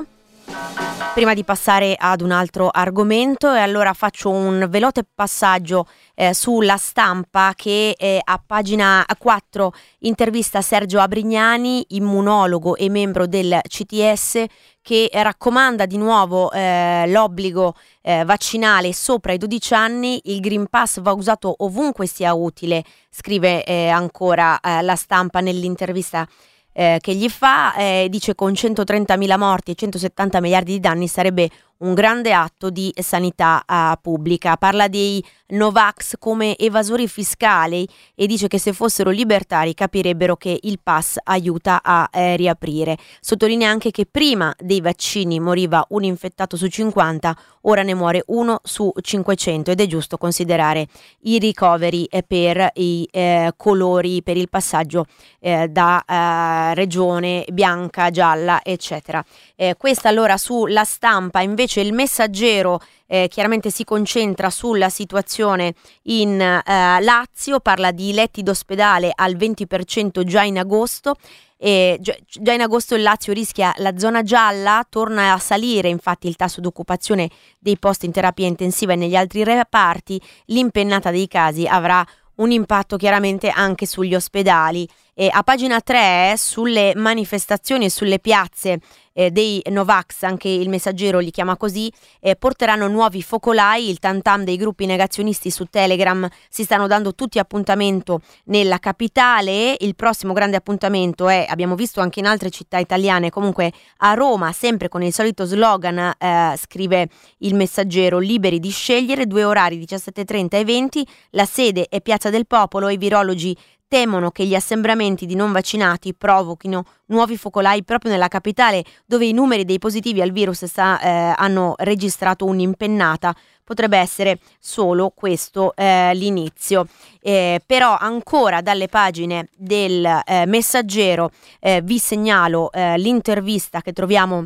Prima di passare ad un altro argomento, e allora faccio un veloce passaggio eh, sulla stampa che eh, a pagina 4 intervista Sergio Abrignani, immunologo e membro del CTS, che raccomanda di nuovo eh, l'obbligo eh, vaccinale sopra i 12 anni. Il Green Pass va usato ovunque sia utile, scrive eh, ancora eh, la stampa nell'intervista eh, che gli fa, eh, dice con 130.000 morti e 170 miliardi di danni sarebbe un grande atto di sanità uh, pubblica. Parla dei Novax come evasori fiscali e dice che se fossero libertari capirebbero che il pass aiuta a eh, riaprire. Sottolinea anche che prima dei vaccini moriva un infettato su 50, ora ne muore uno su 500 ed è giusto considerare i ricoveri eh, per i eh, colori, per il passaggio eh, da eh, regione bianca, gialla, eccetera. Eh, questa allora sulla stampa invece il messaggero eh, chiaramente si concentra sulla situazione in eh, Lazio, parla di letti d'ospedale al 20% già in agosto. E già in agosto il Lazio rischia la zona gialla, torna a salire infatti il tasso d'occupazione dei posti in terapia intensiva e negli altri reparti, l'impennata dei casi avrà un impatto chiaramente anche sugli ospedali. E a pagina 3 sulle manifestazioni e sulle piazze eh, dei Novax, anche il messaggero li chiama così, eh, porteranno nuovi focolai, il tantam dei gruppi negazionisti su Telegram si stanno dando tutti appuntamento nella capitale, il prossimo grande appuntamento è, abbiamo visto anche in altre città italiane, comunque a Roma, sempre con il solito slogan, eh, scrive il messaggero, liberi di scegliere, due orari 17.30 e 20, la sede è Piazza del Popolo, i virologi temono che gli assembramenti di non vaccinati provochino nuovi focolai proprio nella capitale, dove i numeri dei positivi al virus sta, eh, hanno registrato un'impennata. Potrebbe essere solo questo eh, l'inizio. Eh, però ancora dalle pagine del eh, messaggero eh, vi segnalo eh, l'intervista che troviamo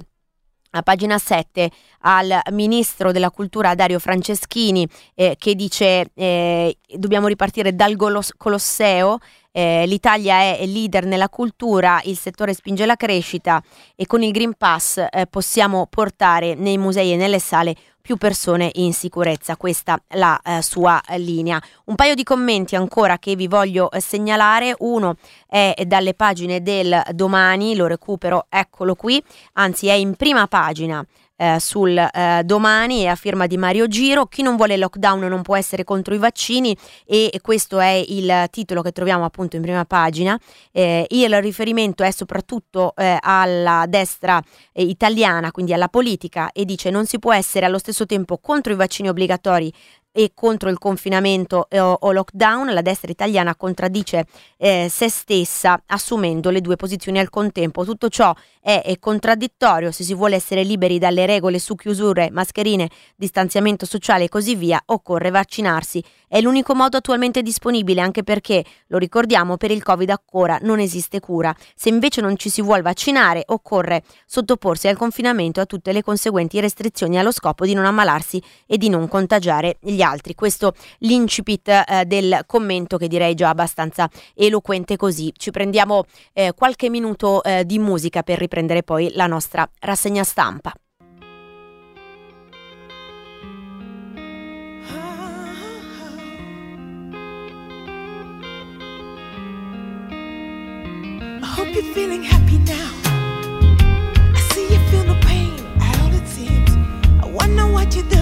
a pagina 7 al ministro della cultura Dario Franceschini eh, che dice eh, dobbiamo ripartire dal Colosseo, eh, l'Italia è leader nella cultura, il settore spinge la crescita e con il Green Pass eh, possiamo portare nei musei e nelle sale più persone in sicurezza. Questa è la eh, sua linea. Un paio di commenti ancora che vi voglio eh, segnalare. Uno è dalle pagine del domani, lo recupero, eccolo qui, anzi è in prima pagina eh, sul eh, domani è a firma di Mario Giro. Chi non vuole lockdown non può essere contro i vaccini e questo è il titolo che troviamo appunto in prima pagina. Eh, il riferimento è soprattutto eh, alla destra eh, italiana, quindi alla politica e dice non si può essere allo stesso tempo contro i vaccini obbligatori e contro il confinamento eh, o lockdown, la destra italiana contraddice eh, se stessa assumendo le due posizioni al contempo. Tutto ciò è, è, contraddittorio se si vuole essere liberi dalle regole su chiusure, mascherine, distanziamento sociale e così via, occorre vaccinarsi. È l'unico modo attualmente disponibile anche perché, lo ricordiamo, per il Covid ancora non esiste cura. Se invece non ci si vuole vaccinare, occorre sottoporsi al confinamento e a tutte le conseguenti restrizioni allo scopo di non ammalarsi e di non contagiare gli altri. Questo l'incipit eh, del commento che direi già abbastanza eloquente così. Ci prendiamo eh, qualche minuto eh, di musica per riprendere poi la nostra rassegna stampa. Hope you're feeling happy now. I see you feel the pain all it seems. I wonder what you're doing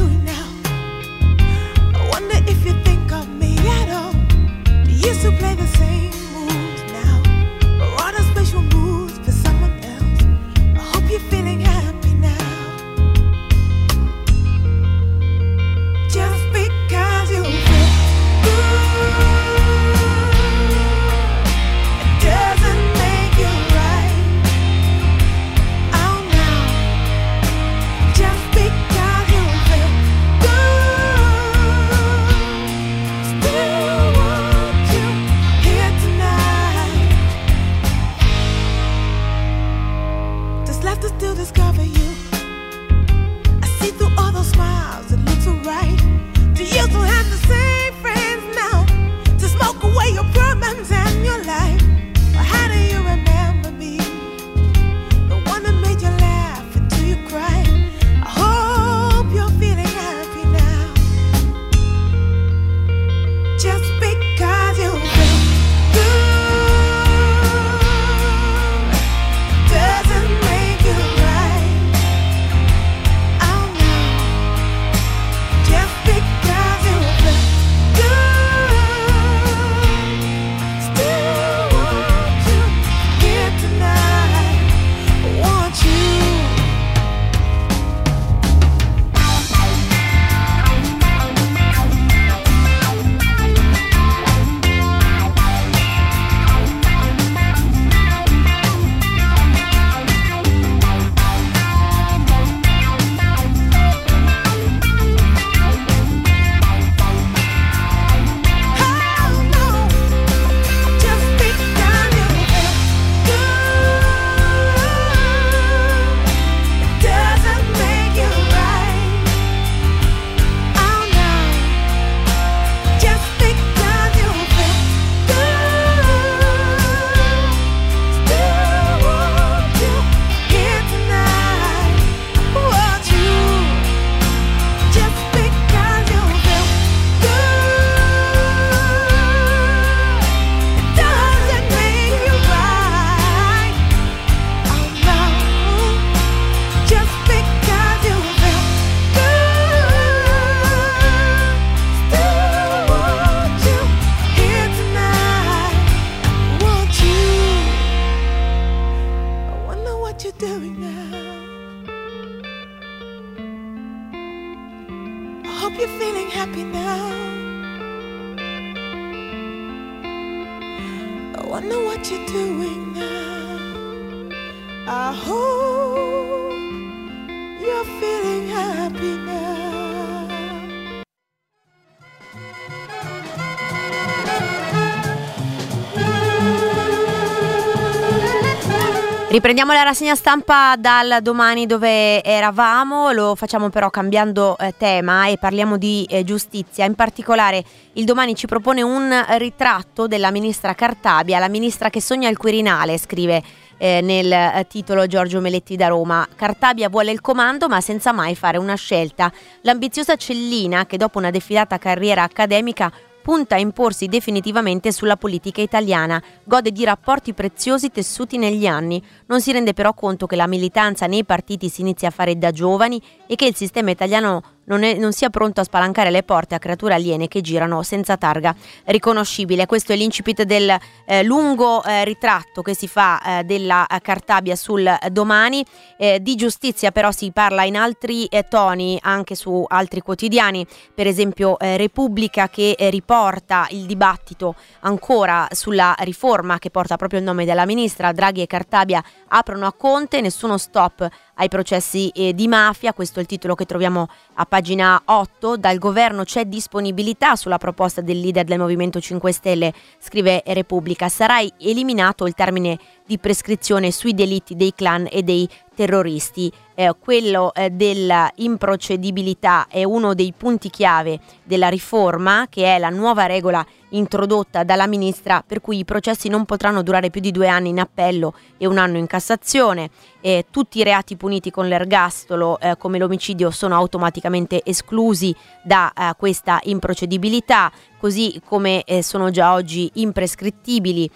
Riprendiamo la rassegna stampa dal domani dove eravamo, lo facciamo però cambiando eh, tema e parliamo di eh, giustizia. In particolare il domani ci propone un ritratto della ministra Cartabia, la ministra che sogna il Quirinale, scrive eh, nel eh, titolo Giorgio Meletti da Roma. Cartabia vuole il comando ma senza mai fare una scelta. L'ambiziosa Cellina, che dopo una defilata carriera accademica punta a imporsi definitivamente sulla politica italiana, gode di rapporti preziosi tessuti negli anni, non si rende però conto che la militanza nei partiti si inizia a fare da giovani e che il sistema italiano non, è, non, sia pronto a spalancare le porte a creature aliene che girano senza targa riconoscibile. Questo è l'incipit del eh, lungo eh, ritratto che si fa eh, della eh, Cartabia sul domani. Eh, di giustizia però si parla in altri eh, toni anche su altri quotidiani, per esempio Repubblica che riporta il dibattito ancora sulla riforma che porta proprio il nome della ministra. Draghi e Cartabia aprono a Conte, nessuno stop ai processi eh, di mafia, questo è il titolo che troviamo a pagina 8, dal governo c'è disponibilità sulla proposta del leader del Movimento 5 Stelle, scrive Repubblica, sarà eliminato il termine di prescrizione sui delitti dei clan e dei terroristi. Eh, quello eh, dell'improcedibilità è uno dei punti chiave della riforma, che è la nuova regola introdotta dalla ministra per cui i processi non potranno durare più di due anni in appello e un anno in Cassazione. Eh, tutti i reati puniti con l'ergastolo eh, come l'omicidio sono automaticamente esclusi da eh, questa improcedibilità, così come eh, sono già oggi imprescrittibili.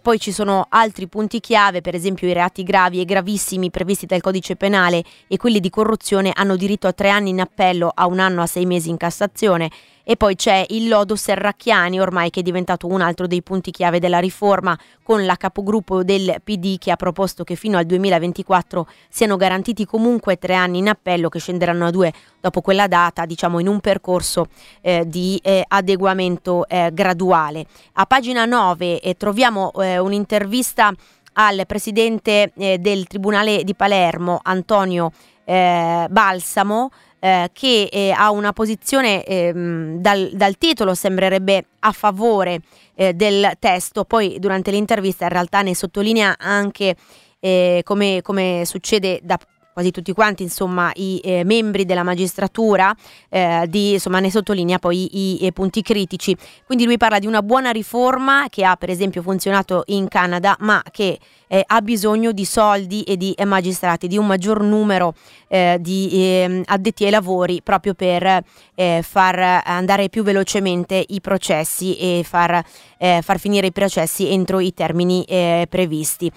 poi ci sono altri punti chiave, per esempio i reati gravi e gravissimi previsti dal codice penale e quelli di corruzione hanno diritto a tre anni in appello, a un anno a sei mesi in Cassazione e poi c'è il lodo Serracchiani, ormai che è diventato un altro dei punti chiave della riforma, con la capogruppo del PD che ha proposto che fino al 2024 siano garantiti comunque tre anni in appello che scenderanno a due dopo quella data, diciamo in un percorso eh, di eh, adeguamento eh, graduale. A pagina 9 eh, troviamo eh, un'intervista al presidente eh, del Tribunale di Palermo, Antonio Balsamo, eh, che eh, ha una posizione ehm, dal, dal, titolo sembrerebbe a favore eh, del testo, poi durante l'intervista in realtà ne sottolinea anche eh, come, come succede da quasi tutti quanti insomma i eh, membri della magistratura eh, di, insomma ne sottolinea poi i, i, punti critici. Quindi lui parla di una buona riforma che ha per esempio funzionato in Canada ma che eh, ha bisogno di soldi e di eh, magistrati, di un maggior numero eh, di ehm, addetti ai lavori proprio per eh, far andare più velocemente i processi e far, eh, far finire i processi entro i termini previsti.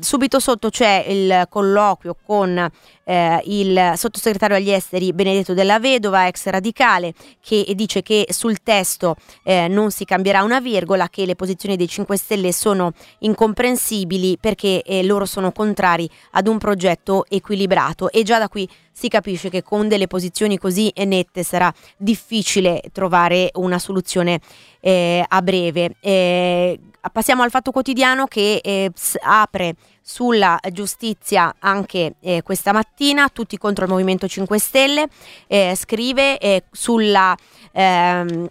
subito sotto c'è il colloquio con eh, il sottosegretario agli esteri Benedetto della Vedova, ex radicale, che dice che sul testo eh, non si cambierà una virgola, che le posizioni dei 5 Stelle sono incomprensibili perché eh, loro sono contrari ad un progetto equilibrato. E già da qui si capisce che con delle posizioni così nette sarà difficile trovare una soluzione eh, a breve. Eh, passiamo al fatto quotidiano che eh, apre sulla giustizia anche eh, questa mattina, tutti contro il Movimento 5 Stelle, eh, scrive eh, sulla ehm,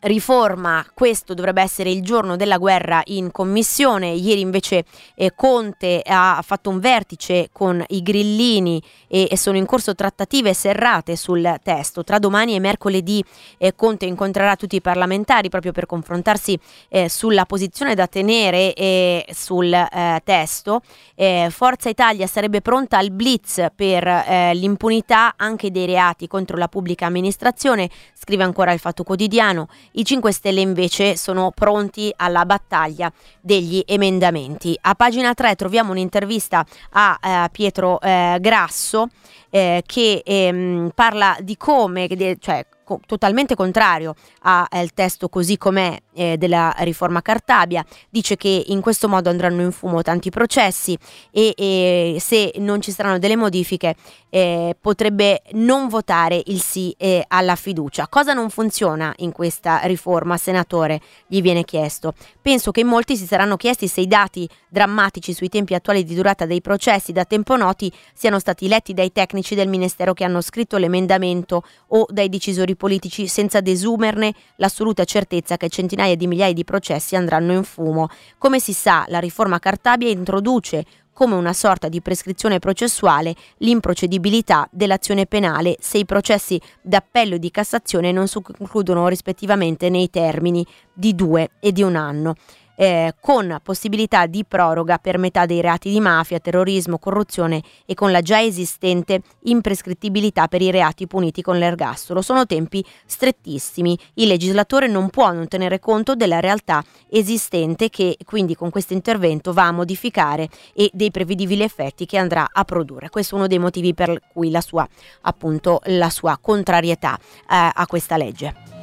riforma, questo dovrebbe essere il giorno della guerra in commissione, ieri invece eh, Conte ha fatto un vertice con i grillini e, e, sono in corso trattative serrate sul testo, tra domani e mercoledì eh, Conte incontrerà tutti i parlamentari proprio per confrontarsi eh, sulla posizione da tenere eh, sul eh, testo, eh, Forza Italia sarebbe pronta al blitz per l'impunità anche dei reati contro la pubblica amministrazione, scrive ancora il Fatto Quotidiano, i 5 Stelle invece sono pronti alla battaglia degli emendamenti. A pagina 3 troviamo un'intervista a eh, Pietro eh, Grasso eh, che ehm, parla di come, cioè co- totalmente contrario al testo così com'è eh, della riforma Cartabia, dice che in questo modo andranno in fumo tanti processi e, e se non ci saranno delle modifiche eh, potrebbe non votare il sì eh, alla fiducia. Cosa non funziona in questa riforma, senatore? Gli viene chiesto. Penso che molti si saranno chiesti se i dati drammatici sui tempi attuali di durata dei processi da tempo noti siano stati letti dai tecnici del Ministero che hanno scritto l'emendamento o dai decisori politici senza desumerne l'assoluta certezza che centinaia di migliaia di processi andranno in fumo. Come si sa, la riforma Cartabia introduce come una sorta di prescrizione processuale l'improcedibilità dell'azione penale se i processi d'appello e di Cassazione non si concludono rispettivamente nei termini di due e di un anno eh, con possibilità di proroga per metà dei reati di mafia, terrorismo, corruzione e con la già esistente imprescrittibilità per i reati puniti con l'ergastolo. Sono tempi strettissimi. Il legislatore non può non tenere conto della realtà esistente che quindi con questo intervento va a modificare e dei prevedibili effetti che andrà a produrre. Questo è uno dei motivi per cui la sua, appunto, la sua contrarietà eh, a questa legge.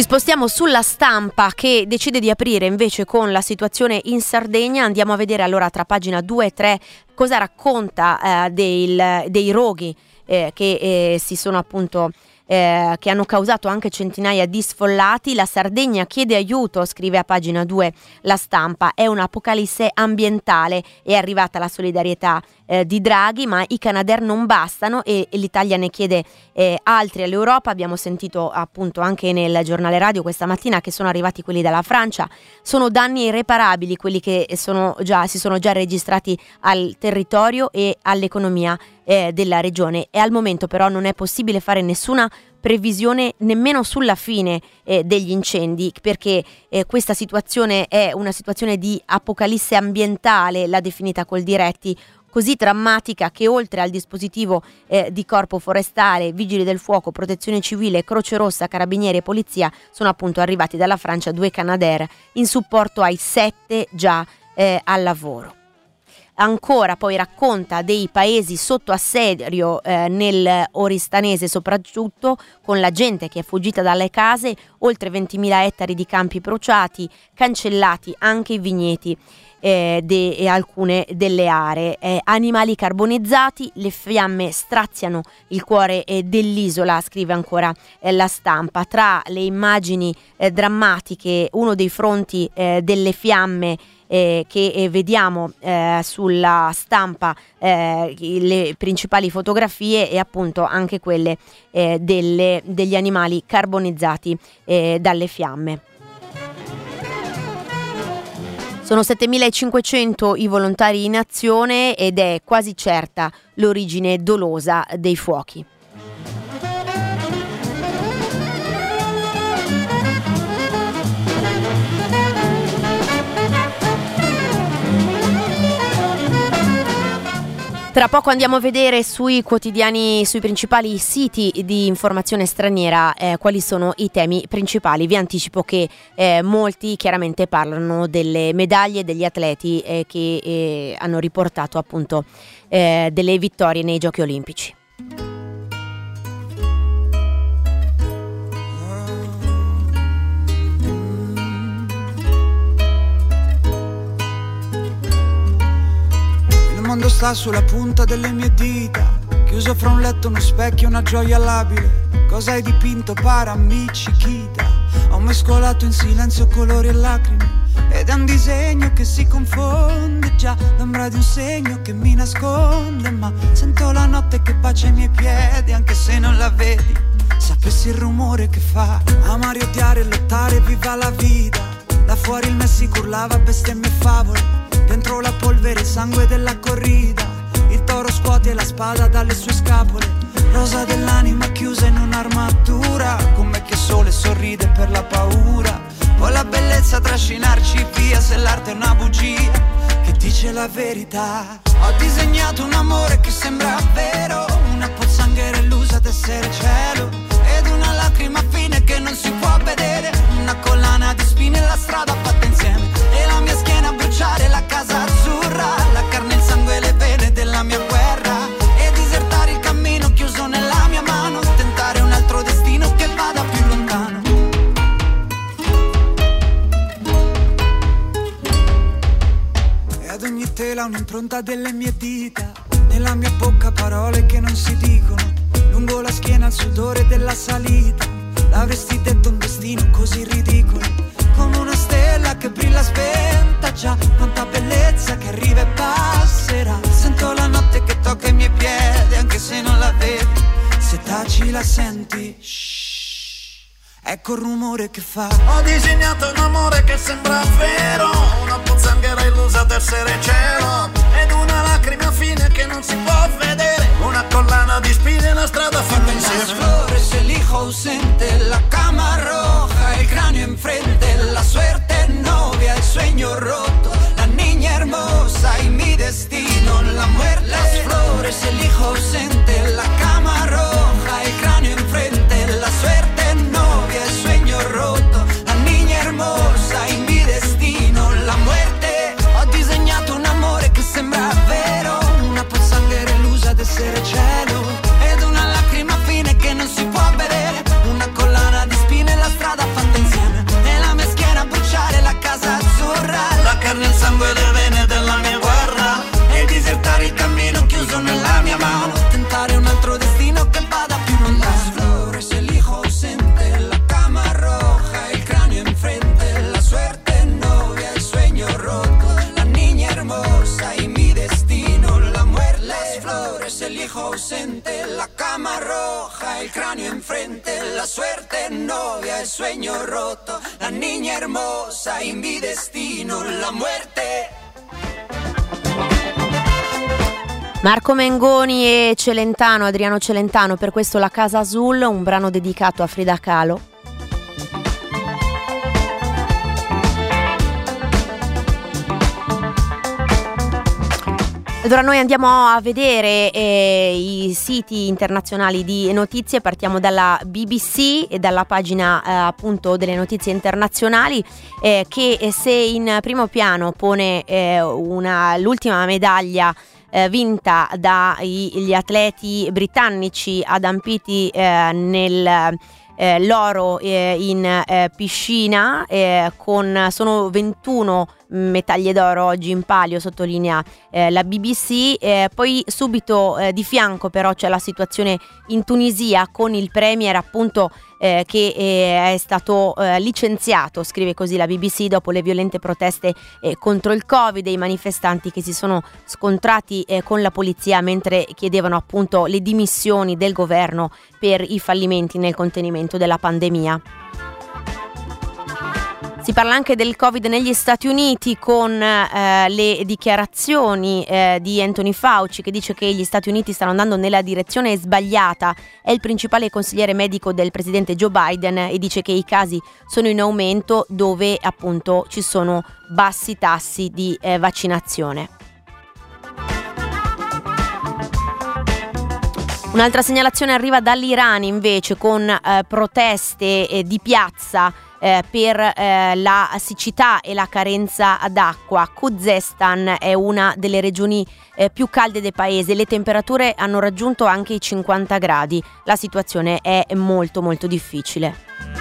Ci spostiamo sulla stampa che decide di aprire invece con la situazione in Sardegna. Andiamo a vedere allora tra pagina 2 e 3 cosa racconta eh, del, dei roghi eh, che eh, si sono appunto eh, che hanno causato anche centinaia di sfollati. La Sardegna chiede aiuto, scrive a pagina 2 la stampa. È un'apocalisse ambientale. È arrivata la solidarietà eh, di Draghi, ma i Canadair non bastano e, e l'Italia ne chiede eh, altri all'Europa. Abbiamo sentito appunto anche nel giornale radio questa mattina che sono arrivati quelli dalla Francia. Sono danni irreparabili quelli che sono già, si sono già registrati al territorio e all'economia eh, della regione e al momento però non è possibile fare nessuna previsione nemmeno sulla fine eh, degli incendi perché eh, questa situazione è una situazione di apocalisse ambientale, l'ha definita col diretti così drammatica che oltre al dispositivo eh, di corpo forestale, vigili del fuoco, protezione civile, Croce Rossa, carabinieri e polizia sono appunto arrivati dalla Francia due Canadair in supporto ai sette già eh, al lavoro. Ancora poi racconta dei paesi sotto assedio eh, nel Oristanese soprattutto con la gente che è fuggita dalle case, oltre 20.000 ettari di campi bruciati, cancellati anche i vigneti eh, de, e alcune delle aree. Eh, animali carbonizzati, le fiamme straziano il cuore eh, dell'isola, scrive ancora eh, la stampa. Tra le immagini eh, drammatiche, uno dei fronti eh, delle fiamme eh, che eh, vediamo eh, sulla stampa le principali fotografie e appunto anche quelle delle, degli animali carbonizzati dalle fiamme. Sono 7.500 i volontari in azione ed è quasi certa l'origine dolosa dei fuochi. Tra poco andiamo a vedere sui quotidiani, sui principali siti di informazione straniera eh, quali sono i temi principali. Vi anticipo che eh, molti chiaramente parlano delle medaglie degli atleti eh, che eh, hanno riportato appunto eh, delle vittorie nei giochi olimpici. Mondo sta sulla punta delle mie dita. Chiuso fra un letto, uno specchio, una gioia labile. Cosa hai dipinto? Para, amici, chita. Ho mescolato in silenzio colori e lacrime. Ed è un disegno che si confonde già. L'ombra di un segno che mi nasconde Ma sento la notte che bacia i miei piedi Anche se non la vedi. Sapessi il rumore che fa Amare, odiare, lottare, viva la vita. Da fuori il Messico urlava bestemmie e favole Dentro la polvere, il sangue della corrida. Il toro scuote la spada dalle sue scapole. Rosa dell'anima chiusa in un'armatura. Come che sole sorride per la paura. Poi la bellezza trascinarci via se l'arte è una bugia che dice la verità. Ho disegnato un amore che sembra vero. Una pozzanghera illusa d'essere cielo. Ed una lacrima fine che non si può vedere. Una collana di spine la strada fatta tela un'impronta delle mie dita, nella mia bocca parole che non si dicono, lungo la schiena il sudore della salita. L'avresti detto un destino così ridicolo, come una stella che brilla spenta. Già Quanta bellezza che arriva e passerà. Sento la notte che tocca i miei piedi Anche se non la vedi. Se taci la senti. Shh, Ecco il rumore che fa Ho disegnato un amore che sembra vero Una pozzanghera illusa d'essere cielo Ed una lacrima fine che non si può vedere Una collana di spine, una strada fatta Las insieme flores, el hijo ausente, la cama roja, el cráneo enfrente, la suerte novia, el sueño roto, la niña hermosa y mi destino, la muerte. Las flores, el hijo ausente, la cama ausente, la cama roja, el cráneo enfrente, la suerte novia, el sueño roto, la niña hermosa y mi destino, la muerte. Marco Mengoni e Celentano, Adriano Celentano, per questo La Casa Azul, un brano dedicato a Frida Kahlo. Allora noi andiamo a vedere eh, i siti internazionali di notizie, partiamo dalla BBC e dalla pagina eh, appunto delle notizie internazionali eh, che eh, se in primo piano pone eh, una- l'ultima medaglia eh, vinta dagli atleti britannici adampiti nel l'oro in piscina con sono 21 medaglie d'oro oggi in palio sottolinea eh, la BBC Eh, poi subito eh, di fianco però c'è la situazione in Tunisia con il premier appunto eh, che eh, è stato eh, licenziato scrive così la BBC dopo le violente proteste eh, contro il covid e i manifestanti che si sono scontrati eh, con la polizia mentre chiedevano appunto le dimissioni del governo per i fallimenti nel contenimento della pandemia. Si parla anche del Covid negli Stati Uniti con eh, le dichiarazioni eh, di Anthony Fauci che dice che gli Stati Uniti stanno andando nella direzione sbagliata. È il principale consigliere medico del presidente Joe Biden e dice che i casi sono in aumento dove appunto ci sono bassi tassi di eh, vaccinazione. Un'altra segnalazione arriva dall'Iran invece con eh, proteste eh, di piazza eh, per eh, la siccità e la carenza d'acqua. Khuzestan è una delle regioni eh, più calde del paese, le temperature hanno raggiunto anche i 50 gradi, la situazione è molto molto difficile.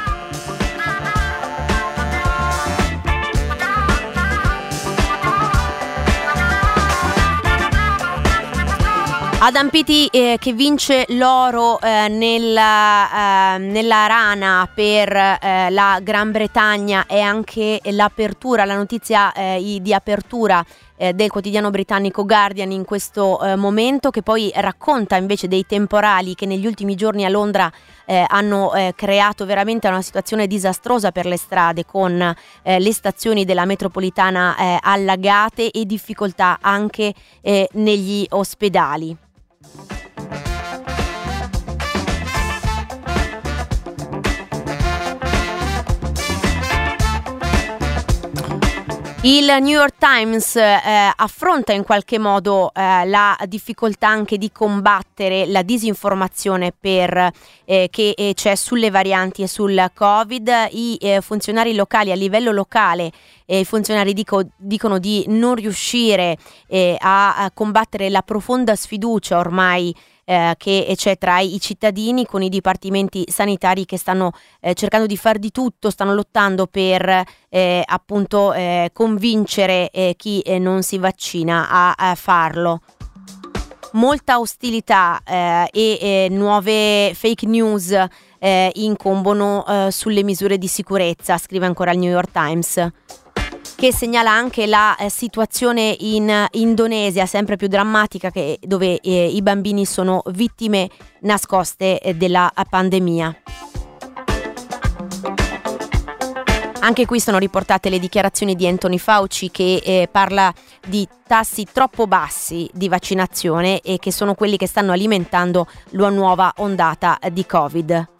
Adampiti eh, che vince l'oro eh, nella, eh, nella rana per eh, la Gran Bretagna e anche l'apertura, la notizia eh, di apertura eh, del quotidiano britannico Guardian in questo eh, momento che poi racconta invece dei temporali che negli ultimi giorni a Londra eh, hanno eh, creato veramente una situazione disastrosa per le strade con le stazioni della metropolitana allagate e difficoltà anche negli ospedali. Il New York Times eh, affronta in qualche modo eh, la difficoltà anche di combattere la disinformazione per, eh, che eh, c'è sulle varianti e sul Covid. I eh, funzionari locali a livello locale eh, i funzionari dico- dicono di non riuscire a, a combattere la profonda sfiducia ormai eh, che c'è tra i cittadini con i dipartimenti sanitari che stanno eh, cercando di far di tutto, stanno lottando per eh, appunto eh, convincere eh, chi eh, non si vaccina a, a farlo. Molta ostilità eh, e eh, nuove fake news eh, incombono eh, sulle misure di sicurezza, scrive ancora il New York Times. Che segnala anche la eh, situazione in eh, Indonesia, sempre più drammatica, che, dove eh, i bambini sono vittime nascoste eh, della pandemia. Anche qui sono riportate le dichiarazioni di Anthony Fauci che eh, parla di tassi troppo bassi di vaccinazione e che sono quelli che stanno alimentando la nuova ondata di Covid.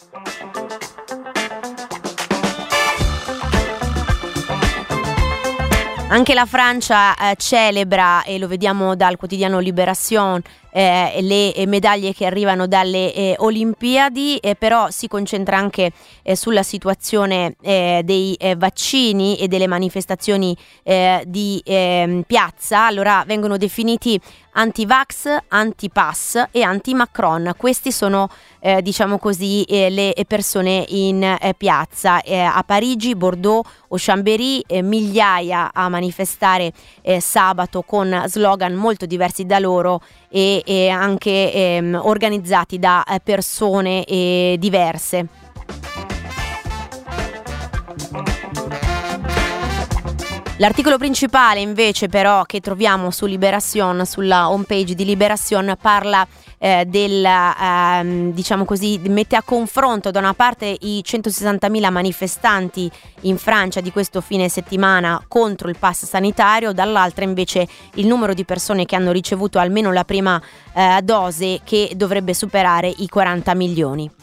Anche la Francia eh, celebra, e lo vediamo dal quotidiano Libération, eh, le medaglie che arrivano dalle eh, Olimpiadi, eh, però si concentra anche eh, sulla situazione eh, dei vaccini e delle manifestazioni di ehm, piazza. Allora vengono definiti anti-vax, anti-pass e anti-Macron. Questi sono, eh, diciamo così, eh, le persone in eh, piazza. a Parigi, Bordeaux o Chambéry, migliaia a manifestare sabato con slogan molto diversi da loro e, e anche ehm, organizzati da eh, persone eh, diverse. L'articolo principale invece però che troviamo su Liberation, sulla homepage di Liberation, parla eh, del, ehm, diciamo così, mette a confronto da una parte i 160.000 manifestanti in Francia di questo fine settimana contro il pass sanitario, dall'altra invece il numero di persone che hanno ricevuto almeno la prima eh, dose che dovrebbe superare i 40 milioni.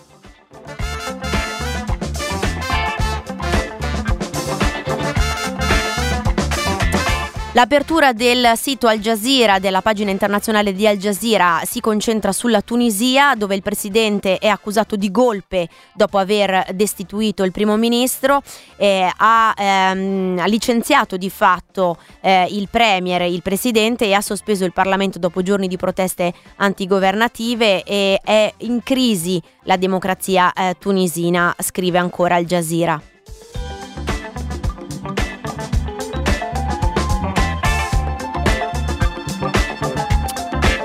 L'apertura del sito Al Jazeera, della pagina internazionale di Al Jazeera, si concentra sulla Tunisia, dove il presidente è accusato di golpe dopo aver destituito il primo ministro, eh, ha, ehm, ha, licenziato di fatto eh, il premier, il presidente, e ha sospeso il Parlamento dopo giorni di proteste antigovernative e è in crisi la democrazia eh, tunisina, scrive ancora Al Jazeera.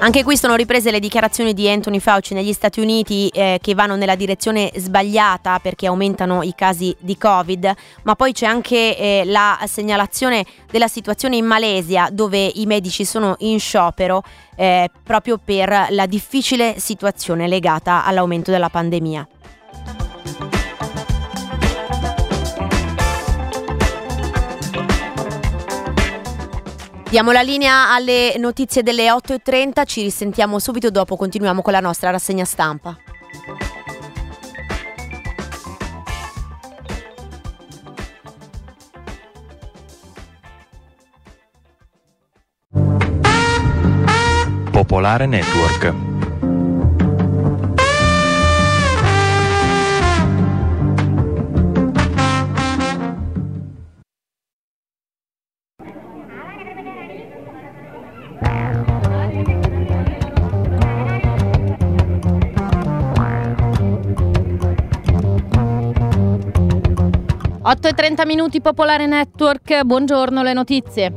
Anche qui sono riprese le dichiarazioni di Anthony Fauci negli Stati Uniti eh, che vanno nella direzione sbagliata perché aumentano i casi di Covid, ma poi c'è anche eh, la segnalazione della situazione in Malesia dove i medici sono in sciopero eh, proprio per la difficile situazione legata all'aumento della pandemia. Diamo la linea alle notizie delle 8.30, ci risentiamo subito dopo, continuiamo con la nostra rassegna stampa. Popolare Network 8 e 30 minuti Popolare Network, buongiorno le notizie.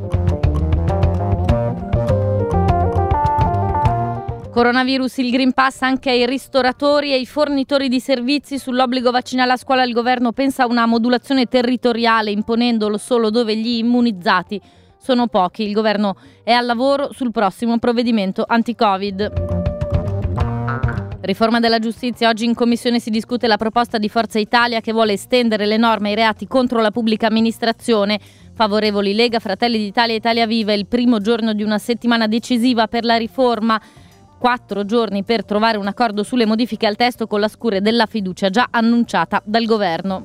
Coronavirus, il Green Pass anche ai ristoratori e ai fornitori di servizi sull'obbligo vaccinale a scuola. Il governo pensa a una modulazione territoriale imponendolo solo dove gli immunizzati sono pochi. Il governo è al lavoro sul prossimo provvedimento anti-Covid. Riforma della giustizia. Oggi in commissione si discute la proposta di Forza Italia che vuole estendere le norme ai reati contro la pubblica amministrazione. Favorevoli Lega, Fratelli d'Italia e Italia Viva. Il primo giorno di una settimana decisiva per la riforma. Quattro giorni per trovare un accordo sulle modifiche al testo con la scure della fiducia già annunciata dal governo.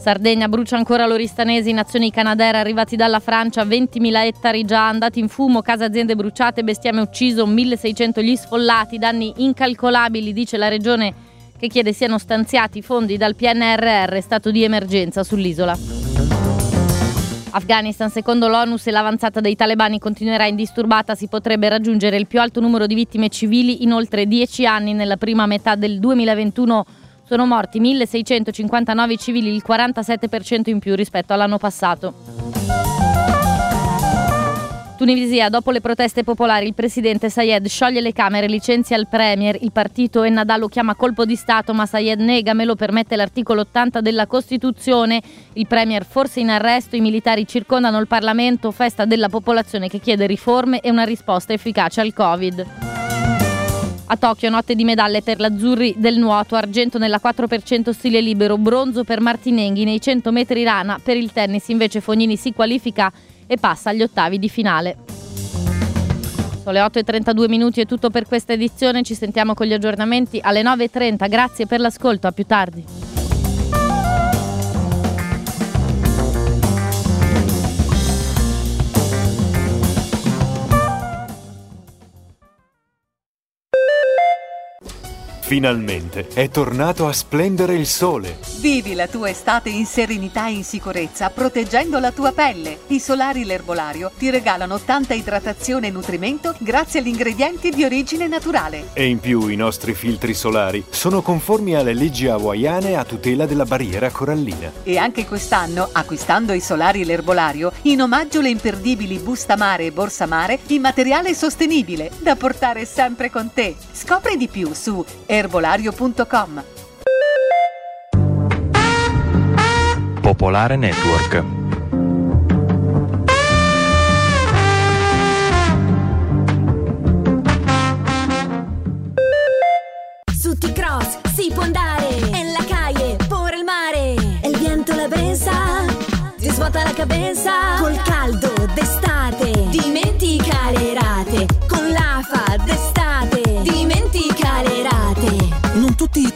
Sardegna brucia ancora l'Oristanesi, nazioni canadere arrivati dalla Francia, 20.000 ettari già andati in fumo, case aziende bruciate, bestiame ucciso, 1.600 gli sfollati, danni incalcolabili, dice la regione che chiede siano stanziati fondi dal PNRR, stato di emergenza sull'isola. Afghanistan, secondo l'ONU, se l'avanzata dei talebani continuerà indisturbata, si potrebbe raggiungere il più alto numero di vittime civili in oltre dieci anni nella prima metà del 2021 sono morti 1659 civili, il 47% in più rispetto all'anno passato. Tunisia, dopo le proteste popolari, il presidente Sayed scioglie le Camere, licenzia il Premier, il partito Ennahda lo chiama colpo di Stato, ma Sayed nega, me lo permette l'articolo 80 della Costituzione. Il Premier forse in arresto, i militari circondano il Parlamento, festa della popolazione che chiede riforme e una risposta efficace al Covid. A Tokyo, notte di medaglie per l'azzurri del nuoto, argento nella 4% stile libero, bronzo per Martinenghi nei 100 metri rana. Per il tennis invece Fognini si qualifica e passa agli ottavi di finale. Sono le 8.32 minuti è tutto per questa edizione, ci sentiamo con gli aggiornamenti alle 9.30, grazie per l'ascolto, a più tardi. Finalmente è tornato a splendere il sole. Vivi la tua estate in serenità e in sicurezza, proteggendo la tua pelle. I solari L'Erbolario ti regalano tanta idratazione e nutrimento grazie agli ingredienti di origine naturale. E in più i nostri filtri solari sono conformi alle leggi hawaiane a tutela della barriera corallina. E anche quest'anno, acquistando i solari L'Erbolario, in omaggio le imperdibili busta mare e borsa mare in materiale sostenibile, da portare sempre con te. Scopri di più su erbolario.com. Popolare Network. Su T-Cross si può andare. En la calle, por el mare. El viento la brisa Ti svuota la cabeza Col caldo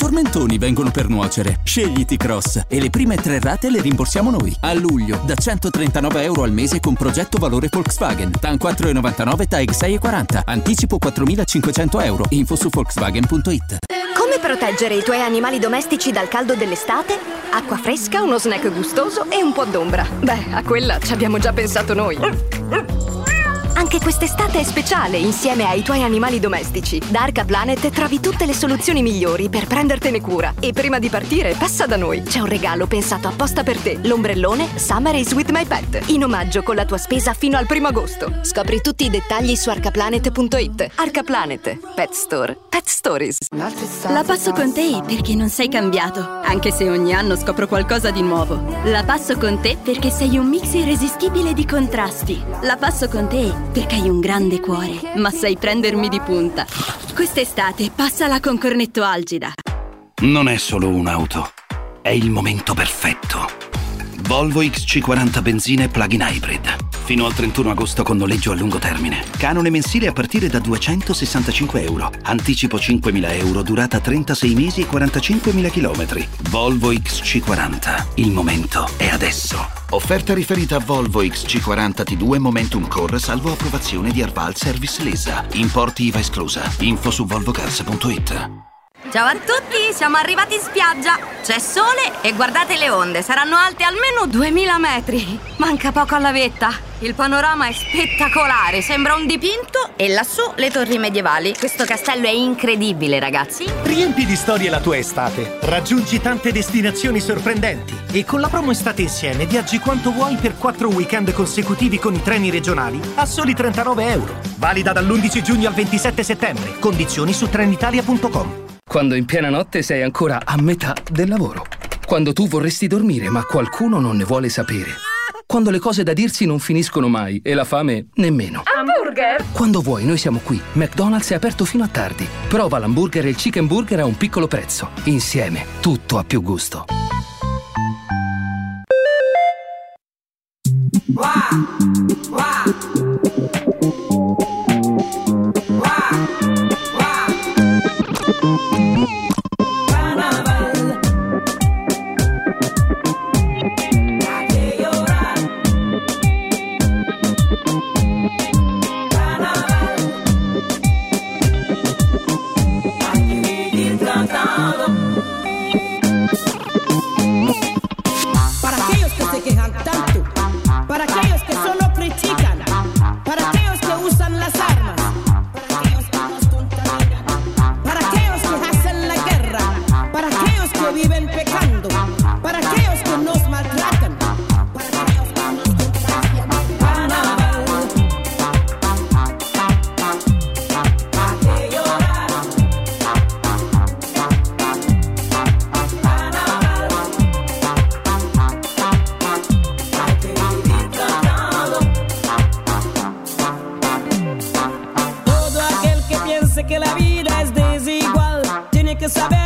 tormentoni vengono per nuocere. Scegli T-Cross e le prime tre rate le rimborsiamo noi. A luglio, da 139 euro al mese con progetto valore Volkswagen. TAN 4,99, TAEG 6,40. Anticipo 4.500 euro. Info su Volkswagen.it. Come proteggere i tuoi animali domestici dal caldo dell'estate? Acqua fresca, uno snack gustoso e un po' d'ombra. Beh, a quella ci abbiamo già pensato noi. Anche quest'estate è speciale insieme ai tuoi animali domestici. Da Arca Planet trovi tutte le soluzioni migliori per prendertene cura. E prima di partire, passa da noi. C'è un regalo pensato apposta per te. L'ombrellone Summer is with my pet. In omaggio con la tua spesa fino al primo agosto. Scopri tutti i dettagli su arcaplanet.it. Arca Planet. Pet Store. Pet Stories. La passo con te perché non sei cambiato, anche se ogni anno scopro qualcosa di nuovo. La passo con te perché sei un mix irresistibile di contrasti. La passo con te perché hai un grande cuore, ma sai prendermi di punta. Quest'estate passala con Cornetto Algida. Non è solo un'auto, è il momento perfetto. Volvo XC40 benzina e plug-in hybrid. Fino al 31 agosto con noleggio a lungo termine. Canone mensile a partire da 265 euro. Anticipo 5.000 euro, durata 36 mesi e 45.000 km. Volvo XC40. Il momento è adesso. Offerta riferita a Volvo XC40 T2 Momentum Core salvo approvazione di Arval Service Lesa. Importi IVA esclusa. Info su volvocars.it. Ciao a tutti, siamo arrivati in spiaggia. C'è sole e guardate le onde, saranno alte almeno 2000 metri. Manca poco alla vetta. Il panorama è spettacolare, sembra un dipinto e lassù le torri medievali. Questo castello è incredibile, ragazzi. Riempi di storie la tua estate. Raggiungi tante destinazioni sorprendenti. E con la promo Estate Insieme viaggi quanto vuoi per 4 weekend consecutivi con i treni regionali a soli 39 euro. Valida dall'11 giugno al 27 settembre. Condizioni su trenitalia.com. Quando in piena notte sei ancora a metà del lavoro. Quando tu vorresti dormire ma qualcuno non ne vuole sapere. Quando le cose da dirsi non finiscono mai e la fame nemmeno. Hamburger! Quando vuoi, noi siamo qui. McDonald's è aperto fino a tardi. Prova l'hamburger e il chicken burger a un piccolo prezzo. Insieme, tutto ha più gusto. Para sé que la vida es desigual, tiene que saber.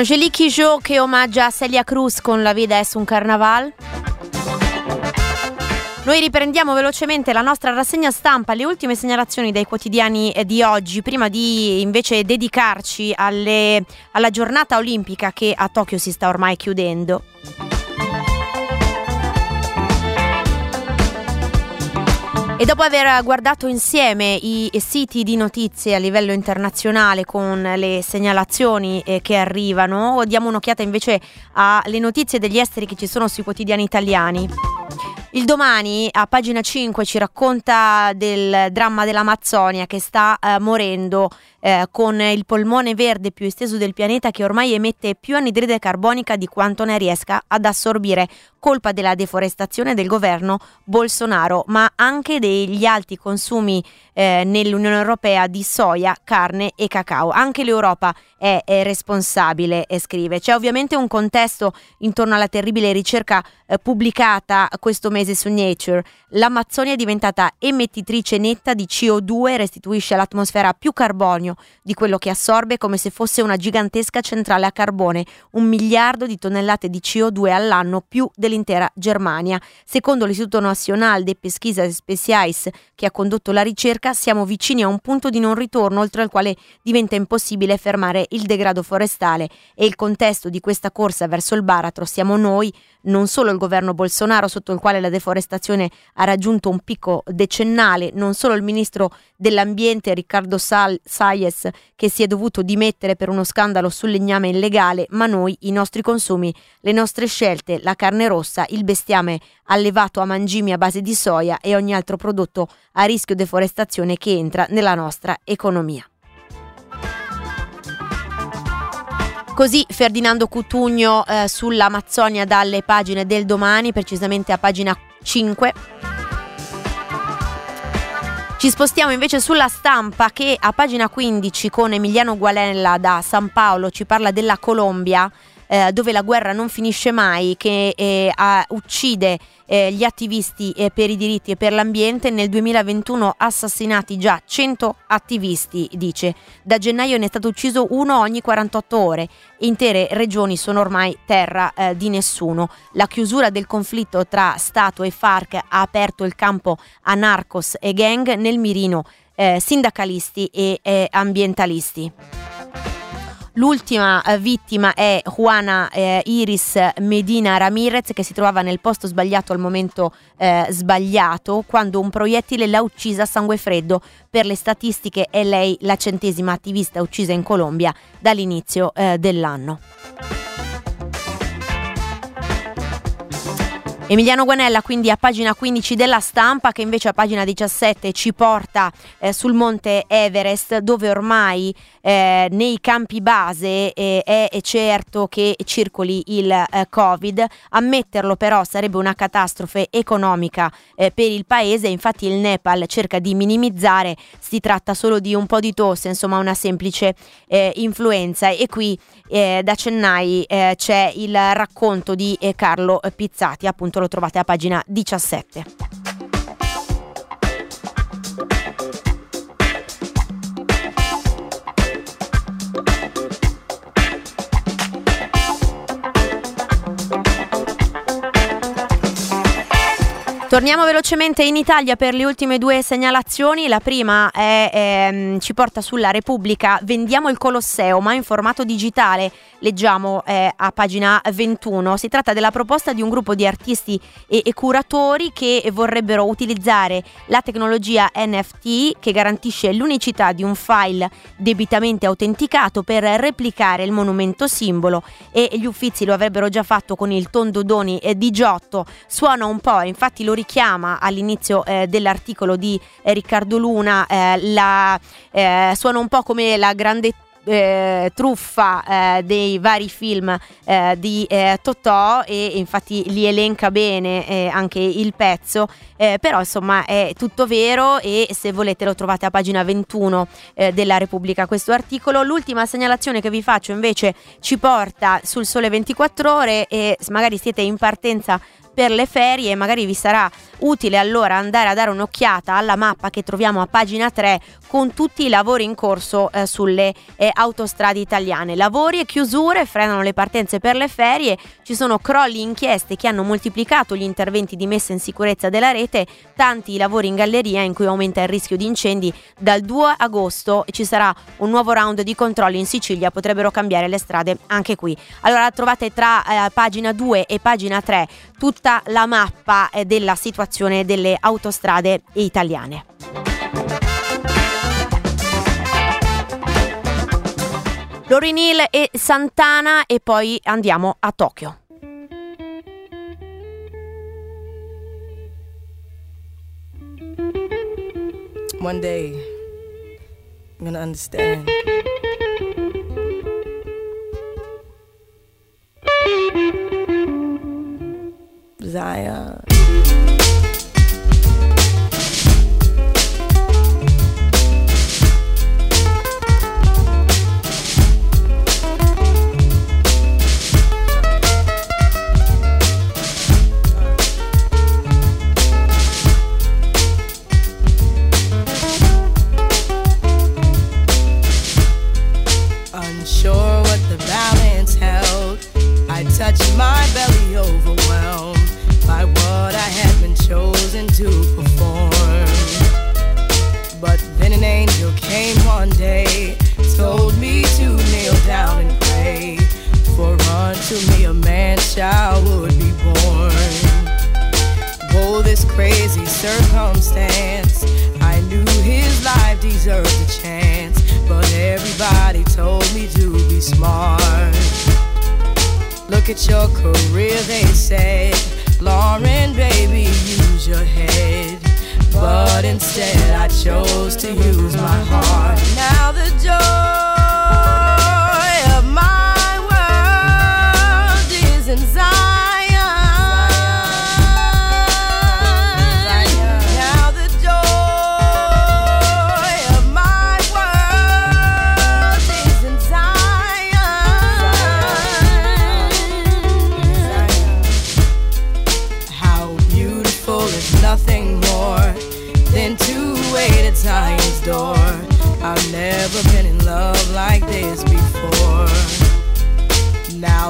Angelique Jo che omaggia Celia Cruz con La vida es un carnaval. Noi riprendiamo velocemente la nostra rassegna stampa, le ultime segnalazioni dai quotidiani eh, di oggi, prima di invece dedicarci alle- alla giornata olimpica che a Tokyo si sta ormai chiudendo. E dopo aver guardato insieme i siti di notizie a livello internazionale con le segnalazioni eh, che arrivano, diamo un'occhiata invece alle notizie degli esteri che ci sono sui quotidiani italiani. Il domani a pagina 5 ci racconta del dramma dell'Amazzonia che sta eh, morendo eh, con il polmone verde più esteso del pianeta che ormai emette più anidride carbonica di quanto ne riesca ad assorbire, colpa della deforestazione del governo Bolsonaro, ma anche degli alti consumi eh, nell'Unione Europea di soia, carne e cacao. Anche l'Europa è, è responsabile, eh, scrive. C'è ovviamente un contesto intorno alla terribile ricerca eh, pubblicata questo mese su Nature. L'Amazzonia è diventata emettitrice netta di CO2 e restituisce all'atmosfera più carbonio di quello che assorbe come se fosse una gigantesca centrale a carbone, un miliardo di tonnellate di CO2 all'anno più dell'intera Germania. Secondo l'Istituto Nacional de Pesquisas Especiais che ha condotto la ricerca, siamo vicini a un punto di non ritorno oltre al quale diventa impossibile fermare il degrado forestale e il contesto di questa corsa verso il baratro siamo noi, non solo il governo Bolsonaro sotto il quale la deforestazione ha raggiunto un picco decennale, non solo il ministro dell'ambiente Riccardo Sal- Salles che si è dovuto dimettere per uno scandalo sul legname illegale, ma noi, i nostri consumi, le nostre scelte, la carne rossa, il bestiame allevato a mangimi a base di soia e ogni altro prodotto a rischio deforestazione che entra nella nostra economia. Così Ferdinando Cutugno eh, sull'Amazzonia dalle pagine del domani, precisamente a pagina 5. Ci spostiamo invece sulla stampa che a pagina 15 con Emiliano Gualella da San Paolo ci parla della Colombia eh, dove la guerra non finisce mai, che eh, ha- uccide eh, gli attivisti eh, per i diritti e per l'ambiente. Nel 2021 assassinati già 100 attivisti, dice. Da gennaio ne è stato ucciso uno ogni 48 ore. Intere regioni sono ormai terra eh, di nessuno. La chiusura del conflitto tra Stato e FARC ha aperto il campo a narcos e gang nel mirino eh, sindacalisti e ambientalisti. L'ultima eh, vittima è Juana eh, Iris Medina Ramirez che si trovava nel posto sbagliato al momento eh, sbagliato quando un proiettile l'ha uccisa a sangue freddo. Per le statistiche è lei la centesima attivista uccisa in Colombia dall'inizio eh, dell'anno. Emiliano Guanella quindi a pagina 15 della stampa che invece a pagina 17 ci porta eh, sul monte Everest dove ormai eh, nei campi base eh, è, certo che circoli il eh, Covid. Ammetterlo però sarebbe una catastrofe economica eh, per il paese, infatti il Nepal cerca di minimizzare, si tratta solo di un po' di tosse, insomma una semplice eh, influenza e qui da Chennai c'è il racconto di Carlo Pizzati appunto lo trovate a pagina 17. Torniamo velocemente in Italia per le ultime due segnalazioni. La prima è, ehm, ci porta sulla Repubblica. Vendiamo il Colosseo, ma in formato digitale. Leggiamo eh, a pagina 21. Si tratta della proposta di un gruppo di artisti e, e curatori che vorrebbero utilizzare la tecnologia NFT che garantisce l'unicità di un file debitamente autenticato per replicare il monumento simbolo e gli Uffizi lo avrebbero già fatto con il tondo Doni eh, di Giotto. Suona un po', infatti lo richiama all'inizio eh, dell'articolo di eh, Riccardo Luna, eh, la, eh, suona un po' come la grande eh, truffa eh, dei vari film eh, di Totò e infatti li elenca bene anche il pezzo. Però insomma è tutto vero e se volete lo trovate a pagina 21 della Repubblica questo articolo. L'ultima segnalazione che vi faccio invece ci porta sul sole 24 ore e magari siete in partenza per le ferie, magari vi sarà utile allora andare a dare un'occhiata alla mappa che troviamo a pagina 3 con tutti i lavori in corso eh, sulle eh, autostrade italiane. Lavori e chiusure frenano le partenze per le ferie, ci sono crolli inchieste che hanno moltiplicato gli interventi di messa in sicurezza della rete, tanti lavori in galleria in cui aumenta il rischio di incendi. Dal 2 agosto ci sarà un nuovo round di controlli in Sicilia, potrebbero cambiare le strade anche qui. Allora trovate tra eh, pagina 2 e pagina 3 tutta la mappa eh, della situazione delle autostrade italiane. Lauryn Hill e Santana e poi andiamo a Tokyo. One day, I'm gonna understand. Zion. I touched my belly overwhelmed by what I had been chosen to perform. But then an angel came one day, told me to kneel down and pray, for unto me a man child would be born. Oh, this crazy circumstance, I knew his life deserved a chance, but everybody told me to be smart. Look at your career, they said. Lauren, baby, use your head. But instead, I chose to use my heart. Now the joy of my world is in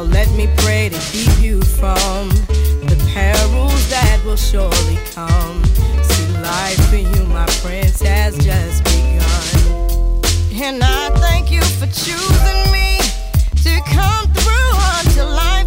Now let me pray to keep you from the perils that will surely come. See, life for you, my prince, has just begun. And I thank you for choosing me to come through until I.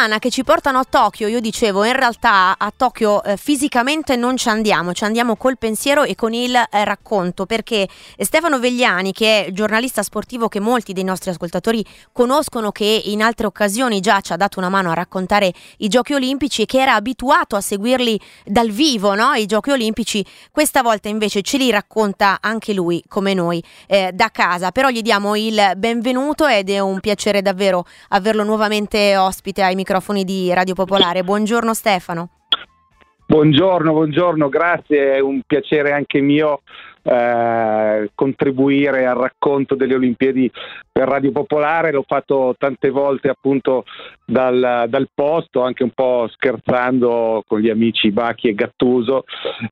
Santana che ci portano a Tokyo, io dicevo in realtà a Tokyo eh, fisicamente non ci andiamo, ci andiamo col pensiero e con il eh, racconto perché Stefano Vegliani che è giornalista sportivo che molti dei nostri ascoltatori conoscono che in altre occasioni già ci ha dato una mano a raccontare i giochi olimpici e che era abituato a seguirli dal vivo, no? i giochi olimpici, questa volta invece ce li racconta anche lui come noi eh, da casa, però gli diamo il benvenuto ed è un piacere davvero averlo nuovamente ospite ai microfoni di Radio Popolare. Buongiorno Stefano. Buongiorno, buongiorno, grazie, è un piacere anche mio eh, contribuire al racconto delle Olimpiadi per Radio Popolare, l'ho fatto tante volte appunto dal, dal posto, anche un po' scherzando con gli amici Bacchi e Gattuso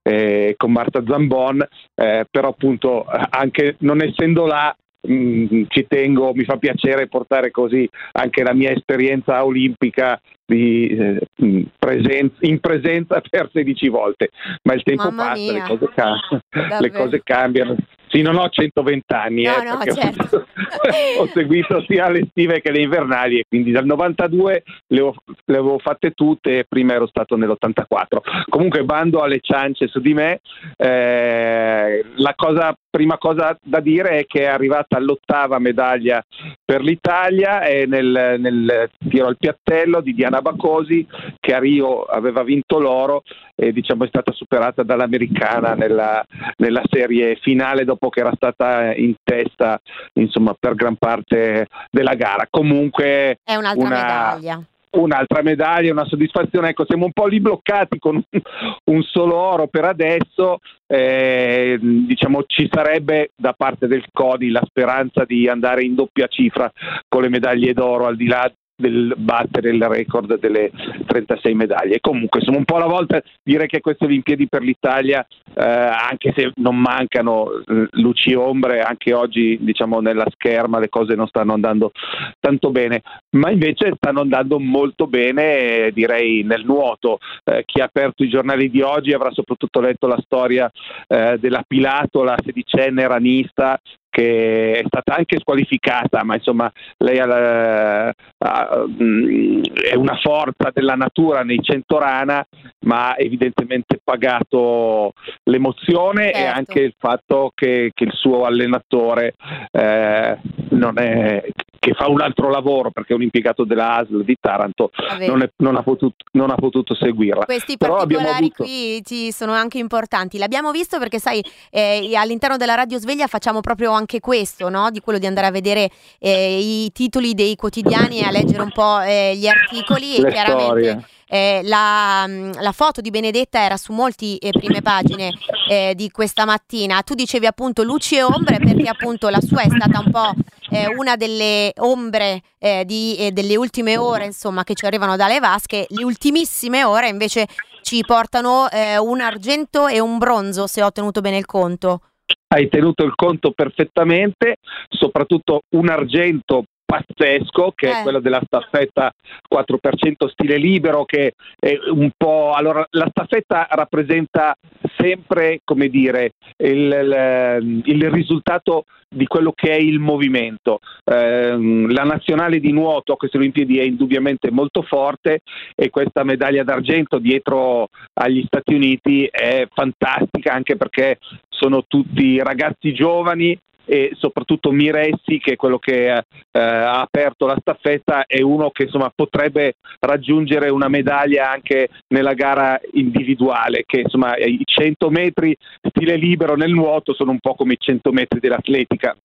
eh, con Marta Zambon, eh, però appunto anche non essendo là Mm, ci tengo, mi fa piacere portare così anche la mia esperienza olimpica di, eh, in presenza per 16 volte, ma il tempo Mamma passa, le cose, ca- le cose cambiano. Sì, non ho 120 anni, No, eh, no, certo. ho seguito sia le estive che le invernali e quindi dal 92 le, ho- le avevo fatte tutte e prima ero stato nell'84. Comunque bando alle ciance su di me, eh, la cosa, prima cosa da dire è che è arrivata all'ottava medaglia per l'Italia e nel, nel tiro al piattello di Diana Bacosi che a Rio aveva vinto l'oro e diciamo è stata superata dall'americana nella, nella serie finale dopo che era stata in testa insomma per gran parte della gara. Comunque È un'altra una- medaglia. un'altra medaglia, una soddisfazione. Ecco, siamo un po' lì bloccati con un, un solo oro per adesso. Eh, diciamo ci sarebbe da parte del CODI la speranza di andare in doppia cifra con le medaglie d'oro al di là del battere il record delle 36 medaglie. Comunque, insomma, un po' alla volta dire che queste Olimpiadi per l'Italia, eh, anche se non mancano eh, luci e ombre, anche oggi diciamo nella scherma le cose non stanno andando tanto bene, ma invece stanno andando molto bene, eh, direi nel nuoto. Eh, chi ha aperto i giornali di oggi avrà soprattutto letto la storia eh, della Pilato, la sedicenne ranista che è stata anche squalificata, ma insomma lei ha la- ha- mm, è una forza della natura nei 100 rana, ma ha evidentemente pagato l'emozione e Certo. anche il fatto che, che il suo allenatore eh, non è, che fa un altro lavoro perché è un impiegato della ASL di Taranto, Vabbè. non, è- non ha potuto, non ha potuto seguirla. Questi Però particolari avuto- qui ci sono anche importanti. L'abbiamo visto perché, sai, eh, all'interno della Radio Sveglia facciamo proprio anche questo, no? Di quello di andare a vedere eh, i titoli dei quotidiani e a leggere un po' eh, gli articoli e Le chiaramente eh, la, mh, la foto di Benedetta era su molti eh, prime pagine eh, di questa mattina. Tu dicevi appunto luci e ombre perché appunto la sua è stata un po' eh, una delle ombre eh, di- eh, delle ultime ore insomma che ci arrivano dalle vasche. Le ultimissime ore invece ci portano eh, un argento e un bronzo se ho tenuto bene il conto. hai tenuto il conto perfettamente, soprattutto un argento pazzesco che Eh. è quello della staffetta 4% stile libero che è un po' allora la staffetta rappresenta sempre come dire il, il- il risultato di quello che è il movimento Ehm, la nazionale di nuoto a queste Olimpiadi è indubbiamente molto forte e questa medaglia d'argento dietro agli Stati Uniti è fantastica anche perché sono tutti ragazzi giovani e soprattutto Miressi che è quello che eh, ha aperto la staffetta è uno che insomma potrebbe raggiungere una medaglia anche nella gara individuale che insomma i 100 metri stile libero nel nuoto sono un po' come i 100 metri dell'atletica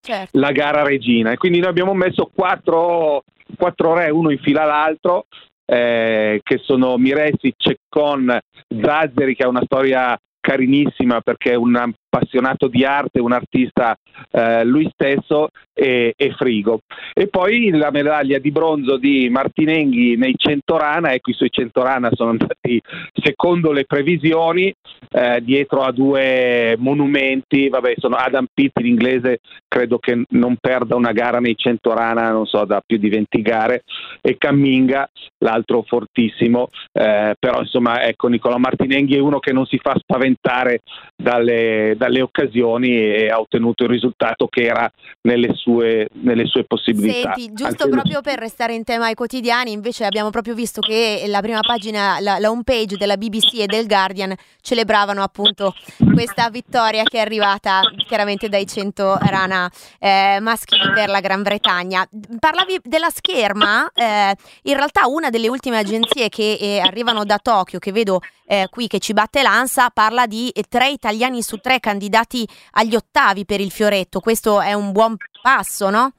Certo. la gara regina e quindi noi abbiamo messo quattro, quattro re uno in fila all'altro eh, che sono Miressi, Ceccon, Zazzeri che ha una storia carinissima perché è un appassionato di arte, un artista eh, lui stesso e, e Frigo. E poi la medaglia di bronzo di Martinenghi nei 100 rana, ecco i suoi 100 rana sono andati secondo le previsioni eh, dietro a due monumenti, vabbè sono Adam Pitt l'inglese credo che non perda una gara nei 100 rana, non so, da più di 20 gare e Camminga l'altro fortissimo, eh, però insomma ecco Nicola Martinenghi è uno che non si fa spaventare approfittare dalle, dalle occasioni e ha ottenuto il risultato che era nelle sue, nelle sue possibilità. Senti, giusto Anche- proprio per restare in tema ai quotidiani, invece abbiamo proprio visto che la prima pagina, la, la home page della BBC e del Guardian celebravano appunto questa vittoria che è arrivata chiaramente dai 100 rana eh, maschili per la Gran Bretagna. Parlavi della scherma, eh, in realtà una delle ultime agenzie che eh, arrivano da Tokyo, che vedo eh, qui che ci batte l'ANSA, parla di eh, tre italiani su tre candidati agli ottavi per il fioretto. Questo è un buon passo, no?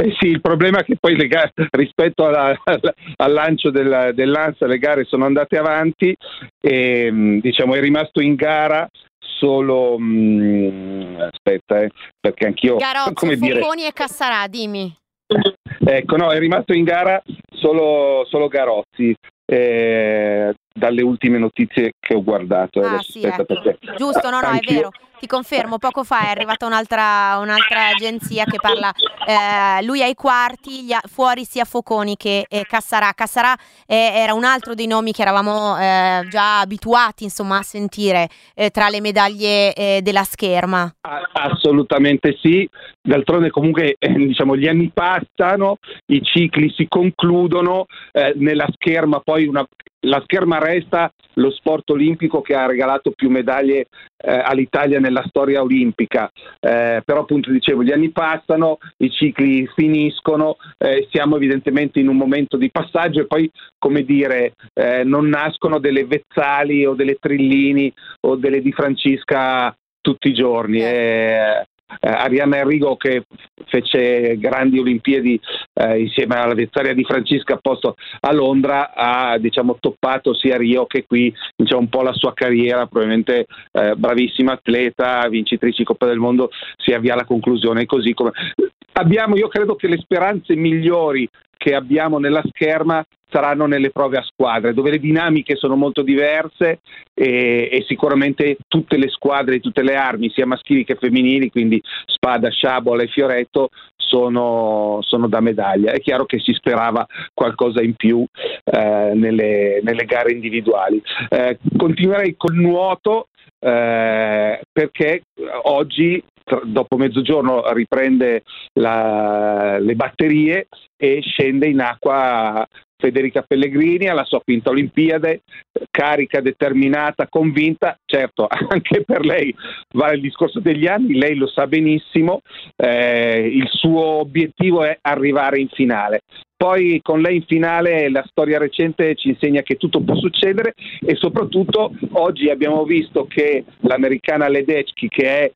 Eh sì, il problema è che poi le gare, rispetto alla- al, al lancio della- dell'ANSA le gare sono andate avanti e mh, diciamo è rimasto in gara solo mh, aspetta eh, perché anch'io Garozzo, come Focconi e Cassarà, dimmi. ecco no è rimasto in gara solo, solo Garozzi eh, dalle ultime notizie che ho guardato Ah, sì, ecco. perché Giusto, no, no, è anch'io- vero. Ti confermo, poco fa è arrivata un'altra, un'altra agenzia che parla, eh, lui ai quarti, gli fuori sia Foconi che eh, Cassarà. Cassarà eh, era un altro dei nomi che eravamo eh, già abituati insomma, a sentire eh, tra le medaglie eh, della scherma. Assolutamente sì, d'altronde comunque diciamo, gli anni passano, i cicli si concludono, nella scherma poi una, la scherma resta lo sport olimpico che ha regalato più medaglie eh, all'Italia nella storia olimpica, Eh, però appunto dicevo gli anni passano, i cicli finiscono, eh, siamo evidentemente in un momento di passaggio e poi come dire eh, non nascono delle Vezzali o delle Trillini o delle Di Francisca tutti i giorni. Eh, eh, Arianna Enrico che fece grandi Olimpiadi eh, insieme alla Vezzaria di Francisca a posto a Londra ha diciamo toppato sia Rio che qui diciamo, un po' la sua carriera probabilmente eh, bravissima atleta vincitrice di Coppa del Mondo si avvia alla conclusione così come abbiamo io credo che le speranze migliori che abbiamo nella scherma saranno nelle prove a squadre, dove le dinamiche sono molto diverse e, e sicuramente tutte le squadre, tutte le armi, sia maschili che femminili, quindi spada, sciabola e fioretto, sono, sono da medaglia. È chiaro che si sperava qualcosa in più eh, nelle, nelle gare individuali. Eh, continuerei col nuoto eh, perché oggi dopo mezzogiorno riprende la- le batterie e scende in acqua Federica Pellegrini alla sua quinta Olimpiade, carica, determinata, convinta, certo anche per lei vale il discorso degli anni, lei lo sa benissimo, eh, il suo obiettivo è arrivare in finale. Poi con lei in finale la storia recente ci insegna che tutto può succedere e soprattutto oggi abbiamo visto che l'americana Ledecky che è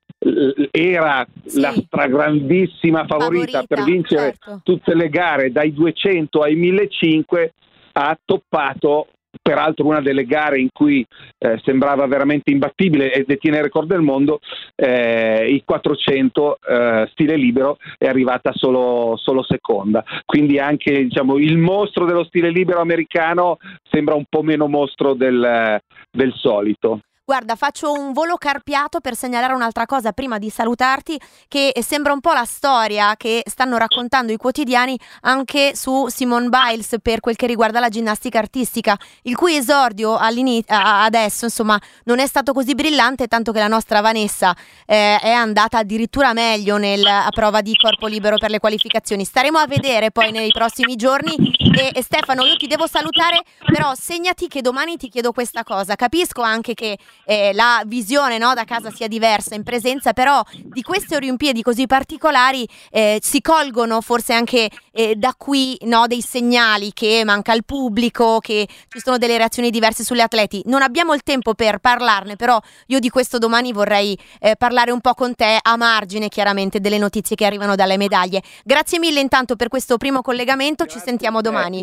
era la stragrandissima favorita, per vincere tutte le gare dai 200 ai 1500 ha toppato peraltro una delle gare in cui eh, sembrava veramente imbattibile e detiene il record del mondo, eh, i 400 eh, stile libero è arrivata solo, solo seconda. Quindi anche diciamo, il mostro dello stile libero americano sembra un po' meno mostro del, del solito. Guarda, faccio un volo carpiato per segnalare un'altra cosa prima di salutarti, che sembra un po' la storia che stanno raccontando i quotidiani anche su Simone Biles per quel che riguarda la ginnastica artistica, il cui esordio adesso, insomma, non è stato così brillante, tanto che la nostra Vanessa eh, è andata addirittura meglio a prova di corpo libero per le qualificazioni. Staremo a vedere poi nei prossimi giorni. E, e Stefano, io ti devo salutare, però segnati che domani ti chiedo questa cosa. Capisco anche che eh, la visione no, da casa sia diversa in presenza, però di queste Olimpiadi così particolari eh, si colgono forse anche eh, da qui no, dei segnali che manca il pubblico, che ci sono delle reazioni diverse sulle atleti. Non abbiamo il tempo per parlarne, però io di questo domani vorrei eh, parlare un po' con te a margine chiaramente delle notizie che arrivano dalle medaglie. Grazie mille intanto per questo primo collegamento, ci sentiamo domani.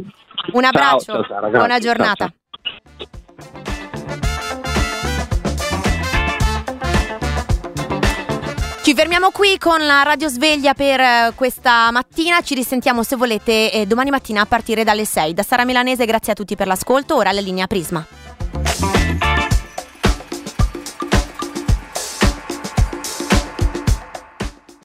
Un Ciao, abbraccio, ciao, Sara, grazie. buona Ciao, Ci fermiamo qui con la radio sveglia per eh, questa mattina. Ci risentiamo se volete eh, domani mattina a partire dalle 6. Da Sara Milanese, grazie a tutti per l'ascolto. Ora la linea Prisma.